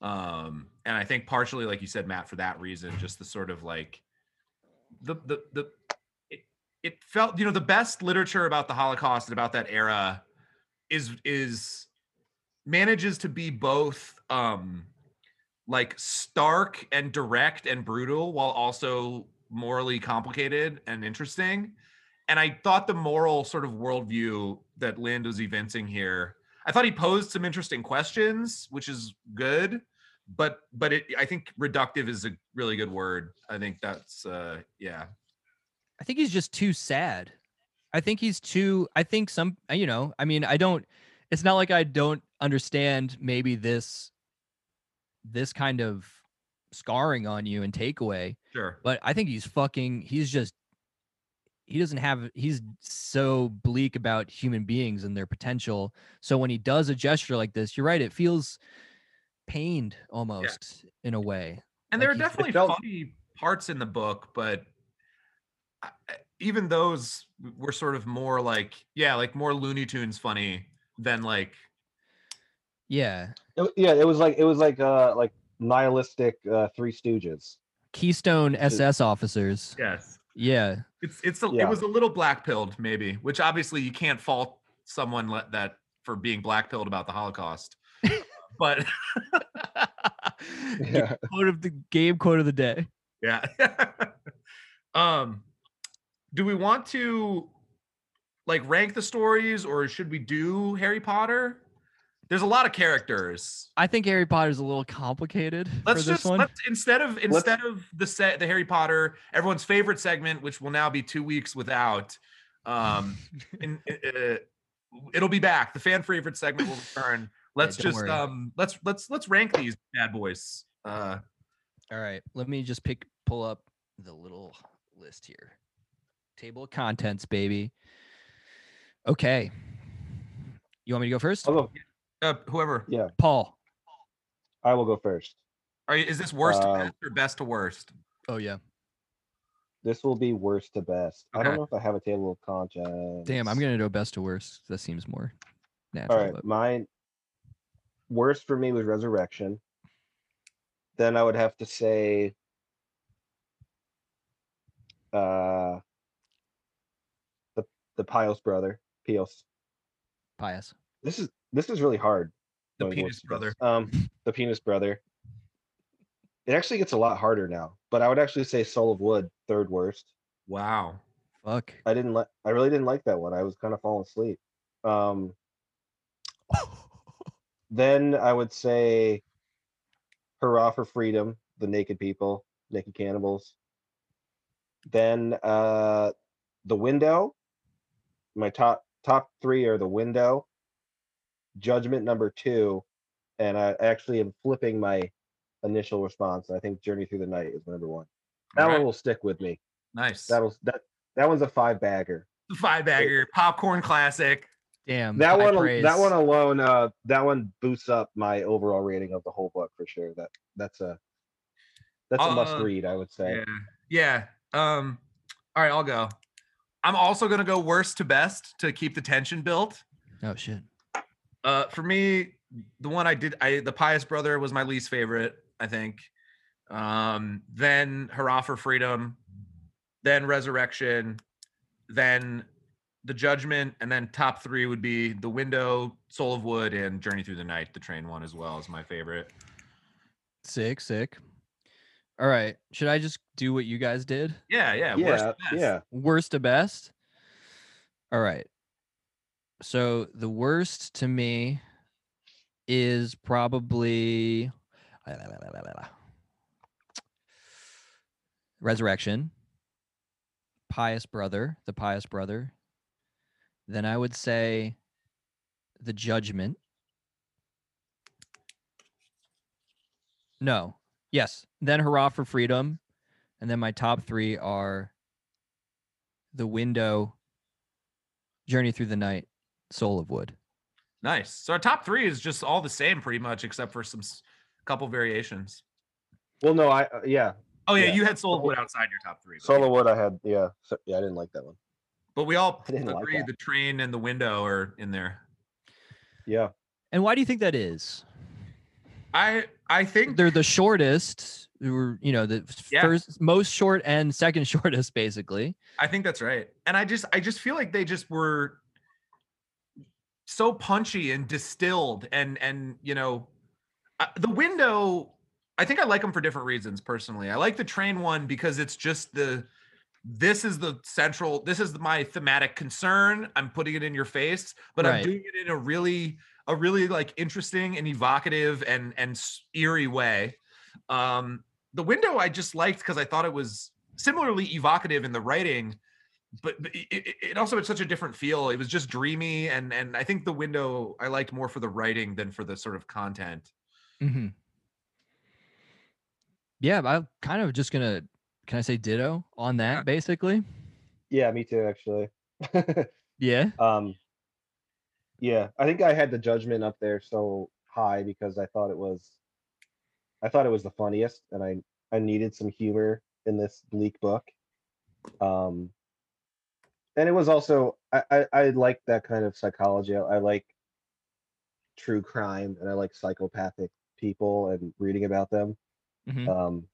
um, and I think partially, like you said, Matt, for that reason, just the sort of like, the, the, the, it, it felt, you know, the best literature about the Holocaust and about that era is is manages to be both, um, like stark and direct and brutal while also morally complicated and interesting. And I thought the moral sort of worldview that Lind was evincing here, I thought he posed some interesting questions, which is good. But but it I think reductive is a really good word. I think that's uh yeah. I think he's just too sad. I think he's too. I think some. uh, You know. I mean, I don't. It's not like I don't understand maybe this. This kind of scarring on you and takeaway, Sure. but I think he's fucking. He's just. He doesn't have. He's so bleak about human beings and their potential. So when he does a gesture like this, you're right. It feels pained almost in a way. And there are Like, he's- it definitely felt- funny parts in the book, but I- I- even those were sort of more like, yeah, like more Looney Tunes funny than like, Yeah. It- yeah, it was like it was like uh like nihilistic uh Three Stooges. Keystone SS officers. yes, Yeah. It's it's a, Yeah. it was a little black pilled maybe, which obviously you can't fault someone let that for being black pilled about the Holocaust, but Yeah. quote of the game quote of the day. yeah. um, do we want to like rank the stories or should we do Harry Potter? There's a lot of characters. I think Harry Potter's a little complicated Let's for this just one. let's instead of instead of the set the Harry Potter everyone's favorite segment, which will now be two weeks without. Um, in, uh, it'll be back. The fan favorite segment will return. Let's don't just worry. um let's let's let's rank these bad boys. Uh, All right, let me just pick pull up the little list here. Table of contents, baby. Okay. You want me to go first? I'll go, uh whoever Yeah. Paul. I will go first. are you, is this worst to Um, best or best to worst? Oh yeah. This will be worst to best. I don't know if I have a table of contents. Damn, I'm gonna go best to worst. That seems more natural. All right, but- mine. Worst for me was Resurrection. Then I would have to say. Uh. The the Pios brother, Pios. Pious. This is this is really hard. The penis brother. Um, the penis brother. It actually gets a lot harder now, but I would actually say Soul of Wood, third worst. Wow. Fuck. I didn't like. I really didn't like that one. I was kind of falling asleep. Um, then I would say, "Hurrah for Freedom!" The Naked People, Naked Cannibals. Then uh, the Window. My top top three are the Window, Judgment number two, and I actually am flipping my initial response. I think Journey Through the Night is number one. That Alright, one will stick with me. nice. That'll that that one's a five bagger. Five bagger popcorn classic. Damn. that one praise. that one alone uh that one boosts up my overall rating of the whole book for sure that that's a that's a must Uh, read i would say Yeah. Yeah. Um, all right, I'll go. I'm also gonna go worst to best to keep the tension built. Oh shit. Uh, for me, the one I did, I the Pious Brother was my least favorite. I think. Um, then Hurrah for Freedom, then Resurrection, then the Judgment, and then top three would be The Window, Soul of Wood, and Journey Through the Night. The train one as well is my favorite. Sick, sick. All right. Should I just do what you guys did? Yeah, yeah, worst yeah to best. yeah Worst to best? All right. So the worst to me is probably Resurrection, Pious Brother, the Pious Brother. Then I would say the Judgment. No. Yes. Then Hurrah for Freedom. And then my top three are The Window, Journey Through the Night, Soul of Wood. Nice. So our top three is just all the same, pretty much, except for some couple variations. well no i uh, yeah Oh yeah, Yeah. you had Soul of Wood outside your top three. Soul Solo yeah. Wood, I had. Yeah, so, yeah, I didn't like that one. But we all I didn't like agree the train and the window are in there. Yeah, And why do you think that is? I I think They're the shortest. Were, you know, the Yeah. first, most short and second shortest, basically. I think that's right. And I just I just feel like they just were so punchy and distilled and and you know uh, the window I think I like them for different reasons personally. I like the train one because it's just the this is the central this is my thematic concern. I'm putting it in your face, but I'm doing it in a really a really like interesting and evocative and and eerie way. Um the window I just liked because I thought it was similarly evocative in the writing but but it, it- it also had such a different feel it was just dreamy and and i think the window i liked more for the writing than for the sort of content hmm Yeah, I'm kind of just gonna. Can I say ditto on that? Yeah. Basically. yeah, me too, actually. Yeah. um, yeah, I think I had the judgment up there so high because I thought it was, I thought it was the funniest, and I I needed some humor in this bleak book. Um, and it was also I I, I like that kind of psychology. I, I like true crime, and I like psychopathic people and reading about them. Mhm. Um,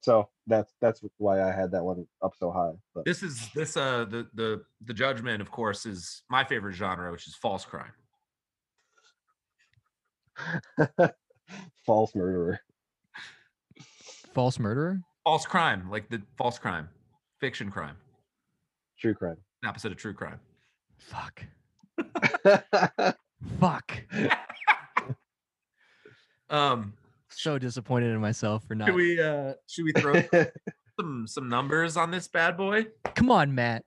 so that's that's why I had that one up so high. But this is this uh the the the judgment of course is my favorite genre which is false crime false murderer. False murderer. false crime like the false crime fiction crime True crime. The opposite of true crime Fuck. Fuck. um So disappointed in myself for not. should we uh should we throw some some numbers on this bad boy Come on, Matt.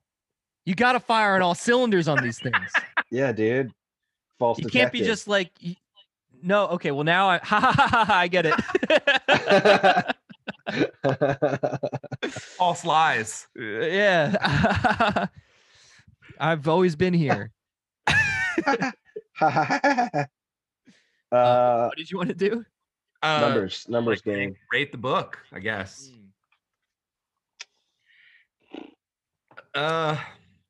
You got to fire on all cylinders on these things. yeah, dude. False You can't be just like. No. Okay. Well, now I. Ha ha ha ha. ha, I get it. false lies yeah. I've always been here. uh, what did you want to do? uh numbers, numbers like, game. rate the book i guess Uh,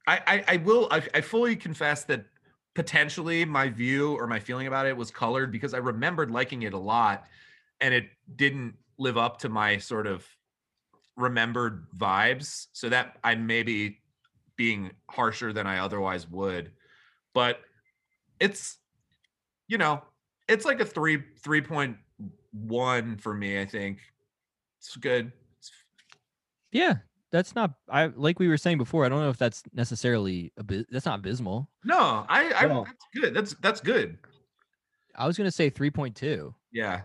I, I, I will. I, I fully confess that potentially my view or my feeling about it was colored because I remembered liking it a lot, and it didn't live up to my sort of remembered vibes. So that I may be being harsher than I otherwise would, but it's, you know, it's like a three three point one for me. I think it's good. Yeah, that's not. I like we were saying before. I don't know if that's necessarily a bit. That's not abysmal. No, I, I No. that's good. That's that's good. I was gonna say three point two. Yeah.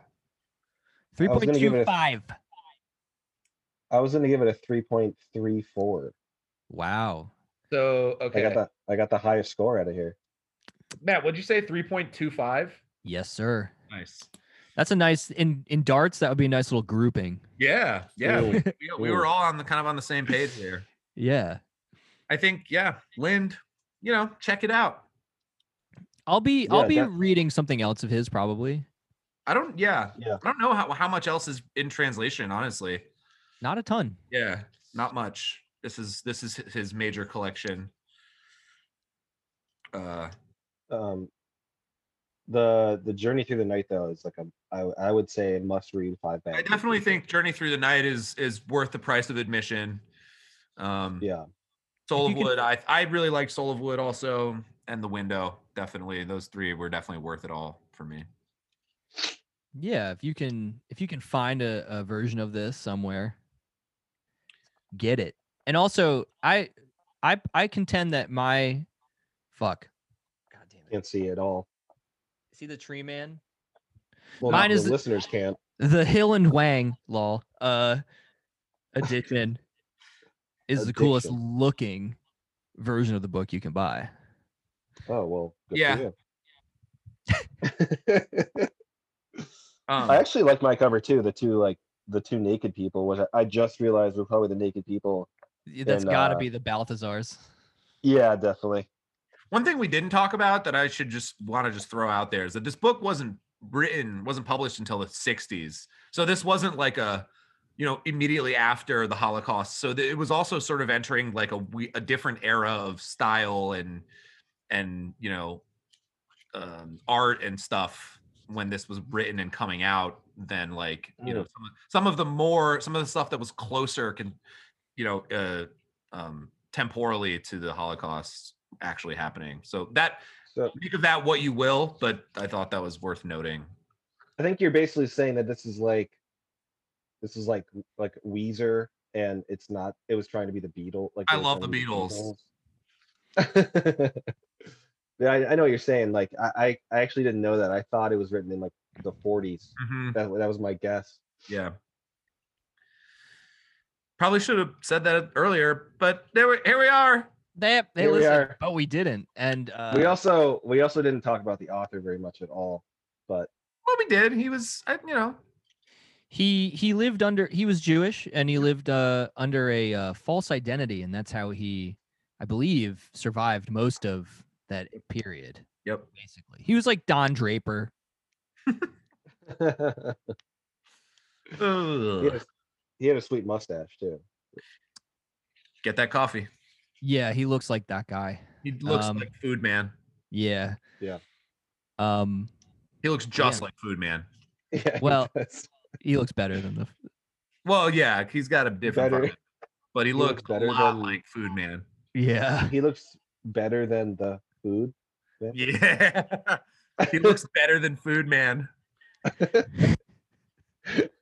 Three was point gonna give it five. I was gonna give it a three point three four. Wow. So okay, I okay, got the I got the highest score out of here. Matt, what'd you say? Three point two five. Yes, sir. Nice. That's a nice in in darts. That would be a nice little grouping. Yeah, yeah. Ooh, we, we were all on the kind of on the same page there. Yeah. I think, yeah, Lind, you know, check it out. I'll be I'll be that- reading something else of his probably. I don't, yeah, Yeah. I don't know how how much else is in translation. Honestly, Not a ton. yeah, not much. This is this is his major collection. Uh, Um, the the journey through the night though is like a I I would say a must read five I definitely think Journey Through the Night is is worth the price of admission. Um, Yeah. Soul of you could- Wood. I I really like Soul of Wood also, and The Window. Definitely, those three were definitely worth it all for me. Yeah, if you can if you can find a, a version of this somewhere, get it. And also, I I I contend that my fuck. God damn it. Can't see it at all. See the tree man? Well, Mine the listeners can't. The Hill and Wang law uh edition is the coolest looking version of the book you can buy. Oh well. good for Yeah. you. Um, I actually like my cover too. The two like the two naked people, which I- I just realized were probably the naked people. Y- That's And, got to uh, be the Balthazars. Yeah, definitely. One thing we didn't talk about that I should just want to just throw out there is that this book wasn't written, wasn't published until the 60s. So this wasn't like a you know, immediately after the Holocaust. So th- it was also sort of entering like a we- a different era of style and and you know um, art and stuff when this was written and coming out than like you know Mm. some of, some of the more some of the stuff that was closer can you know uh um temporally to the holocaust actually happening so that So make of that what you will but i thought that was worth noting I think you're basically saying that this is like, this is like like Weezer, and it's not. It was trying to be the Beatles. Like I love the Beatles. Beatles. yeah, I, I know what you're saying. Like, I, I actually didn't know that. I thought it was written in like the 40s. Mhm, That that was my guess. yeah probably should have said that earlier but there we here we are They, they Here we listened, are. but we didn't. And uh, we also we also didn't talk about the author very much at all. But well we did he was you know he he lived under he was Jewish and he lived uh, under a uh, false identity, and that's how he, I believe, survived most of that period. yep Basically, he was like Don Draper. he, Ugh. had a, he had a sweet mustache too. get that coffee Yeah, he looks like that guy. he looks Um, like food man Yeah. Yeah. Um, he looks just Yeah. like food man Yeah. Well, does. he looks better than the. Well, yeah, he's got a different, Better- vibe, but he, looks looks better a lot than- like Food Man. Yeah. he looks better than the food. Yeah, he looks better than Food Man.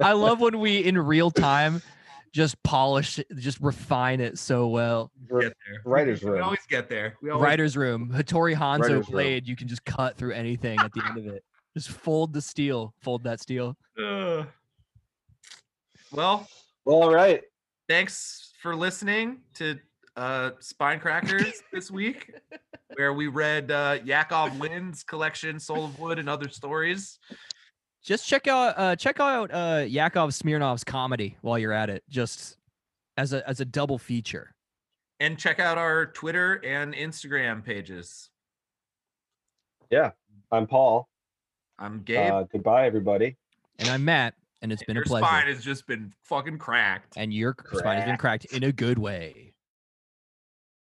I love when we in real time just polish, just refine it so well. Get there, Writer's room. We always get there. We always, Writer's room, Hattori Hanzo Writer's room. You can just cut through anything at the end of it. Just fold the steel, fold that steel. Ugh. well, Well, all right. thanks for listening to uh Spine Crackers this week, where we read uh Yakov Lind's collection, Soul of Wood, and other stories. Just check out, uh, check out uh, Yakov Smirnoff's comedy while you're at it, just as a as a double feature. And check out our Twitter and Instagram pages. Yeah, I'm Paul. I'm Gabe. Uh, goodbye, everybody. And I'm Matt, and it's been Your a pleasure. spine has just been fucking cracked. and your spine has been cracked in a good way.